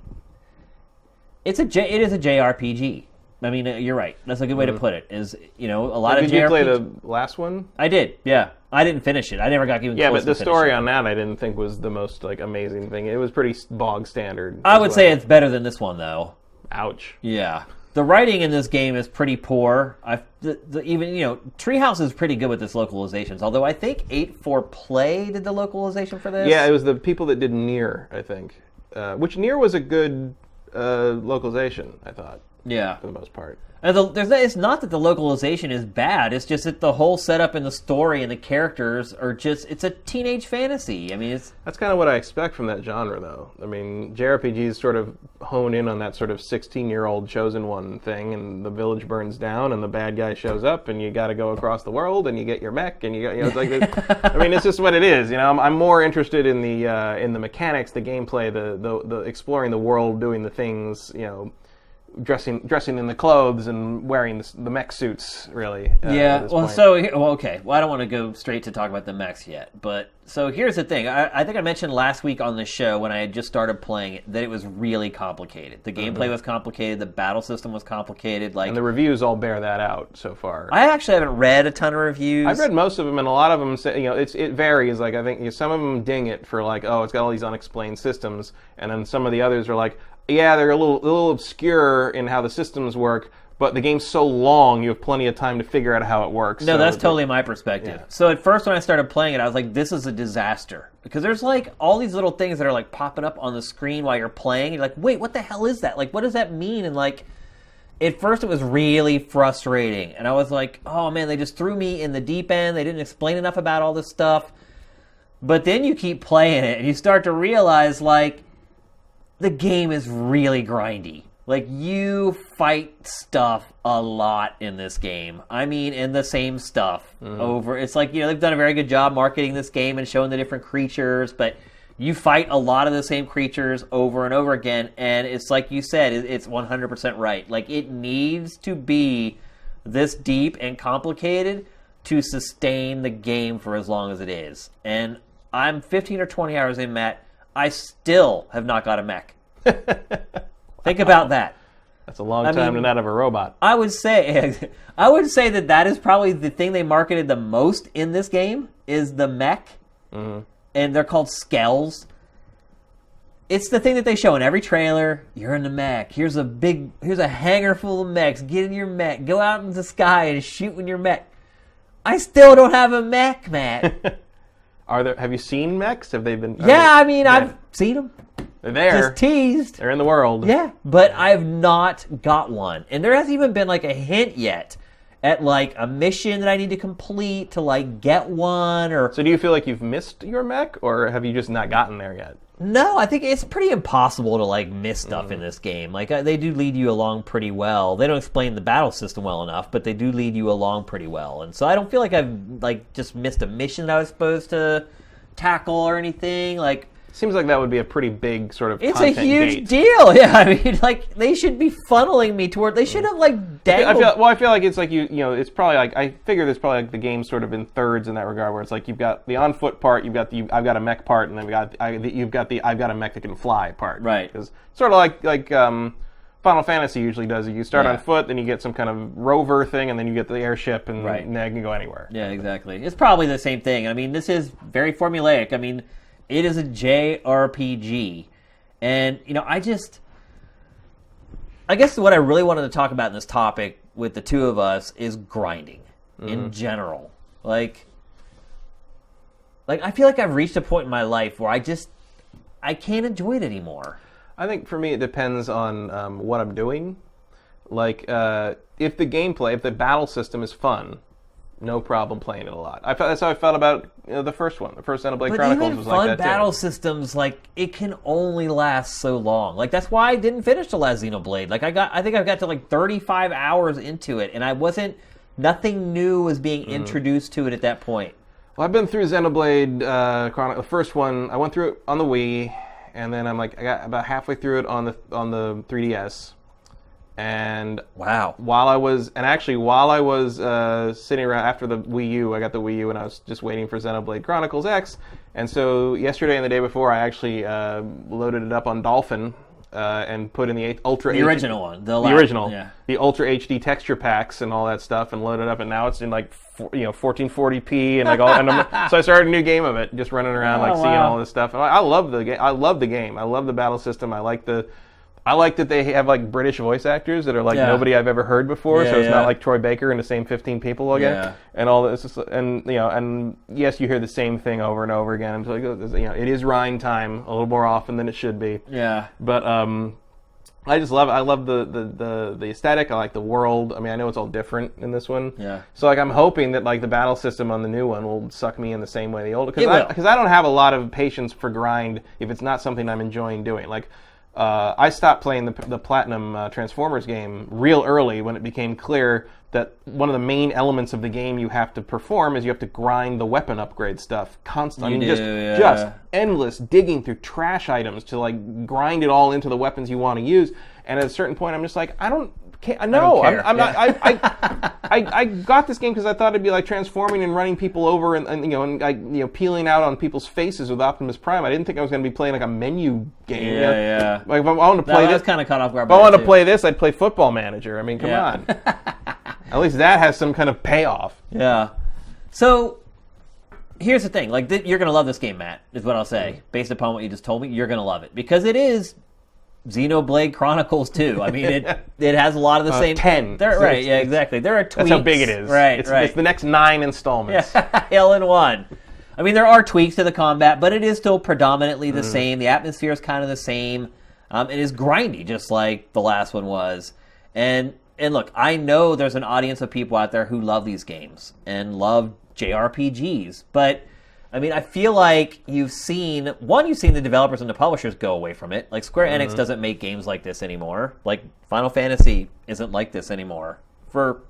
it's a J, it is a JRPG. I mean, you're right. That's a good way to put it. Is you know a lot did of you play the last one? I did. Yeah, I didn't finish it. I never got even. Yeah, but the to story it. on that I didn't think was the most like amazing thing. It was pretty bog standard. I would say it's better than this one, though. ouch. Yeah. The writing in this game is pretty poor. I the, the, even you know Treehouse is pretty good with its localizations. Although I think Eight for Play did the localization for this. Yeah, it was the people that did NieR, I think. Uh, which NieR was a good uh, localization, I thought, yeah. for the most part. And the, there's, it's not that the localization is bad. It's just that the whole setup and the story and the characters are just. It's a teenage fantasy. I mean, it's That's kind of what I expect from that genre, though. I mean, JRPGs sort of hone in on that sort of 16 year old chosen one thing, and the village burns down, and the bad guy shows up, and you got to go across the world, and you get your mech, and you got, you know, it's like, this, I mean, it's just what it is. You know, I'm, I'm more interested in the uh, in the mechanics, the gameplay, the, the the exploring the world, doing the things, you know, dressing dressing in the clothes and wearing the, the mech suits. Really. uh, Yeah. Well, point. so well, okay. Well, I don't want to go straight to talk about the mechs yet, but so here's the thing. I, I think I mentioned last week on the show when I had just started playing it that it was really complicated. The gameplay was complicated. The battle system was complicated. Like Mm-hmm. and the reviews all bear that out so far. I actually haven't read a ton of reviews. I've read most of them, and a lot of them say, you know, it's it varies. Like I think you know, some of them ding it for like, oh, it's got all these unexplained systems, and then some of the others are like, yeah, they're a little a little obscure in how the systems work, but the game's so long, you have plenty of time to figure out how it works. No, So that's totally my perspective. Yeah. So at first, when I started playing it, I was like, "This is a disaster," because there's like all these little things that are like popping up on the screen while you're playing. You're like, "Wait, what the hell is that? Like, what does that mean?" And like, at first, it was really frustrating, and I was like, "Oh man, they just threw me in the deep end. They didn't explain enough about all this stuff." But then you keep playing it, and you start to realize like the game is really grindy. Like you fight stuff a lot in this game. I mean, in the same stuff mm-hmm. over. It's like you know they've done a very good job marketing this game and showing the different creatures, but you fight a lot of the same creatures over and over again. And it's like you said, it's 100% right. Like it needs to be this deep and complicated to sustain the game for as long as it is. And I'm 15 or 20 hours in, Matt. I still have not got a mech. Think about that. That's a long I time mean- to not have a robot. I would say, I would say that that is probably the thing they marketed the most in this game is the mech, mm-hmm. and they're called skells. It's the thing that they show in every trailer. You're in the mech. Here's a big, here's a hangar full of mechs. Get in your mech. Go out in the sky and shoot in your mech. I still don't have a mech, Matt. Are there? Have you seen mechs? Have they been? yeah, I mean. I've seen them. They're there. Just teased. They're in the world. Yeah, but I've not got one. And there hasn't even been like a hint yet at like a mission that I need to complete to like get one or So do you feel like you've missed your mech, or have you just not gotten there yet? No, I think it's pretty impossible to like miss stuff in this game. Like uh, they do lead you along pretty well. They don't explain the battle system well enough, but they do lead you along pretty well. And so I don't feel like I've like just missed a mission that I was supposed to tackle or anything. Like Seems like that would be a pretty big sort of. it's a huge gate. deal. Yeah, I mean, like they should be funneling me toward. They should have like I dangled. feel, well, I feel like it's like you, you know, it's probably like I figure there's probably like the game sort of in thirds in that regard, where it's like you've got the on foot part, you've got the I've got a mech part, and then we got I, the, you've got the I've got a mech that can fly part. Right. Because sort of like like um, Final Fantasy usually does. it. You start Yeah. on foot, then you get some kind of rover thing, and then you get the airship, and Right. then you can go anywhere. Yeah, exactly. It's probably the same thing. I mean, this is very formulaic. I mean, it is a JRPG. And, you know, I just. I guess what I really wanted to talk about in this topic with the two of us is grinding in general. Like. Like, I feel like I've reached a point in my life where I just. I can't enjoy it anymore. I think for me it depends on um, what I'm doing. Like uh, if the gameplay, if the battle system is fun, no problem playing it a lot. I felt that's how I felt about you know, the first one. The first Xenoblade But Chronicles even was fun like that battle too. systems, like it can only last so long. Like that's why I didn't finish the last Xenoblade. Like I got, I think I got to like 35 hours into it, and I wasn't. Nothing new was being Mm. introduced to it at that point. Well, I've been through Xenoblade uh, Chronicle. The first one, I went through it on the Wii, and then I'm like, I got about halfway through it on the on the 3DS. And Wow. while I was, and actually while I was uh, sitting around after the Wii U, I got the Wii U, and I was just waiting for Xenoblade Chronicles X. And so yesterday and the day before, I actually uh, loaded it up on Dolphin uh, and put in the Ultra The H- original one, the, the original, Yeah. the Ultra HD texture packs and all that stuff, and loaded it up, and now it's in like four, you know 1440p and like all. And I'm, so I started a new game of it, just running around like Oh, seeing all this stuff. And I, I love the game. I love the game. I love the battle system. I like the. I like that they have like British voice actors that are like Yeah. nobody I've ever heard before. Yeah, so it's yeah. not like Troy Baker and the same 15 people again, and all this. And you know, and yes, you hear the same thing over and over again. It's like oh, you know, it is Reyn time a little more often than it should be. Yeah. But um, I just love it. I love the, the, the, the aesthetic. I like the world. I mean, I know it's all different in this one. Yeah. So like, I'm hoping that like the battle system on the new one will suck me in the same way the old. Because It I, because I don't have a lot of patience for grind if it's not something I'm enjoying doing. Like. Uh, I stopped playing the, the Platinum uh, Transformers game real early when it became clear that one of the main elements of the game you have to perform is you have to grind the weapon upgrade stuff constantly. I mean, You just yeah. just endless digging through trash items to like grind it all into the weapons you want to use. And at a certain point, I'm just like, I don't. Can't, no, care. I'm, I'm not. I, I, I, I got this game because I thought it'd be like transforming and running people over and, and you know and like you know peeling out on people's faces with Optimus Prime. I didn't think I was going to be playing like a menu game. you know? Yeah, yeah. Like if I wanted to play I this, kind of caught off guard. if I wanted that, to play this, I'd play Football Manager. I mean, come Yeah. on. At least that has some kind of payoff. Yeah. So here's the thing: like th- you're gonna love this game, Matt. Is what I'll say. Based upon what you just told me, you're gonna love it because it is Xenoblade Chronicles 2. I mean, it it has a lot of the Uh, same. 10. There, So right? Yeah, exactly. There are tweaks. That's how big it is. Right. It's, right. it's the next nine installments. Yeah, All in one. I mean, there are tweaks to the combat, but it is still predominantly the same. The atmosphere is kind of the same. Um, it is grindy, just like the last one was. And and look, I know there's an audience of people out there who love these games and love JRPGs, but I mean, I feel like you've seen one, you've seen the developers and the publishers go away from it. Like Square Enix Mm-hmm. doesn't make games like this anymore. Like Final Fantasy isn't like this anymore for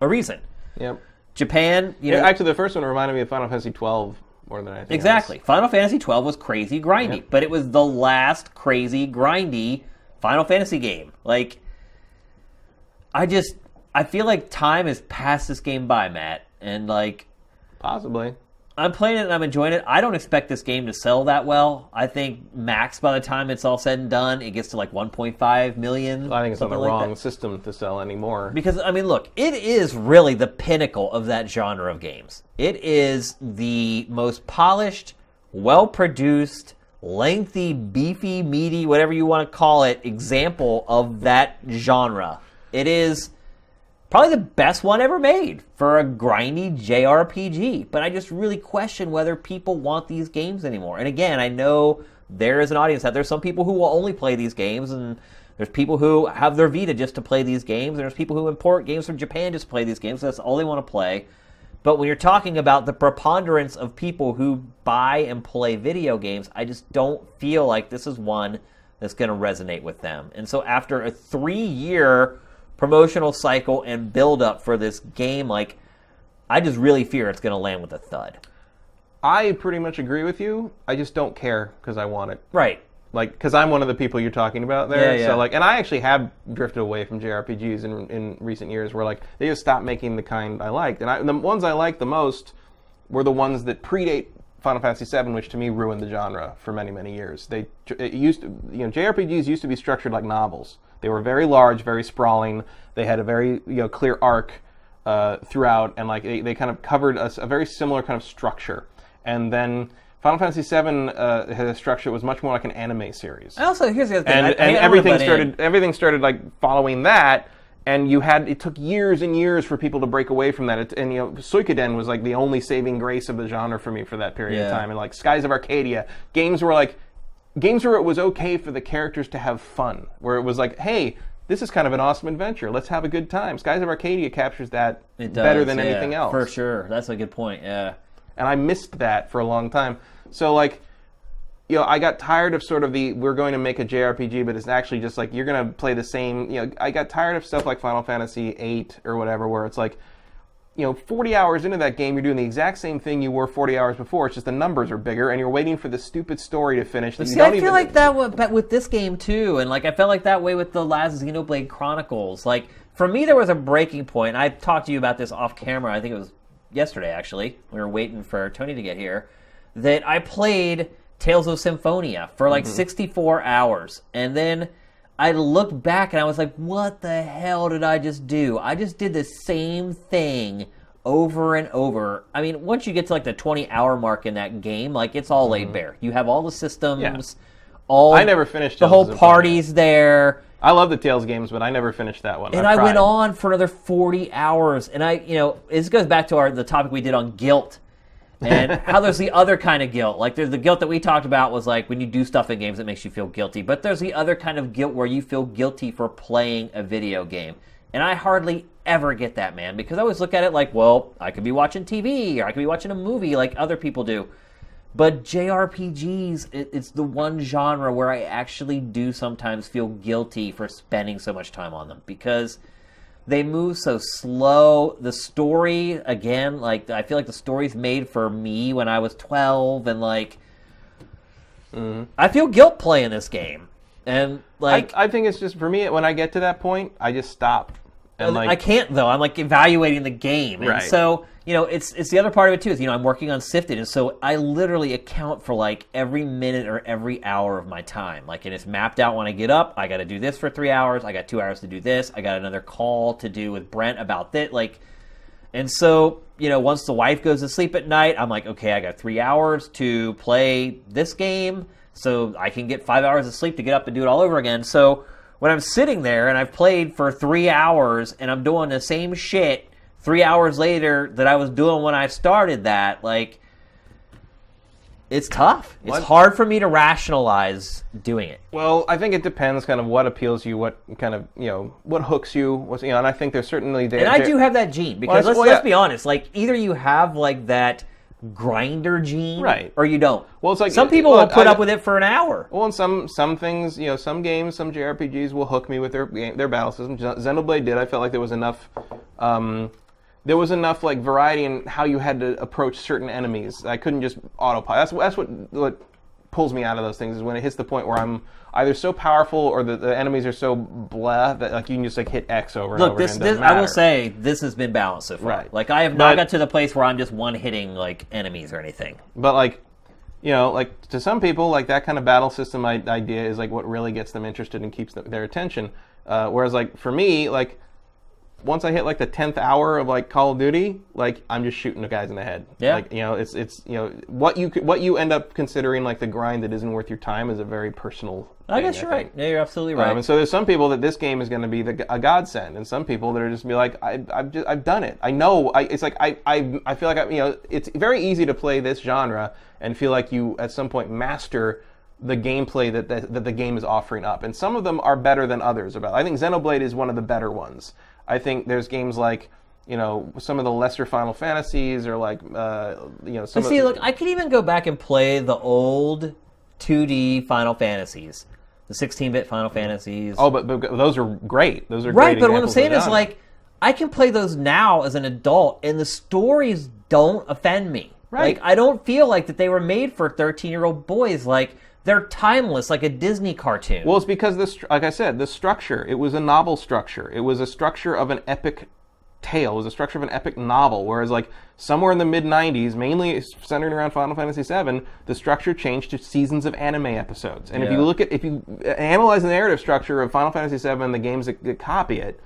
a reason. Yep. Japan, you know, Yeah, Actually, the first one reminded me of Final Fantasy 12 more than anything. else. Exactly. Final Fantasy twelve was crazy grindy, Yep. but it was the last crazy grindy Final Fantasy game. Like, I just I feel like time has passed this game by, Matt, and like Possibly. I'm playing it and I'm enjoying it. I don't expect this game to sell that well. I think max by the time it's all said and done, it gets to like 1.5 million. I think it's on the like wrong that. system to sell anymore. Because I mean, look, it is really the pinnacle of that genre of games. It is the most polished, well-produced, lengthy, beefy, meaty, whatever you want to call it, example of that genre. It is probably the best one ever made for a grindy JRPG. But I just really question whether people want these games anymore. And again, I know there is an audience that there's Some people who will only play these games, and there's people who have their Vita just to play these games, and there's people who import games from Japan just to play these games. That's all they want to play. But when you're talking about the preponderance of people who buy and play video games, I just don't feel like this is one that's going to resonate with them. And so after a three year promotional cycle and build up for this game, like, I just really fear it's going to land with a thud. I pretty much agree with you. I just don't care because I want it. Right. Like, because I'm one of the people you're talking about there. Yeah, yeah. So, like, and I actually have drifted away from JRPGs in, in recent years where, like, they just stopped making the kind I liked. And I, the ones I liked the most were the ones that predate Final Fantasy VII, which to me ruined the genre for many, many years. They it used to, you know, JRPGs used to be structured like novels. They were very large, very sprawling. They had a very, you know, clear arc uh, throughout, and like they, they kind of covered a very similar kind of structure. And then Final Fantasy VII uh, had a structure that was much more like an anime series And also, here's the other thing. and, I- and I everything butt in. started everything started like following that and you had it took years and years for people to break away from that it, and you know Suikoden was like the only saving grace of the genre for me for that period Yeah. of time and like Skies of Arcadia games were like games where it was okay for the characters to have fun where it was like hey this is kind of an awesome adventure let's have a good time Skies of Arcadia captures that It better than yeah, anything else For sure. That's a good point, yeah. and I missed that for a long time. So like, you know, I got tired of sort of the we're going to make a JRPG, but it's actually just like you're going to play the same. You know, I got tired of stuff like Final Fantasy VIII or whatever, where it's like, you know, 40 hours into that game, you're doing the exact same thing you were 40 hours before. It's just the numbers are bigger, and you're waiting for the stupid story to finish. That See, I don't feel even, like that but with this game too, and like I felt like that way with the last Xenoblade Chronicles. Like for me, there was a breaking point. I talked to you about this off camera. I think it was yesterday. Actually, we were waiting for Tony to get here. That I played Tales of Symphonia for like mm-hmm. 64 hours, and then I looked back and I was like, "What the hell did I just do? I just did the same thing." over and over. I mean, once you get to like the 20 hour mark in that game, like it's all laid mm-hmm. bare. You have all the systems, all I never finished the Tales whole parties there. I love the Tales games, but I never finished that one. And I've I went on for another 40 hours. And I, you know, this goes back to our the topic we did on guilt. And how there's the other kind of guilt. Like there's the guilt that we talked about was like when you do stuff in games that makes you feel guilty. But there's the other kind of guilt where you feel guilty for playing a video game. And I hardly ever get that, man, because I always look at it like, well, I could be watching TV or I could be watching a movie like other people do. But JRPGs, it, it's the one genre where I actually do sometimes feel guilty for spending so much time on them because they move so slow. The story, again, like I feel like the story's made for me when I was 12, and like mm-hmm. I feel guilt playing this game, and like I, I think it's just for me when I get to that point, I just stop and like I can't though. I'm like evaluating the game, and Right. so you know, it's it's the other part of it too. Is you know, I'm working on Sifted, and so I literally account for like every minute or every hour of my time. Like, and it's mapped out when I get up. I got to do this for three hours. I got two hours to do this. I got another call to do with Brent about that. Like, and so you know, once the wife goes to sleep at night, I'm like, okay, I got three hours to play this game, so I can get five hours of sleep to get up and do it all over again. So when I'm sitting there and I've played for three hours and I'm doing the same shit three hours later that I was doing when I started that, like, it's tough. It's What? hard for me to rationalize doing it. Well, I think it depends kind of what appeals you, what kind of you know what hooks you, what's you know, and I think there's certainly there. And I do have that gene because Well, let's, well, let's be honest. Like either you have like that grinder gene, Right. or you don't. Well, it's like- some people will put I- up with it for an hour. Well, and some some things, you know, some games, some JRPGs will hook me with their their battle system. Xen- Xenoblade did. I felt like there was enough, um, there was enough like variety in how you had to approach certain enemies. I couldn't just autopilot. That's that's what what pulls me out of those things is when it hits the point where I'm either so powerful or the, the enemies are so blah that like you can just like hit X over and Look, over. this, and this I will say this has been balanced so far. Right. Like I have not But- got to the place where I'm just one hitting like enemies or anything. But like, you know, like to some people, like that kind of battle system idea is like what really gets them interested and keeps their attention. Uh, whereas like for me, like once I hit like the tenth hour of like Call of Duty, like I'm just shooting the guys in the head. Yeah. Like you know, it's it's you know what you what you end up considering like the grind that isn't worth your time is a very personal. I guess you're think. right. Yeah, you're absolutely Um, right. and so there's some people that this game is going to be the, a godsend, and some people that are just be like, I, I've just, I've done it. I know. I, it's like I, I, I feel like I, you know, it's very easy to play this genre and feel like you at some point master the gameplay that, that that the game is offering up, and some of them are better than others. About I think Xenoblade is one of the better ones. I think there's games like. You know, some of the lesser Final Fantasies, or like, uh, you know, some But of see, look, I could even go back and play the old 2D Final Fantasies, the 16-bit Final Fantasies. Oh, but, but those are great. Those are right, great but what I'm saying is like I can play those now as an adult, and the stories don't offend me. Right. Like I don't feel like that they were made for 13-year-old boys. Like they're timeless, like a Disney cartoon. Well, it's because this, like I said, the structure. It was a novel structure. It was a structure of an epic tale. It was a structure of an epic novel. Whereas, like somewhere in the mid '90s, mainly centered around Final Fantasy VII, the structure changed to seasons of anime episodes. And if you look at, if you uh, analyze the narrative structure of Final Fantasy VII, and the games that, that copy it.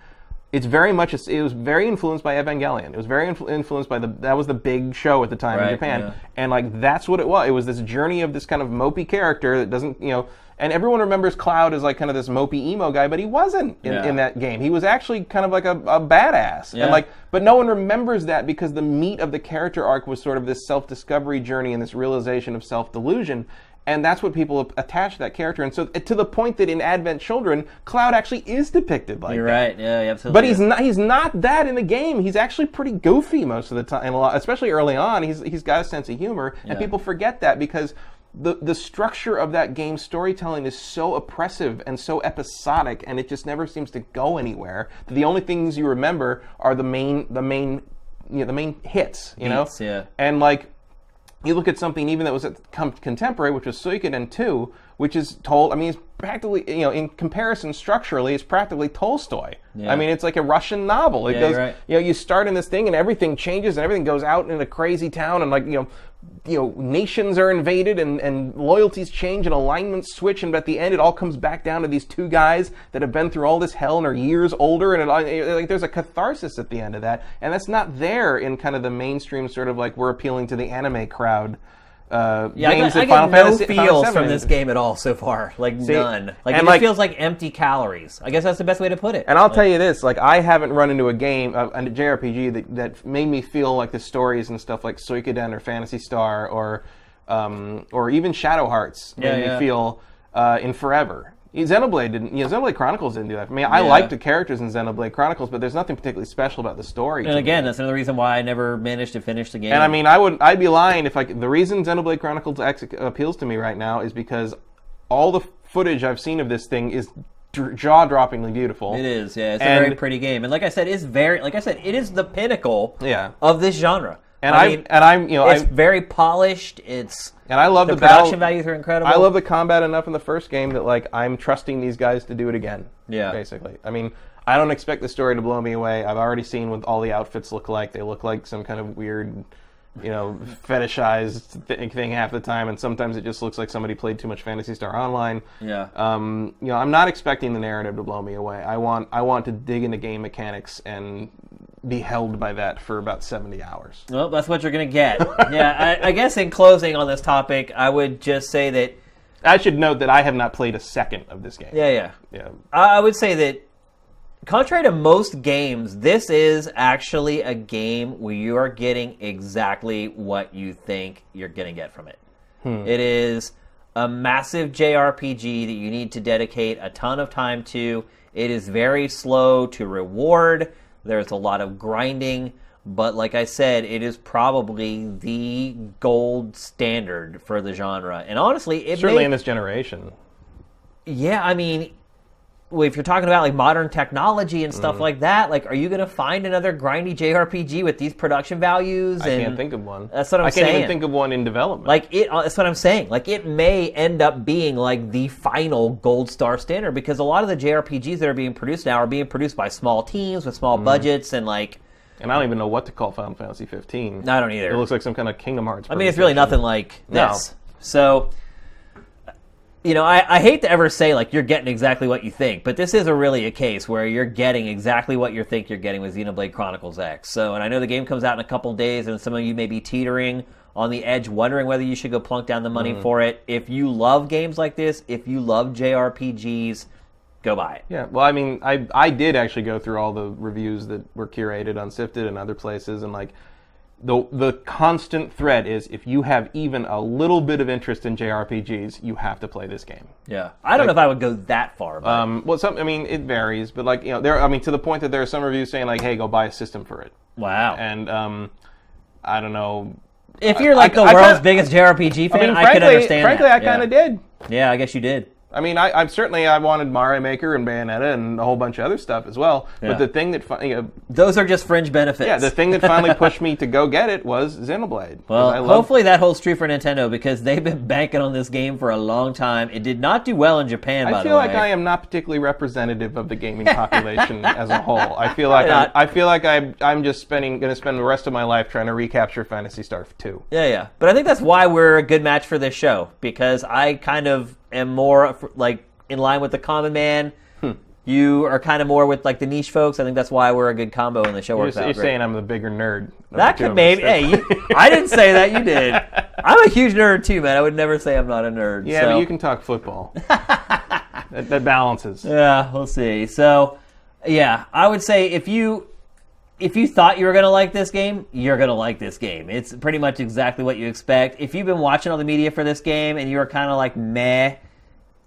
It's very much. It was very influenced by Evangelion. It was very influ- influenced by the. That was the big show at the time Right, in Japan yeah. and like that's what it was. It was this journey of this kind of mopey character that doesn't, you know. And everyone remembers Cloud as like kind of this mopey emo guy, but he wasn't in, Yeah. in that game. He was actually kind of like a, a badass, Yeah. and like, but no one remembers that because the meat of the character arc was sort of this self-discovery journey and this realization of self-delusion. And that's what people attach to that character. And so, eh, to the point that in Advent Children, Cloud actually is depicted like You're that. right. Yeah, absolutely. But he's not. He's not that in the game. He's actually pretty goofy most of the time, and a lot, especially early on. He's he's got a sense of humor, and people forget that because the the structure of that game storytelling is so oppressive and so episodic, and it just never seems to go anywhere. That the only things you remember are the main the main you know the main hits. You Beats, know, yeah. and like you look at something even that was at contemporary, which was Suikoden 2, which is told. I mean, it's practically you know in comparison structurally, it's practically Tolstoy. Yeah. I mean, it's like a Russian novel. It Yeah, goes, right. you know, you start in this thing and everything changes and everything goes out in a crazy town and like you know, you know, nations are invaded and and loyalties change and alignments switch and but at the end it all comes back down to these two guys that have been through all this hell and are years older and uh, it, like there's a catharsis at the end of that and that's not there in kind of the mainstream sort of like we're appealing to the anime crowd. Uh, Yeah, I games get, I get Final no Fantasy, Final feels from this game at all so far. Like none. Like it like- feels like empty calories. I guess that's the best way to put it. And I'll tell you this: like I haven't run into a game, uh, a JRPG that, that made me feel like the stories and stuff like Suikoden or Phantasy Star or um, or even Shadow Hearts made Yeah, me feel uh, in forever. Xenoblade didn't. You know, Xenoblade Chronicles didn't do that I mean, I Yeah. liked the characters in Xenoblade Chronicles, but there's nothing particularly special about the story. to And me. again, that's another reason why I never managed to finish the game. And I mean, I would I'd be lying if I could, the reason Xenoblade Chronicles X appeals to me right now is because all the footage I've seen of this thing is jaw droppingly beautiful. it is, yeah, it's a And- very pretty game. And like I said, it's very, like I said, it is the pinnacle Yeah. of this genre. And I I, mean, and I'm you know it's I very polished. It's and I love the, the, production battle. values are incredible. I love the combat enough in the first game that like I'm trusting these guys to do it again. Yeah. Basically, I mean, I don't expect the story to blow me away. I've already seen what all the outfits look like. They look like some kind of weird, you know, fetishized th- thing half the time, and sometimes it just looks like somebody played too much Phantasy Star Online. Yeah. Um, you know, I'm not expecting the narrative to blow me away. I want I want to dig into game mechanics and be held by that for about 70 hours. Well, that's what you're gonna get. yeah, I, I guess in closing on this topic, I would just say that I should note that I have not played a second of this game. yeah, yeah. Yeah. I I would say that, contrary to most games, this is actually a game where you are getting exactly what you think you're going to get from it. Hmm. It is a massive JRPG that you need to dedicate a ton of time to. It is very slow to reward. There's a lot of grinding. But like I said, it is probably the gold standard for the genre. And honestly, it Certainly may, in this generation. yeah, I mean, if you're talking about like modern technology and Mm. stuff like that, like, are you going to find another grindy JRPG with these production values? I and can't think of one. That's what I'm saying. I can't even think of one in development. Like it, uh, that's what I'm saying. Like it may end up being like the final gold star standard because a lot of the JRPGs that are being produced now are being produced by small teams with Mm. small budgets and like and I don't even know what to call Final Fantasy 15. I don't either. It looks like some kind of Kingdom Hearts. I mean, it's really nothing like No. this. So, you know, I, I hate to ever say like you're getting exactly what you think, but this is a really a case where you're getting exactly what you think you're getting with Xenoblade Chronicles X. So, and I know the game comes out in a couple days, and some of you may be teetering on the edge, wondering whether you should go plunk down the money Mm. for it. If you love games like this, if you love JRPGs, go buy it. Yeah, well, I mean, I I did actually go through all the reviews that were curated on Sifted and other places, and like the the constant thread is if you have even a little bit of interest in JRPGs, you have to play this game. Yeah, I don't know if I would go that far, but Um, well, some I mean, it varies, but like you know, there I mean, to the point that there are some reviews saying like, "Hey, go buy a system for it," wow. and um, I don't know. if you're like I- the I world's kinda- biggest JRPG fan, I I, could understand frankly, that. I kind of yeah. did. Yeah, I guess you did. I mean, I, I'm certainly I wanted Mario Maker and Bayonetta and a whole bunch of other stuff as well. Yeah. But the thing that fi- you know, Those are just fringe benefits. yeah, the thing that finally pushed me to go get it was Xenoblade. Well, I love- hopefully that holds true for Nintendo because they've been banking on this game for a long time. It did not do well in Japan, by I the feel way. like I am not particularly representative of the gaming population as a whole. I feel like I'm. I feel like I'm, I'm just spending going to spend the rest of my life trying to recapture Phantasy Star 2. Yeah, yeah. But I think that's why we're a good match for this show because I kind of am more like in line with the common man. Hmm. You are kind of more with like the niche folks. I think that's why we're a good combo and the show You're, works you're out great. saying I'm the bigger nerd. That could maybe. Hey, you, I didn't say that. You did. I'm a huge nerd too, man. I would never say I'm not a nerd. yeah, so. but you can talk football. that, that balances. Yeah, we'll see. So, yeah, I would say if you if you thought you were gonna like this game, you're gonna like this game. It's pretty much exactly what you expect. If you've been watching all the media for this game and you were kind of like meh,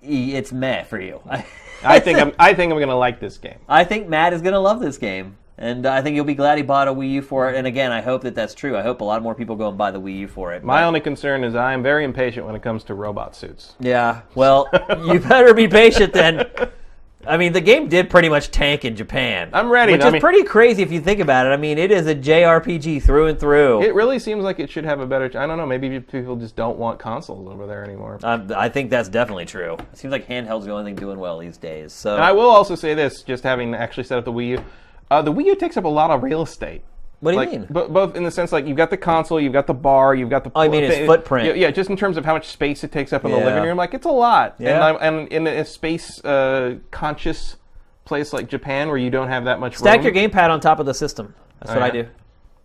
it's meh for you. I think I'm, I think I'm going to like this game. I think Matt is gonna love this game. And I think you'll be glad he bought a Wii U for it. And again, I hope that that's true. I hope a lot more people go and buy the Wii U for it. My But- only concern is I am very impatient when it comes to robot suits. Yeah, well, you better be patient then. I mean, the game did pretty much tank in Japan. I'm ready. Which I is mean- pretty crazy if you think about it. I mean, it is a JRPG through and through. It really seems like it should have a better. I don't know. Maybe people just don't want consoles over there anymore. Um, I think that's definitely true. It seems like handheld's the only thing doing well these days. So And I will also say this, just having actually set up the Wii U, uh, the Wii U takes up a lot of real estate. What do you like, mean? bo- both in the sense like you've got the console, you've got the bar, you've got the. Oh, you mean its footprint. Yeah, yeah, just in terms of how much space it takes up in the living room, like it's a lot. And, Yeah. I'm, and in a space uh, conscious place like Japan, where you don't have that much room. Stack room, your gamepad on top of the system. That's what I do.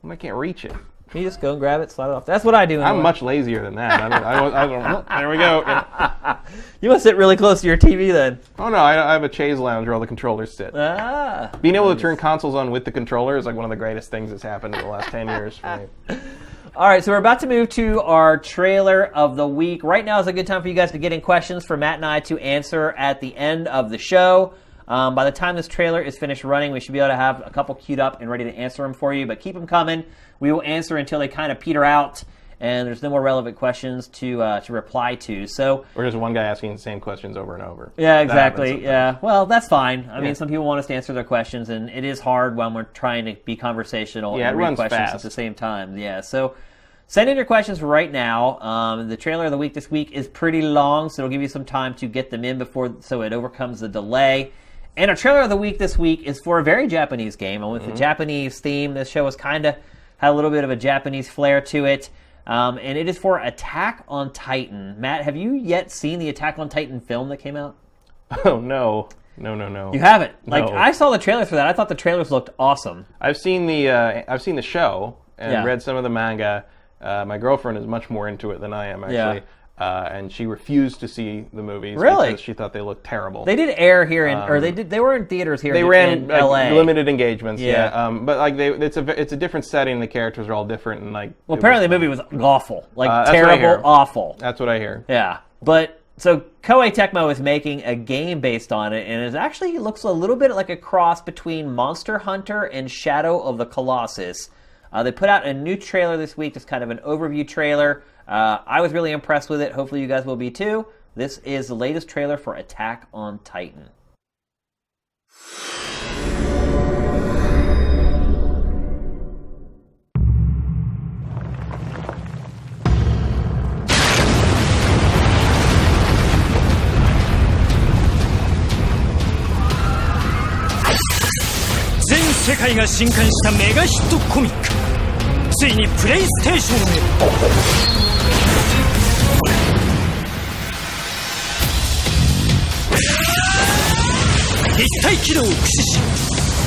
I can't reach it. You just go and grab it, slide it off. That's what I do. I'm much lazier than that. I don't, I don't, I don't, there we go. You must sit really close to your TV then. Oh no, I, I have a chaise lounge where all the controllers sit. Ah. Being able to turn consoles on with the controller is like one of the greatest things that's happened in the last ten years for me. All right, so we're about to move to our trailer of the week. Right now is a good time for you guys to get in questions for Matt and I to answer at the end of the show. Um, by the time this trailer is finished running, we should be able to have a couple queued up and ready to answer them for you. But keep them coming. We will answer until they kind of peter out and there's no more relevant questions to uh, to reply to. So Or just one guy asking the same questions over and over. yeah, exactly. Yeah, well, that's fine. I Yeah. mean, some people want us to answer their questions, and it is hard when we're trying to be conversational Yeah, and read questions at the same time. Yeah, so send in your questions right now. Um, the trailer of the week this week is pretty long, so it'll give you some time to get them in before so it overcomes the delay. And our trailer of the week this week is for a very Japanese game, and with Mm-hmm. the Japanese theme, this show has kind of had a little bit of a Japanese flair to it. Um, and it is for Attack on Titan. Matt, have you yet seen the Attack on Titan film that came out? Oh no, no, no, no. You haven't. Like No. I saw the trailers for that. I thought the trailers looked awesome. I've seen the uh, I've seen the show and Yeah. read some of the manga. Uh, my girlfriend is much more into it than I am actually, Yeah. Uh, and she refused to see the movies Really? because she thought they looked terrible. They did air here in, or they did. They were in theaters here. Um, They in, ran in like, L.A. limited engagements, Yeah. yeah. Um, but like they, it's a it's a different setting. The characters are all different, and like Well, apparently was- the movie was awful, like Uh, that's what I terrible, awful. that's what I hear. Yeah, but so Koei Tecmo is making a game based on it, and it actually looks a little bit like a cross between Monster Hunter and Shadow of the Colossus. Uh, they put out a new trailer this week, just kind of an overview trailer. Uh, I was really impressed with it. Hopefully, you guys will be too. This is the latest trailer for Attack on Titan. 全世界が震撼したメガヒットコミックついにプレイステーションへ 立体機動を駆使し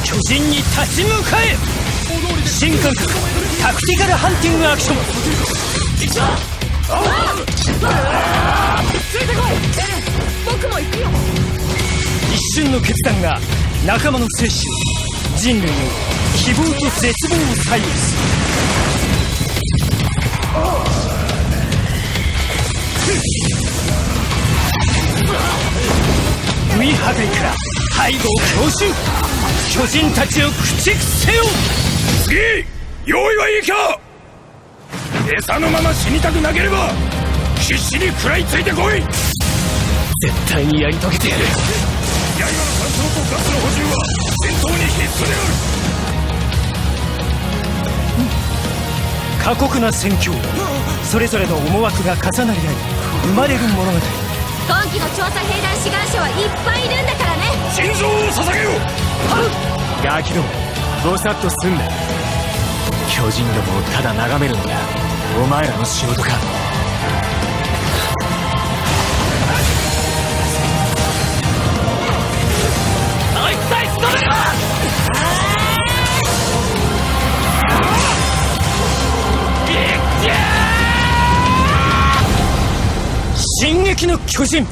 巨人に立ち向かえ。新感覚タクティカルハンティングアクション。ついてこい。僕も行くよ。一瞬の決断が仲間の生死人類の希望と絶望を左右する海破壊から背後を強襲。巨人たちを駆逐せよ。次用意はいいか。餌のまま死にたくなければ必死に食らいついてこい。絶対にやり遂げてやる。刃の干渉とガスの補充は戦闘に必須である過酷な戦況それぞれの思惑が重なり合い生まれる物語。今期の調査兵団志願者はいっぱいいるんだからね。心臓を捧げよガキどもぼさっとすんな巨人どもをただ眺めるのがお前らの仕事か。あいつさえ仕留めろ進撃の巨人。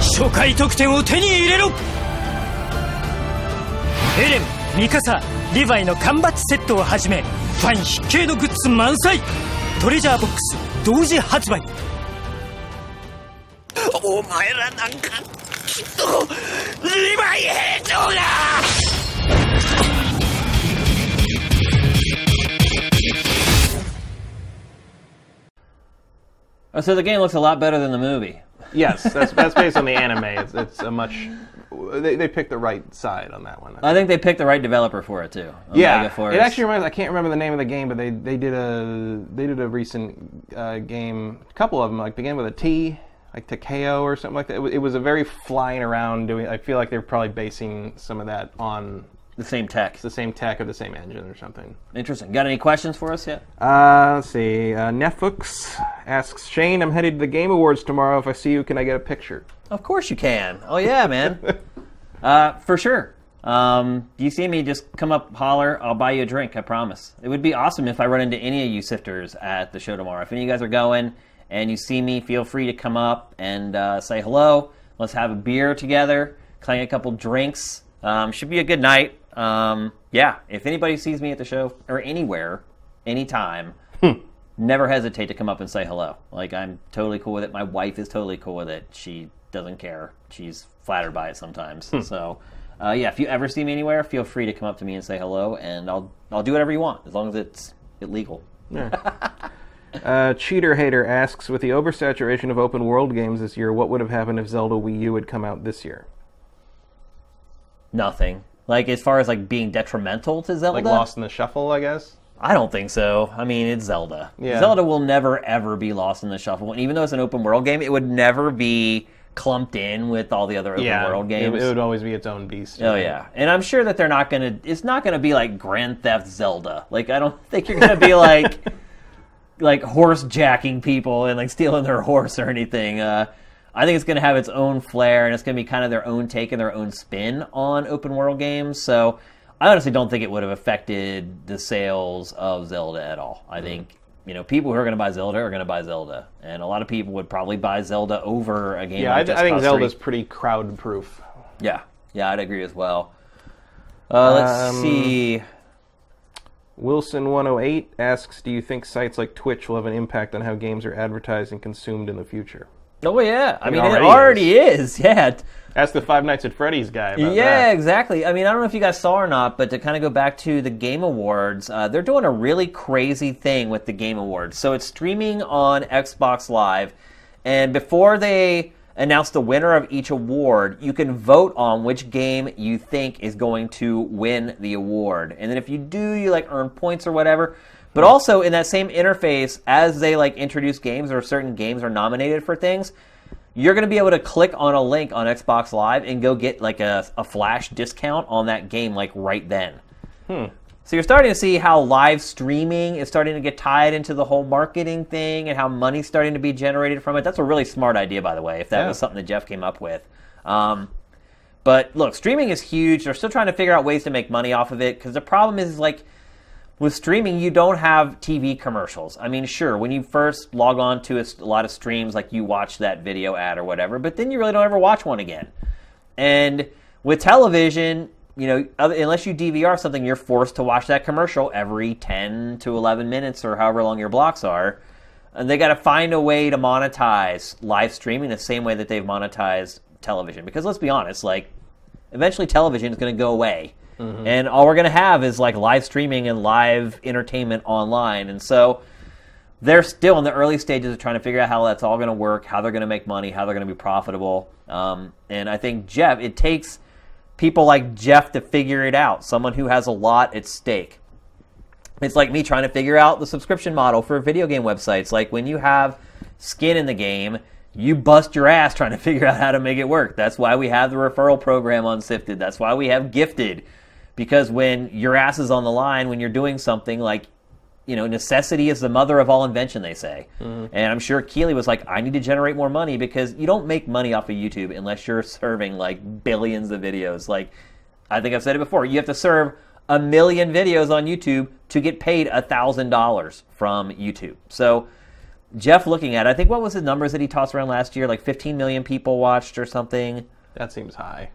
初回得点を手に入れろ。エレンミカサリヴァイの缶バッジセットをはじめファン必見のグッズ満載。トレジャーボックス同時発売。お前らなんかきっとリヴァイ兵長だ！Oh, so the game looks a lot better than the movie. Yes, that's that's based on the anime. It's, it's a much. They, they picked the right side on that one. I think they picked the right developer for it too. yeah, Force. it actually reminds. I can't remember the name of the game, but they, they did a they did a recent uh, game. A couple of them like began with a T, like Takeo or something like that. It was, it was a very flying around doing. I feel like they're probably basing some of that on the same tech. the same tech or the same engine or something. Interesting. Got any questions for us yet? Uh, let's see. Uh, Netflix asks Shane, "I'm headed to the Game Awards tomorrow. If I see you, can I get a picture?" Of course you can. Oh yeah, man. uh, for sure. Um, you see me, just come up, holler. I'll buy you a drink. I promise. It would be awesome if I run into any of you sifters at the show tomorrow. If any of you guys are going and you see me, feel free to come up and uh, say hello. Let's have a beer together. clang a couple drinks. Um, should be a good night. Um, yeah, if anybody sees me at the show or anywhere, anytime, never hesitate to come up and say hello. Like I'm totally cool with it. My wife is totally cool with it. She doesn't care. She's flattered by it sometimes. So, uh, yeah, if you ever see me anywhere, feel free to come up to me and say hello, and I'll I'll do whatever you want as long as it's illegal. Uh, Cheater Hater asks, with the oversaturation of open world games this year, what would have happened if Zelda Wii U had come out this year? Nothing. Like as far as like being detrimental to Zelda, Like Lost in the Shuffle, I guess. I don't think so. I mean, it's Zelda. Yeah. Zelda will never ever be lost in the shuffle. And even though it's an open world game, it would never be clumped in with all the other open world games. it would always be its own beast. Oh yeah, and I'm sure that they're not gonna. It's not gonna be like Grand Theft Zelda. Like I don't think you're gonna be like, like horse jacking people and like stealing their horse or anything. Uh, I think it's gonna have its own flair and it's gonna be kind of their own take and their own spin on open world games. So I honestly don't think it would have affected the sales of Zelda at all. I think. You know, people who are going to buy Zelda are going to buy Zelda, and a lot of people would probably buy Zelda over a game. Yeah, I, like I Just think Zelda's 3. pretty crowd proof. Yeah, yeah, I'd agree as well. Uh, let's Um, see. Wilson108 asks, do you think sites like Twitch will have an impact on how games are advertised and consumed in the future? Oh yeah, I mean it already is. Yeah, Ask the Five Nights at Freddy's guy about yeah, that. exactly. I mean, I don't know if you guys saw or not, but to kind of go back to the Game Awards, uh, they're doing a really crazy thing with the Game Awards. So it's streaming on Xbox Live, and before they announce the winner of each award, you can vote on which game you think is going to win the award. And then if you do, you like earn points or whatever. But also in that same interface, as they like introduce games or certain games are nominated for things, you're going to be able to click on a link on Xbox Live and go get like a, a flash discount on that game like right then. Hmm. So you're starting to see how live streaming is starting to get tied into the whole marketing thing and how money's starting to be generated from it. That's a really smart idea, by the way, if that Yeah. was something that Geoff came up with. Um, but look, streaming is huge. They're still trying to figure out ways to make money off of it because the problem is like with streaming, you don't have TV commercials. I mean, sure, when you first log on to a lot of streams, like you watch that video ad or whatever, but then you really don't ever watch one again. And with television, you know, unless you DVR something, you're forced to watch that commercial every 10 to 11 minutes or however long your blocks are. And they got to find a way to monetize live streaming the same way that they've monetized television. Because let's be honest, like, eventually television is going to go away. And all we're going to have is like live streaming and live entertainment online. And so they're still in the early stages of trying to figure out how that's all going to work, how they're going to make money, how they're going to be profitable. Um, and I think Geoff, it takes people like Geoff to figure it out, someone who has a lot at stake. It's like me trying to figure out the subscription model for video game websites. Like when you have skin in the game, you bust your ass trying to figure out how to make it work. That's why we have the referral program on Sifted. That's why we have Gifted. Because when your ass is on the line, when you're doing something like, you know, necessity is the mother of all invention, they say. Mm-hmm. And I'm sure Keighley was like, I need to generate more money because you don't make money off of YouTube unless you're serving like billions of videos. Like, I think I've said it before. You have to serve a million videos on YouTube to get paid a thousand dollars from YouTube. So Geoff looking at it, I think what was the numbers that he tossed around last year? Like 15 million people watched or something. That seems high.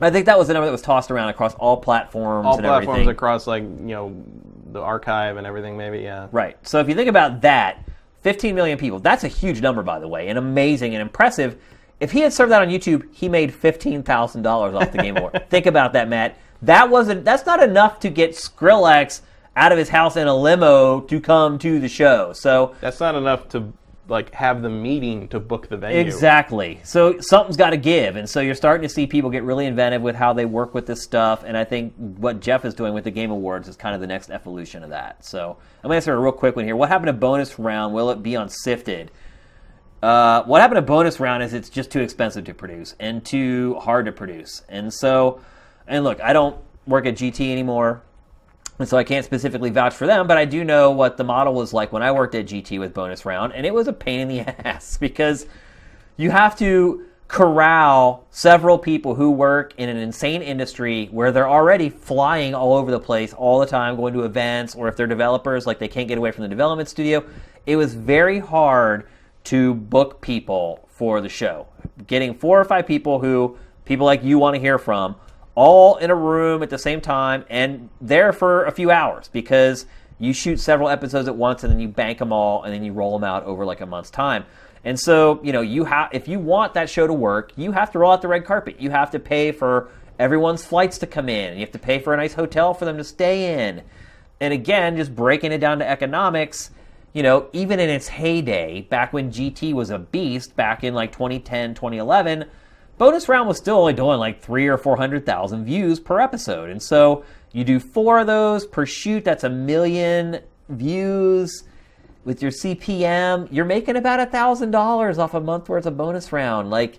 I think that was the number that was tossed around across all platforms All and platforms everything. across, like, you know, the archive and everything, maybe, yeah. Right. So if you think about that, 15 million people, that's a huge number, by the way, and amazing and impressive. If he had served that on YouTube, he made $15,000 off the Game Award. think about that, Matt. That wasn't, that's not enough to get Skrillex out of his house in a limo to come to the show. So That's not enough to, like, have the meeting to book the venue. Exactly. So something's got to give, and so you're starting to see people get really inventive with how they work with this stuff. And I think what Geoff is doing with the Game Awards is kind of the next evolution of that. So I'm to answer a real quick one here. What happened to bonus round? Will it be on Sifted? Uh, what happened to bonus round is it's just too expensive to produce and too hard to produce. And so, and look, I don't work at GT anymore. And so I can't specifically vouch for them, but I do know what the model was like when I worked at GT with bonus round, and it was a pain in the ass because you have to corral several people who work in an insane industry where they're already flying all over the place all the time, going to events, or if they're developers, like they can't get away from the development studio. It was very hard to book people for the show. Getting four or five people who people like you want to hear from, all in a room at the same time and there for a few hours because you shoot several episodes at once and then you bank them all and then you roll them out over like a month's time. And so, you know, you have if you want that show to work, you have to roll out the red carpet. You have to pay for everyone's flights to come in. You have to pay for a nice hotel for them to stay in. And again, just breaking it down to economics, you know, even in its heyday, back when GT was a beast, back in like 2010, 2011, bonus round was still only doing like three or 400,000 views per episode. And so you do four of those per shoot, that's a million views. With your CPM, you're making about a thousand dollars off a month worth of bonus round. Like,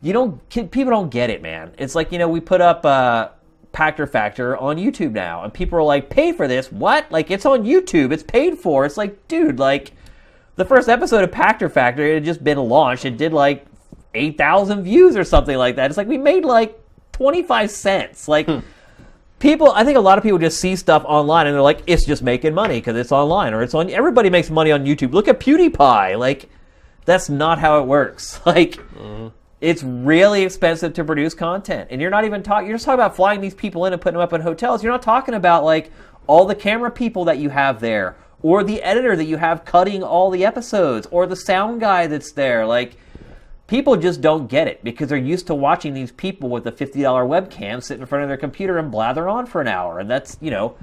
you don't people don't get it, man. It's like you know we put up uh, Pachter Factor on YouTube now, and people are like, "Pay for this? What? Like it's on YouTube? It's paid for?" It's like, dude, like the first episode of Pachter Factor it had just been launched. It did like eight thousand views or something like that. It's like we made like twenty five cents. Like. Hmm. People, I think a lot of people just see stuff online and they're like, "It's just making money because it's online or it's on." Everybody makes money on YouTube. Look at PewDiePie. Like, that's not how it works. Like, mm-hmm. it's really expensive to produce content and you're not even talking you're just talking about flying these people in and putting them up in hotels you're not talking about like all the camera people that you have there or the editor that you have cutting all the episodes or the sound guy that's there like people just don't get it because they're used to watching these people with a $50 webcam sit in front of their computer and blather on for an hour and that's you know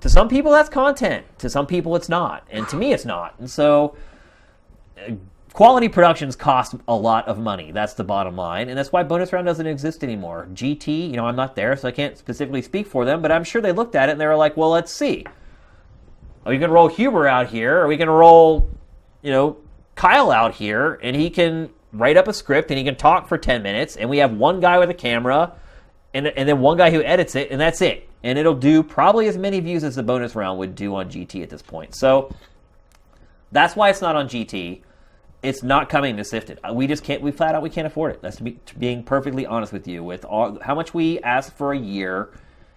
to some people that's content to some people it's not and to me it's not and so uh, quality productions cost a lot of money. That's the bottom line, and that's why bonus round doesn't exist anymore. GT, you know, I'm not there, so I can't specifically speak for them, but I'm sure they looked at it and they were like, "Well, let's see. Are we going to roll Huber out here? Are we going to roll, you know, Kyle out here, and he can write up a script and he can talk for 10 minutes, and we have one guy with a camera, and and then one guy who edits it, and that's it." And it'll do probably as many views as the bonus round would do on GT at this point. So that's why it's not on GT it's not coming to Sifted. Uh, We just can't. We flat out we can't afford it. That's to be to being perfectly honest with you. With all, how much we ask for a year,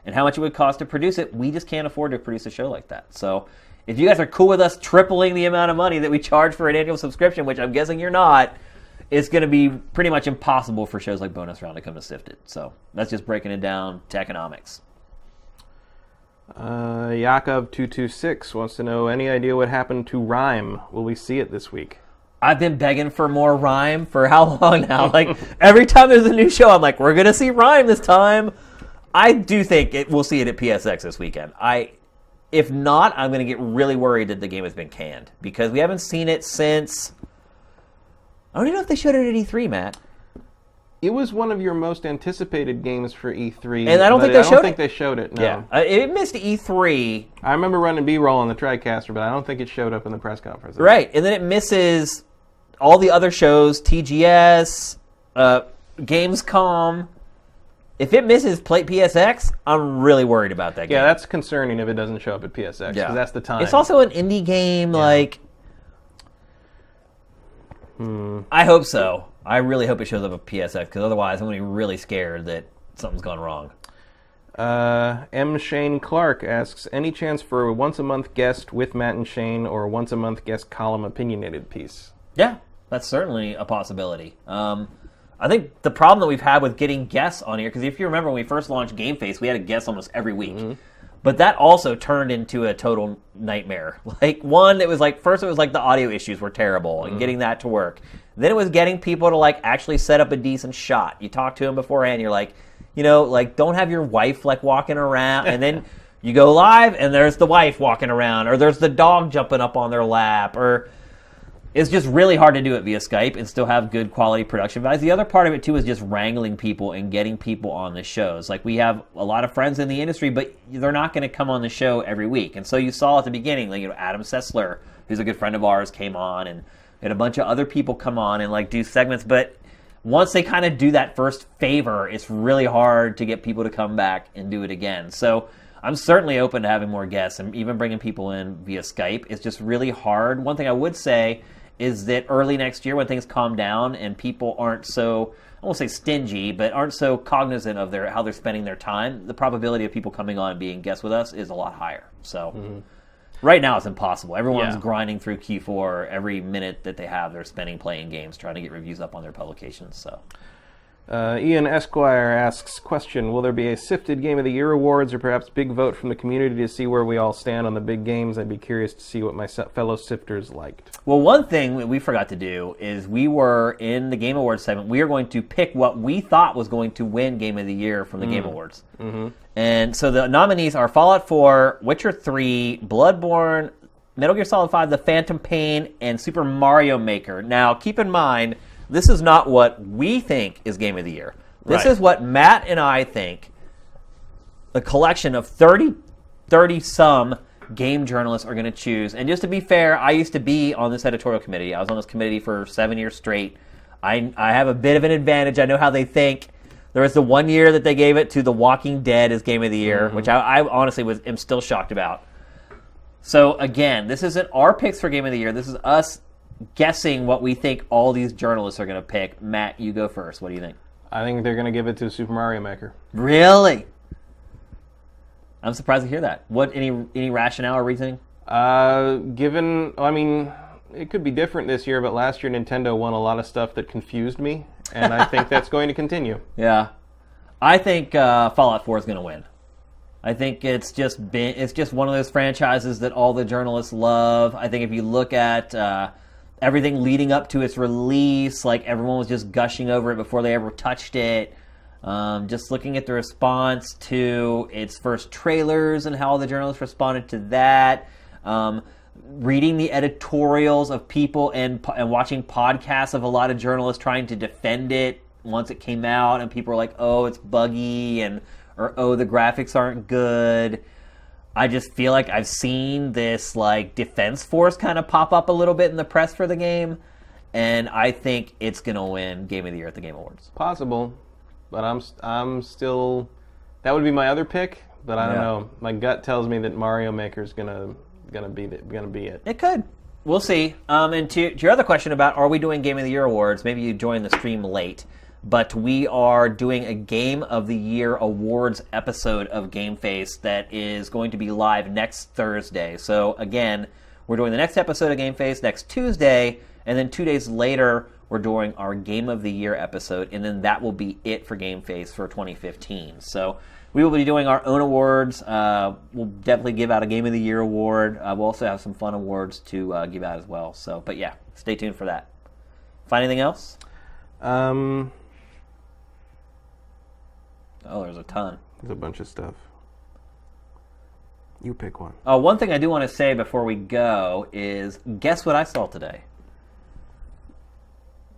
and how much it would cost to produce it, we just can't afford to produce a show like that. So, if you guys are cool with us tripling the amount of money that we charge for an annual subscription, which I'm guessing you're not, it's going to be pretty much impossible for shows like Bonus Round to come to Sifted. So that's just breaking it down to economics. Uh, Yakov226 wants to know any idea what happened to Rime? Will we see it this week? I've been begging for more Rime for how long now? Like every time there's a new show, I'm like, we're gonna see Rime this time. I do think it, we'll see it at PSX this weekend. I, if not, I'm gonna get really worried that the game has been canned because we haven't seen it since. I don't even know if they showed it at E3, Matt. It was one of your most anticipated games for E3, And I don't think they showed it. I don't showed think it. they showed it. No. Yeah, uh, it missed E3, I remember running B-roll on the TriCaster, but I don't think it showed up in the press conference. right? And then it misses all the other shows, TGS, uh, Gamescom. If it misses play PSX, I'm really worried about that game. Yeah, that's concerning if it doesn't show up at PSX because that's the time. It's also an indie game. Like, I hope so. I really hope it shows up a PSX because otherwise, I'm going to be really scared that something's gone wrong. Uh, M. Shane Clark asks, any chance for a once a month guest with Matt and Shane or a once a month guest column opinionated piece? Yeah, that's certainly a possibility. Um, I think the problem that we've had with getting guests on here, because if you remember when we first launched Game Face, we had a guest almost every week. But that also turned into a total nightmare. Like one, it was like first it was like the audio issues were terrible and mm. getting that to work. Then it was getting people to like actually set up a decent shot. You talk to them beforehand, you're like, you know, like don't have your wife like walking around and then you go live and there's the wife walking around or there's the dog jumping up on their lap or it's just really hard to do it via Skype and still have good quality production values. The other part of it too is just wrangling people and getting people on the shows. Like we have a lot of friends in the industry, but they're not going to come on the show every week. And so you saw at the beginning, like you know, Adam Sessler, who's a good friend of ours, came on, and and a bunch of other people come on and like do segments. But once they kind of do that first favor, it's really hard to get people to come back and do it again. So I'm certainly open to having more guests and even bringing people in via Skype. It's just really hard. One thing I would say is that early next year, when things calm down and people aren't so I won't say stingy, but aren't so cognizant of their how they're spending their time, the probability of people coming on and being guests with us is a lot higher. So. Mm-hmm. Right now, it's impossible. Everyone's Yeah. grinding through Q4 every minute that they have. They're spending playing games, trying to get reviews up on their publications. So, Uh, Ian Esquire asks, question, will there be a sifted Game of the Year awards or perhaps big vote from the community to see where we all stand on the big games? I'd be curious to see what my fellow sifters liked. Well, one thing we forgot to do is we were in the Game Awards segment. We are going to pick what we thought was going to win Game of the Year from the Game Awards. Mm-hmm. And so the nominees are Fallout 4, Witcher 3, Bloodborne, Metal Gear Solid 5, The Phantom Pain, and Super Mario Maker. Now, keep in mind, this is not what we think is Game of the Year. This Right. is what Matt and I think a collection of 30, 30 some game journalists are going to choose. And just to be fair, I used to be on this editorial committee. I was on this committee for seven years straight. I, I have a bit of an advantage. I know how they think. There was the one year that they gave it to The Walking Dead as Game of the Year, mm-hmm. which I, I honestly was am still shocked about. So again, this isn't our picks for Game of the Year. This is us guessing what we think all these journalists are going to pick. Matt, you go first. What do you think? I think they're going to give it to Super Mario Maker. Really? I'm surprised to hear that. What any any rationale or reasoning? Uh, given, I mean, it could be different this year, but last year Nintendo won a lot of stuff that confused me, and I think that's going to continue. Yeah, I think uh, Fallout 4 is going to win. I think it's just been it's just one of those franchises that all the journalists love. I think if you look at uh, everything leading up to its release, like everyone was just gushing over it before they ever touched it. Um, just looking at the response to its first trailers and how the journalists responded to that. Um, reading the editorials of people and, and watching podcasts of a lot of journalists trying to defend it once it came out, and people were like, "Oh, it's buggy," and or "Oh, the graphics aren't good." I just feel like I've seen this like defense force kind of pop up a little bit in the press for the game, and I think it's gonna win Game of the Year at the Game Awards. Possible, but I'm I'm still. That would be my other pick, but I don't Yeah. know. My gut tells me that Mario Maker's gonna gonna be the, gonna be it. It could. We'll see. Um, and to, to your other question about are we doing Game of the Year awards? Maybe you joined the stream late, but we are doing a Game of the Year awards episode of Game Face that is going to be live next Thursday. So again, we're doing the next episode of Game Face next Tuesday, and then two days later we're doing our Game of the Year episode, and then that will be it for Game Face for 2015. So we will be doing our own awards. Uh, we'll definitely give out a Game of the Year award. Uh, we'll also have some fun awards to uh, give out as well. So, but yeah, stay tuned for that. Find anything else? Um, Oh, there's a ton. there's a bunch of stuff. You pick one. Oh, one thing I do want to say before we go is guess what I saw today?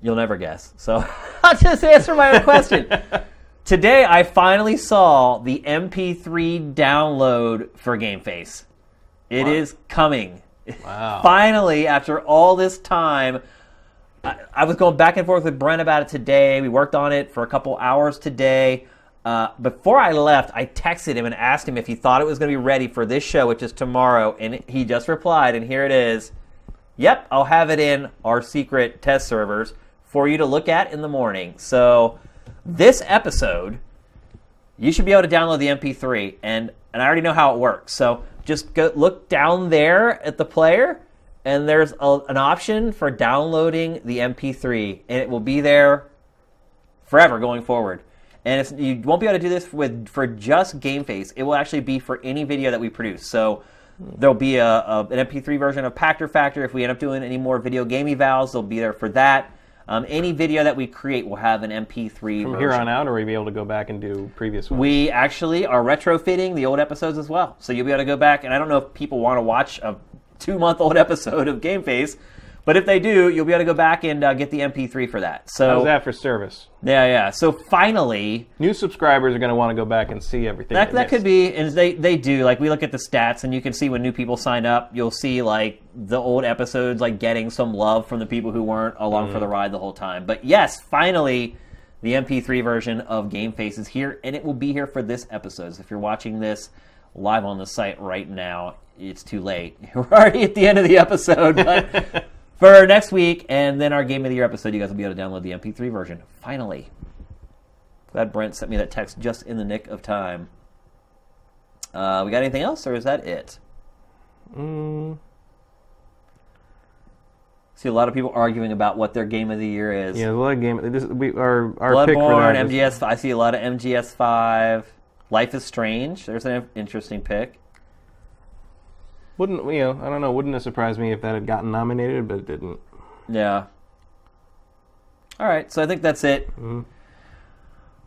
You'll never guess. So I'll just answer my own question. Today I finally saw the MP3 download for Game Face. It is coming. Wow. finally, after all this time, I, I was going back and forth with Brent about it today. We worked on it for a couple hours today. Uh, before I left, I texted him and asked him if he thought it was going to be ready for this show, which is tomorrow, and he just replied, and here it is. Yep, I'll have it in our secret test servers for you to look at in the morning. So, this episode, you should be able to download the MP3, and and I already know how it works. So just go look down there at the player, and there's a, an option for downloading the MP3, and it will be there forever going forward. And it's, you won't be able to do this with for just Game Face. It will actually be for any video that we produce. So there'll be a, a an MP3 version of Pachter Factor. If we end up doing any more video game evals, they'll be there for that. Um, any video that we create will have an MP3 From version. here on out, or we be able to go back and do previous ones? We actually are retrofitting the old episodes as well. So you'll be able to go back, and I don't know if people want to watch a two month old episode of Game Face, but if they do, you'll be able to go back and uh, get the MP3 for that. So How's that for service? yeah, yeah. So finally, New subscribers are going to want to go back and see everything. that, that could be, and they they do. Like we look at the stats, and you can see when new people sign up, you'll see like the old episodes like getting some love from the people who weren't along for the ride the whole time. But yes, finally, the MP3 version of Game Face is here, and it will be here for this episode. So if you're watching this live on the site right now, it's too late. We're already at the end of the episode, but. For next week, and then our Game of the Year episode, you guys will be able to download the MP3 version. Finally. Glad Brent sent me that text just in the nick of time. Uh, we got anything else, or is that it? Mm, See a lot of people arguing about what their game of the year is. Yeah, a lot of game. This, we, our our pick for Bloodborne, that is- MGS. I see a lot of MGS Five. Life is Strange. There's an interesting pick. Wouldn't you know? I don't know. Wouldn't have surprised me if that had gotten nominated, but it didn't. Yeah. All right, so I think that's it.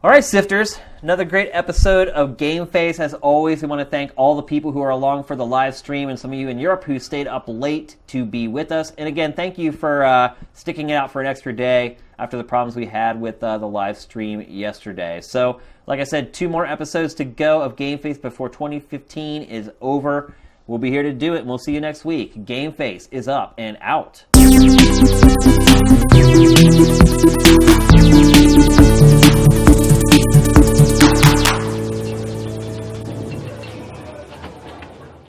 All right, sifters. Another great episode of Game Face. As always, we want to thank all the people who are along for the live stream and some of you in Europe who stayed up late to be with us. And again, thank you for uh, sticking it out for an extra day after the problems we had with uh, the live stream yesterday. So, like I said, two more episodes to go of Game Face before 2015 is over. We'll be here to do it, and we'll see you next week. Game Face is up and out.